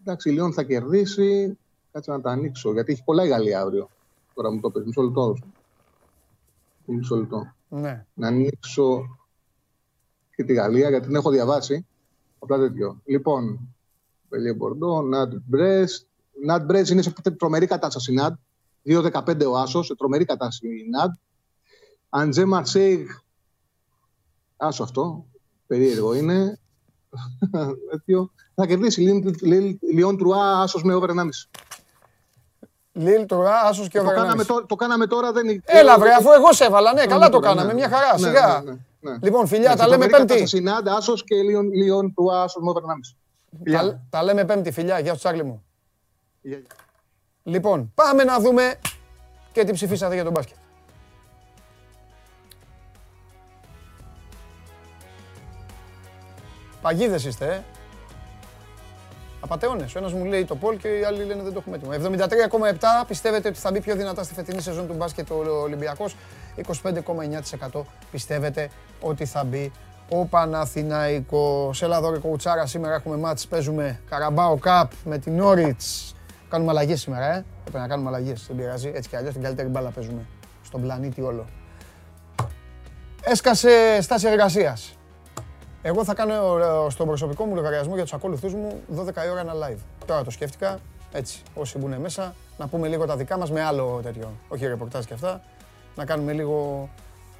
Εντάξει, η Λιόν θα κερδίσει. Κάτσε να τα ανοίξω. Γιατί έχει πολλά η Γαλλία αύριο. Τώρα μου το πες. Μισό λεπτό. Μισό λεπτό Ναι. να ανοίξω και τη Γαλλία, γιατί την έχω διαβάσει. Απλά τέτοιο. Λοιπόν, Πελιέ Μπορντό, Ναντ Μπρέστ. Ναντ Μπρέστ είναι σε τρομερή κατάσταση. Ναντ. 2-15 ο Άσος, σε τρομερή κατάσταση η Ναντ. Αντζέ Μαρσέιγ. Άσο αυτό. Περίεργο είναι. Τέτοιο. Θα κερδίσει Λιόν Τρουά, άσος με over 1,5. Λίλ, τώρα, άσος και Το ο κάναμε, τώρα, το κάναμε τώρα, δεν είναι. Έλα βρε, αφού εγώ σε έβαλα, ναι, καλά το τώρα, κάναμε, ναι. μια χαρά, Ναι, σιγά. ναι, ναι, ναι. Λοιπόν, φιλιά, τα Εντάξει, λέμε φοβερή πέμπτη. κατάσταση είναι άντε, άσος και Λιόν, Λιόν Τρουά, άσος με over 1,5. Τα, τα λέμε πέμπτη, φιλιά, γεια σου Τσάρλι μου. Γεια, γεια. Λοιπόν, πάμε να δούμε και τι ψηφίσατε για τον μπάσκετ. Παγίδες είστε, ε. Απατεώνες. Ο ένας μου λέει το Πολ και οι άλλοι λένε δεν το έχουμε έτοιμο. 73,7 πιστεύετε ότι θα μπει πιο δυνατά στη φετινή σεζόν του μπάσκετ ο Ολυμπιακός; 25,9% πιστεύετε ότι θα μπει ο Παναθηναϊκός; Έλα εδώ ρε κοουτσάρα, σήμερα έχουμε μάτς, παίζουμε Καραμπάο Cup με την Όριτς. Κάνουμε αλλαγές σήμερα, ε. Πρέπει να κάνουμε αλλαγές, δεν πειράζει. Έτσι κι αλλιώς την καλύτερη μπάλα παίζουμε στον πλανήτη όλο. Έσκασε στάση εργασίας. Εγώ θα κάνω ε, στον προσωπικό μου λογαριασμό για τους ακόλουθούς μου 12 η ώρα ένα live. Τώρα το σκέφτηκα, έτσι, όσοι μπουν μέσα, να πούμε λίγο τα δικά μας με άλλο τέτοιο, όχι ρεπορτάζ και αυτά, να κάνουμε λίγο,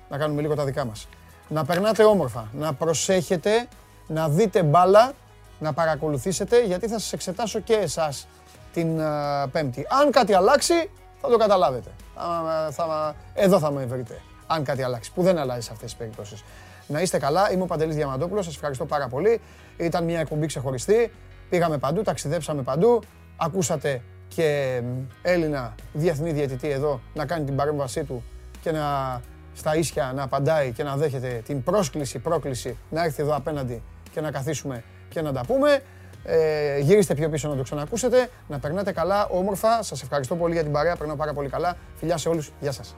να κάνουμε λίγο τα δικά μας. Να περνάτε όμορφα, να προσέχετε, να δείτε μπάλα, να παρακολουθήσετε, γιατί θα σας εξετάσω και εσάς την α, Πέμπτη. Αν κάτι αλλάξει, θα το καταλάβετε. Θα, θα, εδώ θα με βρείτε, αν κάτι αλλάξει, που δεν αλλάζει σε αυτές τις περιπτώσεις. Να είστε καλά, είμαι ο Παντελής Διαμαντόπουλος, σας ευχαριστώ πάρα πολύ. Ήταν μια εκπομπή ξεχωριστή, πήγαμε παντού, ταξιδέψαμε παντού, ακούσατε και μ, Έλληνα διεθνή διαιτητή εδώ να κάνει την παρέμβασή του και να στα ίσια να απαντάει και να δέχεται την πρόσκληση, πρόκληση να έρθει εδώ απέναντι και να καθίσουμε και να τα πούμε. Ε, γυρίστε πιο πίσω να το ξανακούσετε, να περνάτε καλά, όμορφα. Σας ευχαριστώ πολύ για την παρέα, περνάω πάρα πολύ καλά. Φιλιά σε όλους, γεια σας.